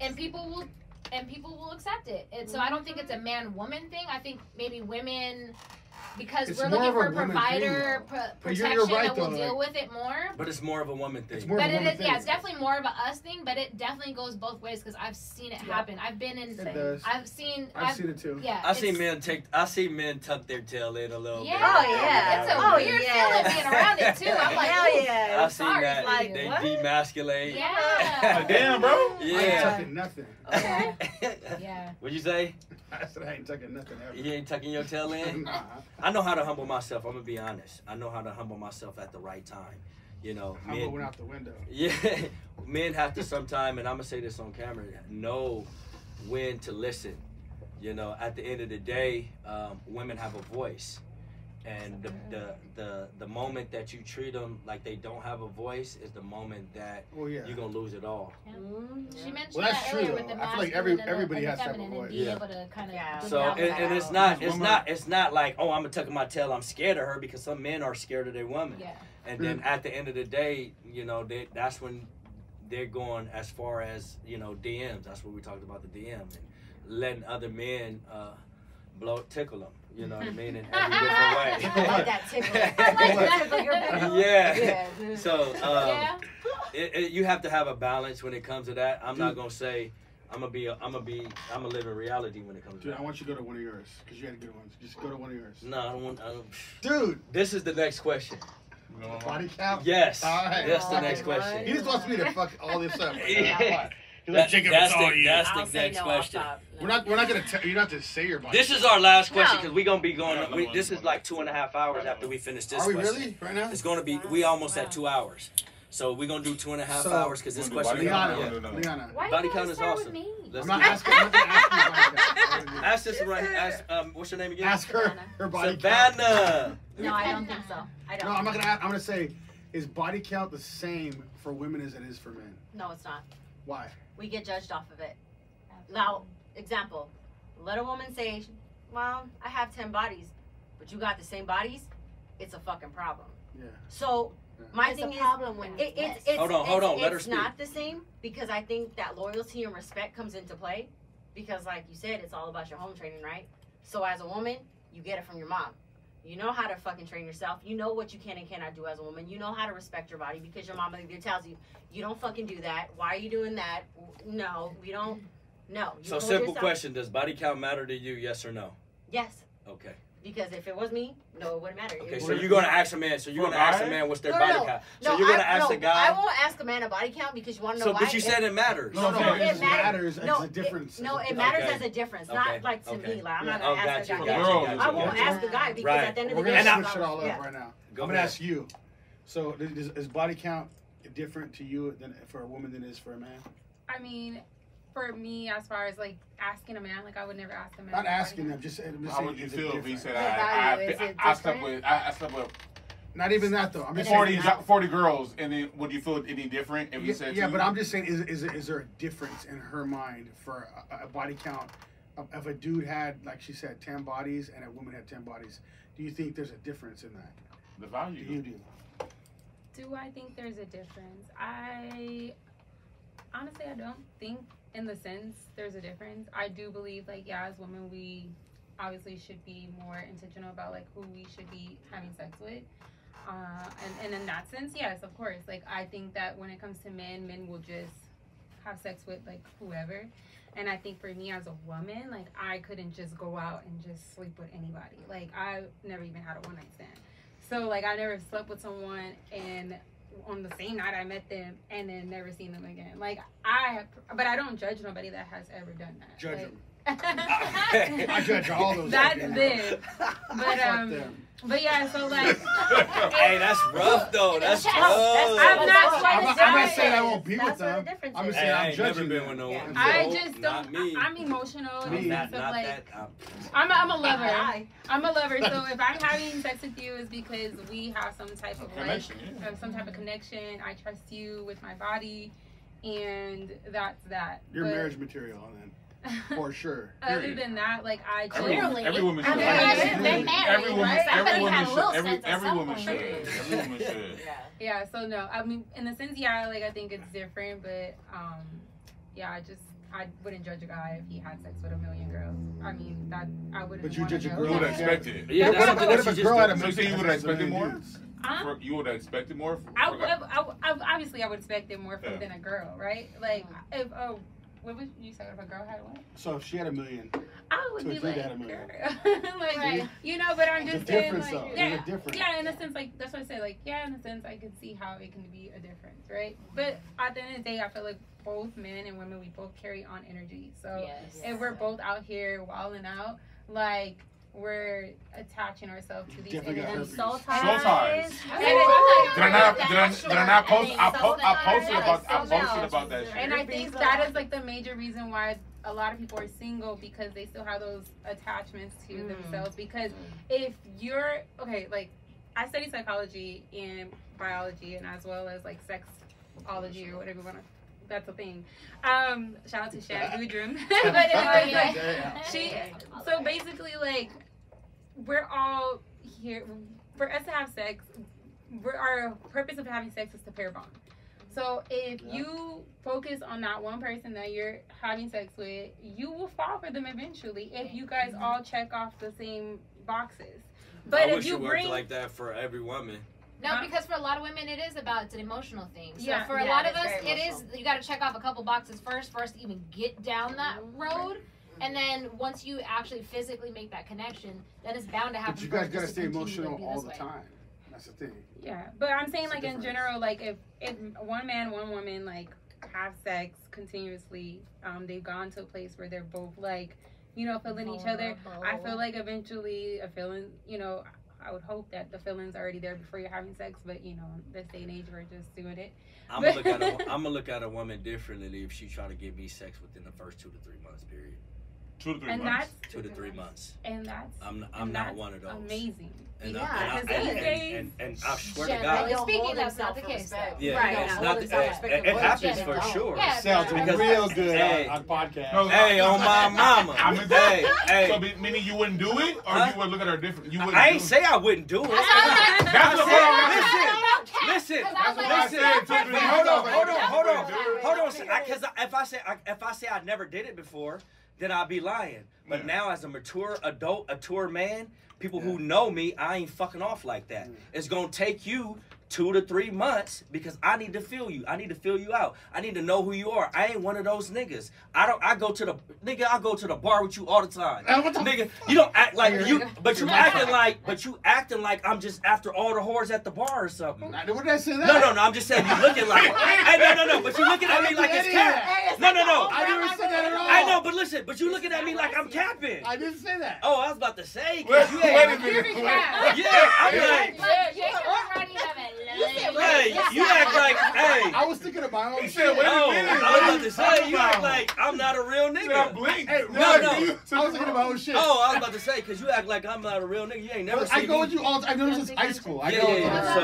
and people will. And people will accept it. And so I don't think it's a man woman thing. I think maybe women, because It's we're looking for a provider, thing, pro- protection, you're- you're right, that will though, deal like- with it more. But it's more of a woman thing. It's more But of a it woman is, thing. yeah, it's definitely more of a us thing. But it definitely goes both ways because I've seen it Yeah. happen. I've been in, It does. I've seen, I've seen it too. Yeah, I see it's- men take. I see men tuck their tail in a little Yeah, bit. Oh, yeah. it's a Oh, weird yeah. feeling being around it too. I'm like, Hell yeah. I've I'm seen sorry that. for Like, they what? demasculate. Yeah. Damn, bro. Yeah. tucking nothing. Okay. Yeah. What'd you say? I said I ain't tucking nothing ever. You ain't tucking your tail in? Nah. I know how to humble myself. I'm gonna be honest. I know how to humble myself at the right time. You know, I'm men- going out the window. Yeah, men have to sometime, and I'm gonna say this on camera, know when to listen. You know, at the end of the day, um, women have a voice, and the, the the the moment that you treat them like they don't have a voice is the moment that Well, yeah. you're gonna lose it all. She mentioned Well, that's that true, earlier with though. the I feel like every- everybody has to have a voice. Yeah. able to kind of Yeah. So and, and it's not it's not it's not like oh I'm gonna tucking my tail I'm scared of her because some men are scared of their woman. Yeah. And then at the end of the day, you know, they, that's when they're going as far as you know DMs. That's what we talked about the DM and letting other men uh, blow tickle them. You know what I mean in every different way. I like that tickle. I like that tickle. You're big. yeah. Yeah. So um, Yeah. it, it, you have to have a balance when it comes to that. I'm not gonna say I'm gonna be a, I'm gonna be I'm gonna live in reality when it comes to that. Dude, I want you to go to one of yours because you had good ones. Just go to one of yours. No, I don't want. I don't, Dude, this is the next question. body count. Yes. All right. That's the next question. He just wants me to fuck all this up. Yeah. He's That- like, Jacob, that's it's all the- you. that's the I'll next no, question. stop. No. We're not. We're not gonna. Tell you don't to say your body. This is our last question No. because we're gonna be going. Yeah, We, no, this no, is no. like two and a half hours after we finish this. Are we question. really right now? It's gonna be. We almost at two hours, so we're gonna do two and a half So- hours because this We're gonna question. do body yeah. count. Liana, Liana. Why Body you count gotta is start awesome. with me? Let's I'm not do it. asking. I'm not gonna ask you body count. Ask this right. Ask um. What's your name again? Ask her her body count. Savannah. No, I don't think so. I don't. No, I'm not gonna. Ask, I'm gonna say, is body count the same for women as it is for men? No, it's not. Why? We get judged off of it. Now, example, let a woman say, "Well, I have ten bodies, but you got the same bodies." It's a fucking problem. Yeah. So my It's thing a is, problem when it, it's it's, it's Hold on, hold it's, on, let her it's speak. not the same because I think that loyalty and respect comes into play because, like you said, it's all about your home training, right? So as a woman, you get it from your mom. You know how to fucking train yourself. You know what you can and cannot do as a woman. You know how to respect your body because your either tells you, you don't fucking do that. Why are you doing that? No, we don't. No. You So simple yourself- question: Does body count matter to you? Yes or no? Yes. Okay. Because if it was me, no, it wouldn't matter. Okay. would- So you're gonna ask a man. So you're gonna ask a man what's their No, no, body no. count. No, So you're gonna I, ask no, a guy. I won't ask a man a body count because you want to know So, why. but you said it matters. No, no, no, it, it matters. matters. as No, a difference. It, no, it matters Okay. as a difference, Okay. not like to Okay. me. Like I'm Yeah. not Oh, gonna got ask you, a guy. you, Girl. got you, I won't got ask a guy because Right. at the end of the We're the day, gonna I'm- switch it all up yeah. right now. Go I'm gonna ask you. So is, is body count different to you than for a woman than it is for a man? I mean, for me, as far as like asking a man, like I would never ask a man. Not asking body them, just, I'm just How saying, would you is it feel if he different? said, The I, value, I, is it I, I slept different? with, I, I slept with Not even that though. I'm just 40, saying. jo- 40 girls, and then would you feel any different if he Yeah, said yeah to but you? I'm just saying, is, is, is there a difference in her mind for a, a body count? Of, if a dude had, like she said, 10 bodies and a woman had 10 bodies, do you think there's a difference in that? The value. Do you do? Do I think there's a difference? I honestly I don't think in the sense there's a difference. I do believe like yeah, as women we obviously should be more intentional about like who we should be having sex with. Uh, and, and in that sense, yes, of course. Like I think that when it comes to men, men will just have sex with like whoever. And I think for me as a woman, like I couldn't just go out and just sleep with anybody. Like I never even had a one night stand. So like I never slept with someone and on the same night I met them and then never seen them again. Like I but I don't judge nobody that has ever done that. Judge Like- them. I judge all those. That's fucking- them. But Fuck um, them. but yeah. So like, hey, that's rough though. That's rough. I'm not I'm not, I'm not saying I won't be That's with where the them. I'm just saying Hey, I I'm ain't never judging been them. with no one. I just don't. me. I'm emotional in Me. the Not, sense not like. that. um, I'm a, I'm a lover. I'm a lover. So if I'm having sex with you, is because we have some type of like, yeah. some type of connection. I trust you with my body, and that's that. You're But marriage material, then, for sure. Other Period. than that, like I Every, just Clearly. every woman should. I mean, Every, have every, been married, every woman, right? every Somebody woman should. Every, every woman should. Every woman should. Yeah. yeah. So no, I mean, in a sense, yeah, like I think it's different, but um, yeah, I just I wouldn't judge a guy if he had sex with a million girls. I mean, that I wouldn't. But you judge a girl You would that- expect it. Yeah, What that's if- something what if a just girl had a So you say you million would have expected million more? dudes? Huh? For, you would have expected more. For, I, for a? I, I, I, obviously, I would expect it more from Yeah. than a girl, right? Like, if oh, what would you say if a girl had one? So if she had a million, I would So be if you like, had a million. like, Right. you know, but I'm There's a just saying, difference, like, though. Yeah, yeah, in a sense, like that's what I say, like, yeah, in a sense, I could see how it can be a difference, right? But at the end of the day, I feel like both men and women, we both carry on energy. So Yes. if we're both out here wilding out, like we're attaching ourselves to these Definitely got energies. herpes. Soul Soul ties. And Did I not? Did I, did I not post? I, po- I posted about. I posted about that And. I think that is like the major reason why a lot of people are single because they still have those attachments to Mm. themselves. Because if you're okay, like I study psychology and biology, and as well as like sexology or whatever you want to. That's a thing. Um, shout out to Shad Gudrum. but anyways, like, she. So basically, like we're all here for us to have sex. We're, our purpose of having sex is to pair bond. So if you focus on that one person that you're having sex with, you will fall for them eventually if you guys mm-hmm. all check off the same boxes. But I if wish you it worked bring like that for every woman. No, Huh? because for a lot of women, it is about it's an emotional thing. So Yeah. for a Yeah, lot of us, very it is emotional. you got to check off a couple boxes first, first to even get down that road, and then once you actually physically make that connection, then it's bound to happen. But you guys gotta stay emotional all the way. time. That's the thing. Yeah, but I'm saying It's like in general, like if if one man, one woman like have sex continuously, um, they've gone to a place where they're both like, you know, feeling each other. I feel like eventually a feeling, you know, I would hope that the feelings are already there before you're having sex, but you know, this day and age we're just doing it. I'm gonna look at a, I'm gonna look at a woman differently if she try to give me sex within the first two to three months period. Two to three And months. that's Two to three months. and that's I'm I'm and not one of those. amazing. And, Yeah, I, and, I, because and, these and, days- and, and I swear to God, like, They'll speaking, hold that's not themselves the for case, respect. though. yeah, Right, it's not. The, themselves it, it, of it what happens for don't. sure. Yeah, Sounds Because- real good Hey. on, on podcast. No, Hey, on oh, my mama. I'm in hey, hey. So be- meaning you wouldn't do it, or Huh? you would look at her different. You wouldn't. I ain't say I wouldn't do it. That's I what I'm listen, listen, That's what I listen. said. Two to three Wait, hold on, hold on, hold on, hold on. Because if I say if I say I never did it before, then I'd be lying. But Yeah. now, as a mature adult, a mature man, people who know me, I ain't fucking off like that. Mm. It's gonna take you two to three months because I need to feel you. I need to feel you out. I need to know who you are. I ain't one of those niggas. I don't. I go to the nigga. I go to the bar with you all the time. Uh, what the nigga, you don't act like Here. you, but you acting like, but you acting like I'm just after all the whores at the bar or something. What did I say that? No, no, no. I'm just saying you looking like. hey, no, no, no. But you looking at me like it's cap. No, no, no. I never said that at all. I know, but listen. But you looking at me like I'm capping. I didn't say that. Oh, I was about to say. 'cause Wait, you wait a minute. Yeah, I'm like. Look, Hey, you act like, hey. I was thinking about my own shit. Wait no, I was about to say, you act like I'm not a real nigga. Blink. No, no. I was thinking about my own shit. Oh, I was about to say, because you act like I'm not a real nigga. You ain't never seen I go with you all, I've since high school. I go yeah, so,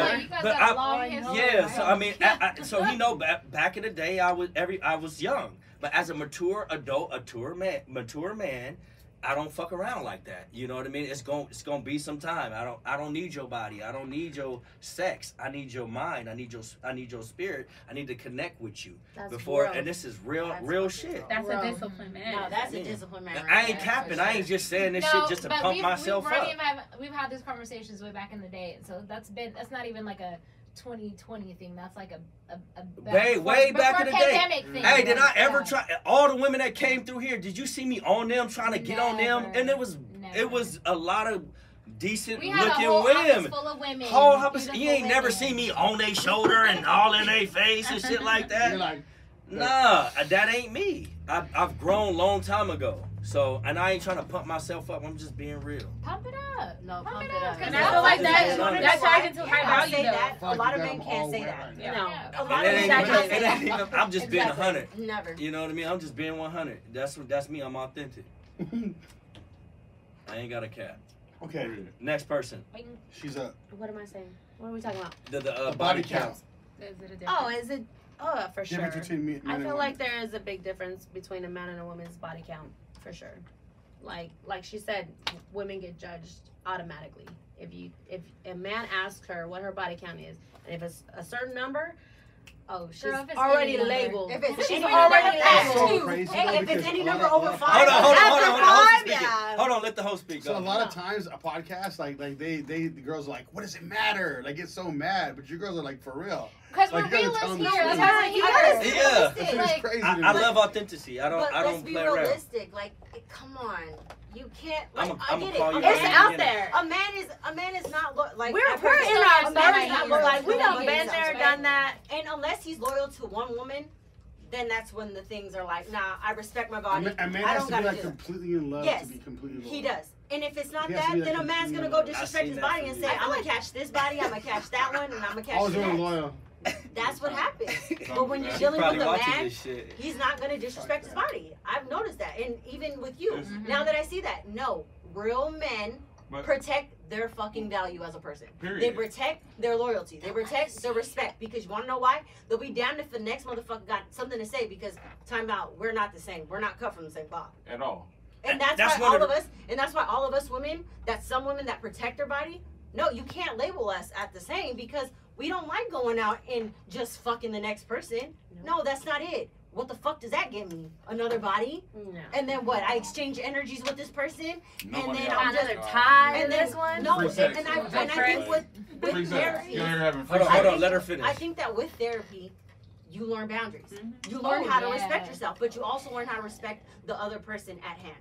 I, yeah, so I mean, so he know, back, back in the day, I was every, I was young, but as a mature adult, a mature man, mature man, I don't fuck around like that. You know what I mean? It's going it's going to be some time. I don't I don't need your body. I don't need your sex. I need your mind. I need your I need your spirit. I need to connect with you that's before. And this is real that's real shit. That's a discipline, man. No, that's yeah. a discipline, man. I ain't capping. Sure. I ain't just saying this no, shit just to pump we've, myself we've up. Had, we've had these conversations way back in the day, so that's been that's not even like a 2020 thing. That's like a, a, a way way back in the day. Thing, hey, did I ever yeah. try? All the women that came through here, did you see me on them trying to get Never. on them? And it was Never. it was a lot of decent looking women. women. Whole you ain't women. never seen me on their shoulder and all in their face and shit like that. Like, nah, that ain't me. I, I've grown long time ago. So, and I ain't trying to pump myself up. I'm just being real. Pump it up. No, pump, pump it up. Because I feel like that, that ties into high value. Say that. A lot of men can't say that. You know, a lot of men can't say that. I'm just being 100. Never. You know what I mean? I'm just being 100. That's that's me. I'm authentic. I ain't got a cat. Okay. Next person. She's up. What am I saying? What are we talking about? The, the, uh, the body, body count. Is oh, is it? Oh, for sure. Me, I feel like there is a big difference between a man and a woman's body count for sure. Like like she said, women get judged automatically. If you if a man asks her what her body count is, and if it's a certain number, Oh, she's Girl, already labeled. If it's she's already labeled. So hey, if it's any number over five, hold on, hold on, hold on, hold on. Five, yeah. Hold on, let the host speak. Go. So a lot of times, a podcast like like they they the girls are like, what does it matter? Like get so mad, but you girls are like for real. Because like, we're realistic here. That's right. He yeah. Realistic. Like, crazy I, I love authenticity. I don't. But I don't let's be play realistic. Around. Like, come on. You can't. Like, I'm a, I'm I get it. It's out there. A man is a man is not lo- like. We're, we're in our thirties. Like we don't been there, done that. And unless he's loyal to one woman, then that's when the things are like, nah, I respect my body. A man, has to be like completely in love yes, to be completely loyal. He does. And if it's not that, then a man's gonna go disrespect his body and say, I'm gonna catch this body, I'm gonna catch that one, and I'm gonna catch. That. loyal. That's what happens. but when you're dealing with a man, he's not gonna disrespect his body. I've noticed that, and even with you, mm-hmm. now that I see that, no, real men but, protect their fucking value as a person. Period. They protect their loyalty. They protect their respect because you want to know why? They'll be damned if the next motherfucker got something to say because time out. We're not the same. We're not cut from the same cloth at all. And that's, that's why all of us. And that's why all of us women. That some women that protect their body. No, you can't label us at the same because we don't like going out and just fucking the next person. No, no that's not it. What the fuck does that get me? Another body? No. And then what? I exchange energies with this person, Nobody and then. I'm just another tie. And this one. No, and, and, I and I think with, with therapy. Hold on, hold on. Let her finish. I think that with therapy, you learn boundaries. Mm-hmm. You learn oh, how to respect yourself, but you also learn how to respect the other person at hand.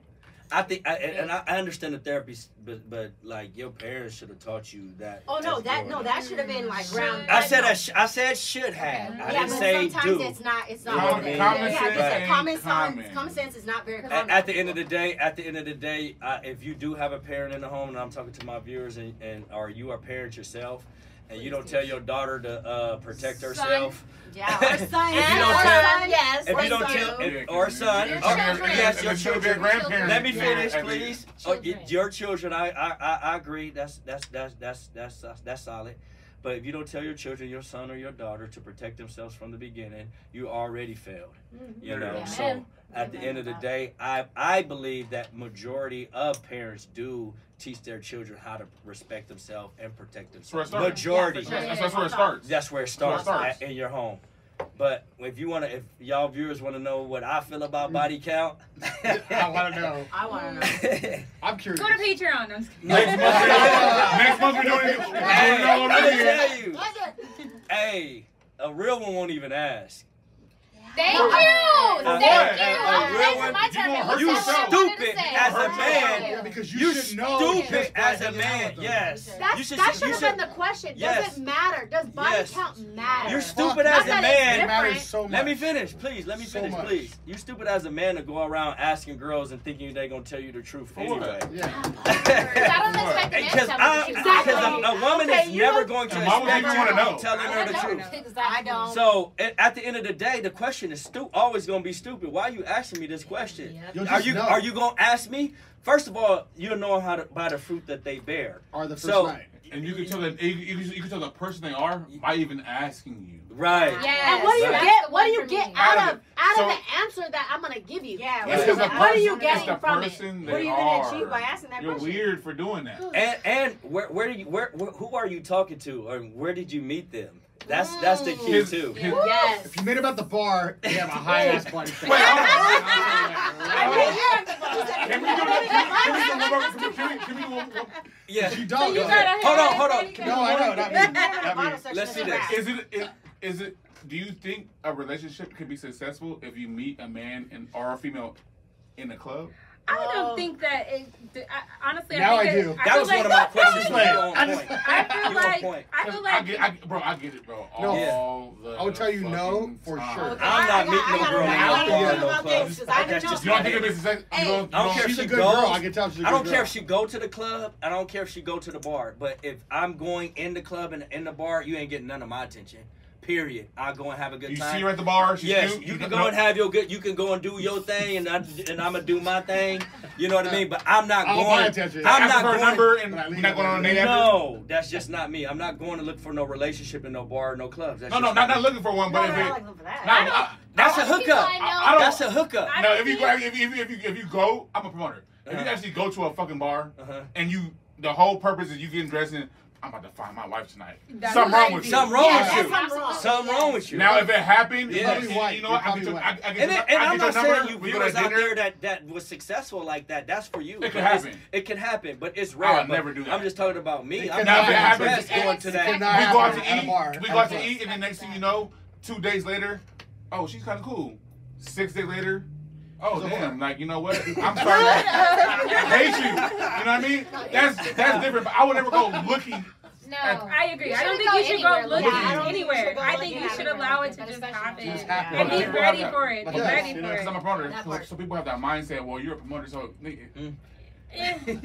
I think, I, and, and I, I understand the therapist, but but like your parents should have taught you that. Oh no, that no, that should have been like ground. I said I, sh- I said should have. I yeah, didn't but say sometimes do. it's not. It's not. Common, common sense. Yeah, common, common. Sense, common sense is not very common. At, at, the end of the day, at the end of the day, if you do have a parent in the home, and I'm talking to my viewers, and, and or you are a parent yourself, and you don't tell your daughter to uh, protect herself. Yeah, our son. our son, yes. If you don't tell, our son. Your oh, children. yes, your children. Let me finish, please. Children. Oh, your children. I, I, I, agree. That's that's that's that's that's that's, solid. But if you don't tell your children, your son or your daughter, to protect themselves from the beginning, you already failed. Mm-hmm. You know. Yeah. So at the end of the day, I I believe that majority of parents do teach their children how to respect themselves and protect themselves. Majority. Yeah, that's, that's, where it starts. That's where it starts, where it starts. At, in your home. But if you want to, if y'all viewers want to know what I feel about mm. body count, I want to know. I want to know. I'm curious. Go to Patreon. No, next, month, next month we're doing it. Hey, hey, hey, a real one won't even ask. Thank you. Thank you. I'm my turn. You, stupid as a man. Because you, you stupid as a man. Yes. That should have been the question. Yes. Does it matter? Does body count matter? You're stupid as a man. Let me finish, please. Let me finish, please. You stupid as a man to go around asking girls and thinking they're gonna tell you the truth anyway. Yeah. Because a, woman is never going to expect you telling her the truth. I don't. So at the end of the day, the question is stu- always going to be stupid. Why are you asking me this question? You'll Are you know. are you going to ask me? First of all, you don't know how to by the fruit that they bear. Or the first So- night. And you can tell that you, you, you can tell the person they are by even asking you. Right. Yes, And what do you that's get? What do you get me. out Out of of out So- of the answer that I'm gonna give you? Yeah, It's what because is the it? What are you getting the from it? What are you gonna are. achieve by asking that person? You're question? weird for doing that. And and where where do you where, where who are you talking to or where did you meet them? That's that's the key His- too. his- Yes. If you made about the bar, you have a high ass bloody face. Wait, hold on. I Can we do that? Can we do one more? Can we- can we- can we do one more? Yeah. You don't. You go. Hold on, hold on. No, I know. Not me. Not me. Let's see this. Is it, is, is it, do you think a relationship can be successful if you meet a man and or a female in a club? I don't um, think that it. I, honestly, Now I think I it- do. I That feel was like, one of my questions. Wait, You on I just- point. I feel You on like point. I feel like I like get, I, bro, I get it, bro. No. All the I would tell you no fucking for time. sure. I'm I- not I meeting got- no I got girl a in bad no idea bar, no about club. this, 'cause I That's know- just You don't not think it. it makes sense? You Hey. don't, I don't you care if She's she a good goes. girl. I can tell she's a I don't good care girl. if she go to the club. I don't care if she go to the bar. But if I'm going in the club and in the bar, you ain't getting none of my attention. Period. I'll go and have a good You time. You see her at the bar. She's yes, cute, you can know- go and have your good. You can go and do your thing, and I, and I'm gonna do my thing. You know what I mean? But I'm not I'll going. buy attention. I'm Ask not her going. number and we're not going on a date after. No, that's just not me. I'm not going to look for no relationship in no bar, no clubs. That's No, no, just not not looking for one, but No, if no, it, like for that. no, I That's a hookup. I know. I don't- That's a hookup. No, if you, think- if, you, if, you, if you go, I'm a promoter. If you Uh-huh. actually go to a fucking bar Uh-huh. and you, the whole purpose is you getting dressed in, I'm about to find my wife tonight. That's Something wrong with you. Something wrong Yeah, with you. something wrong. Something wrong with you. Now, if it happened, Yeah. you, you know what? I You're get your, probably I, I white. get And, your, it, I and I'm get not saying number. you we go viewers out there that, that was successful like that. That's for you. It can happen. It can happen, but it's rare. would but never do that. I'm just talking about me. It I'm not happen. going to It that. we go out to happen at a eat. we go out to eat, and the next thing you know, two days later, oh, she's kind of cool. Six days later, oh She's damn, whore. like you know what? I'm starting. to hate you. You know what I mean? That's that's different. But I would never go looking. No. I agree. I don't think you should anywhere go looking. looking Yeah, I think you anywhere. should I think you should allow it to just happen Just Yeah. and be People ready that- for it. Like Be ready you know, for Because I'm a it. promoter, so, people have that mindset. Well, you're a promoter, so. nigga. Eh,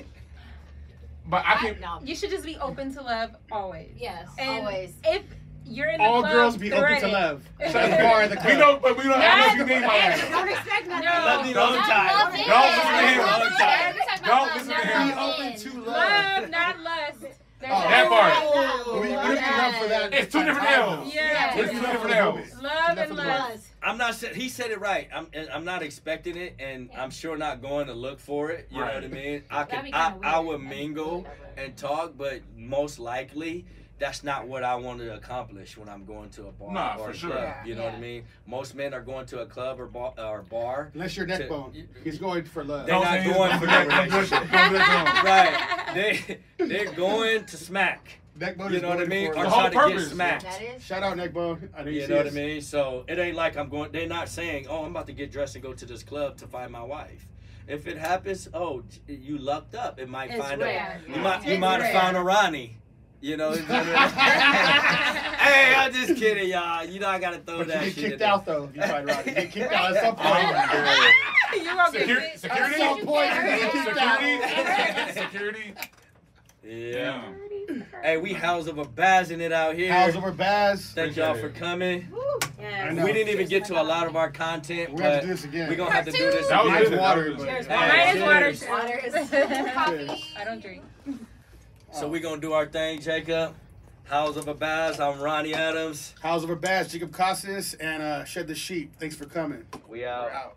But I can. No. You should just be open to love always. Yes. And Always. if you're in the All club, girls be open to love. Shut the bar at the We club. know, but we don't have Yes. what you mean by that. Don't expect nothing. No. Love me all the time. love. Don't listen to him. Love it. Don't We're talking Don't listen to him. Be open to love. Love, not lust. Oh, There's Oh, that part. difference. What if you love for that? It's two different L's. Yeah. It's two different L's. Love and lust. I'm not. He said it right. I'm. I'm not expecting it, and I'm sure not going to look for it. You know what I mean? I can. I, kinda I would mingle and talk, but most likely. That's not what I want to accomplish when I'm going to a bar Nah, or for a sure. club. Yeah. You know what I mean? Most men are going to a club or bar. Or bar. Unless you're neck To- bone. He's going for love. They're not say going for do that. Don't do it. relationship. Don't do that right. They they're going to smack. Neck bone You is know what I going mean? for Or The love. whole try to get purpose. smacked. That is. Shout out neck bone. I know you, You know what I mean? So it ain't like I'm going. They're not saying, "Oh, I'm about to get dressed and go to this club to find my wife." If it happens, oh, you lucked up. It might It's find rare. a. You might you It's might have found a Ronnie. You know. hey, I'm just kidding, y'all. You know I gotta throw But you that get shit. kicked in there. out though. If you try to rock. You get kicked out at some point. my You won't get Security, it. security, At some point, you get kicked out. security, security. Yeah. Damn. Hey, we house over bazzing it out here. House over Baz. Thank y'all for Appreciate coming. I Yes. know. We didn't even get to a lot of our content, We have but to do this again. we're gonna have to do this That was again. good. Nice water, That was but- good. Hey, Mine is cheers. water. Water is. Coffee. I don't drink. So we're gonna do our thing, Jacob. House of a Bass. I'm Ronnie Adams. House over Baz. Jacob Costas, and uh, Shed the Sheep. Thanks for coming. We out. We're out.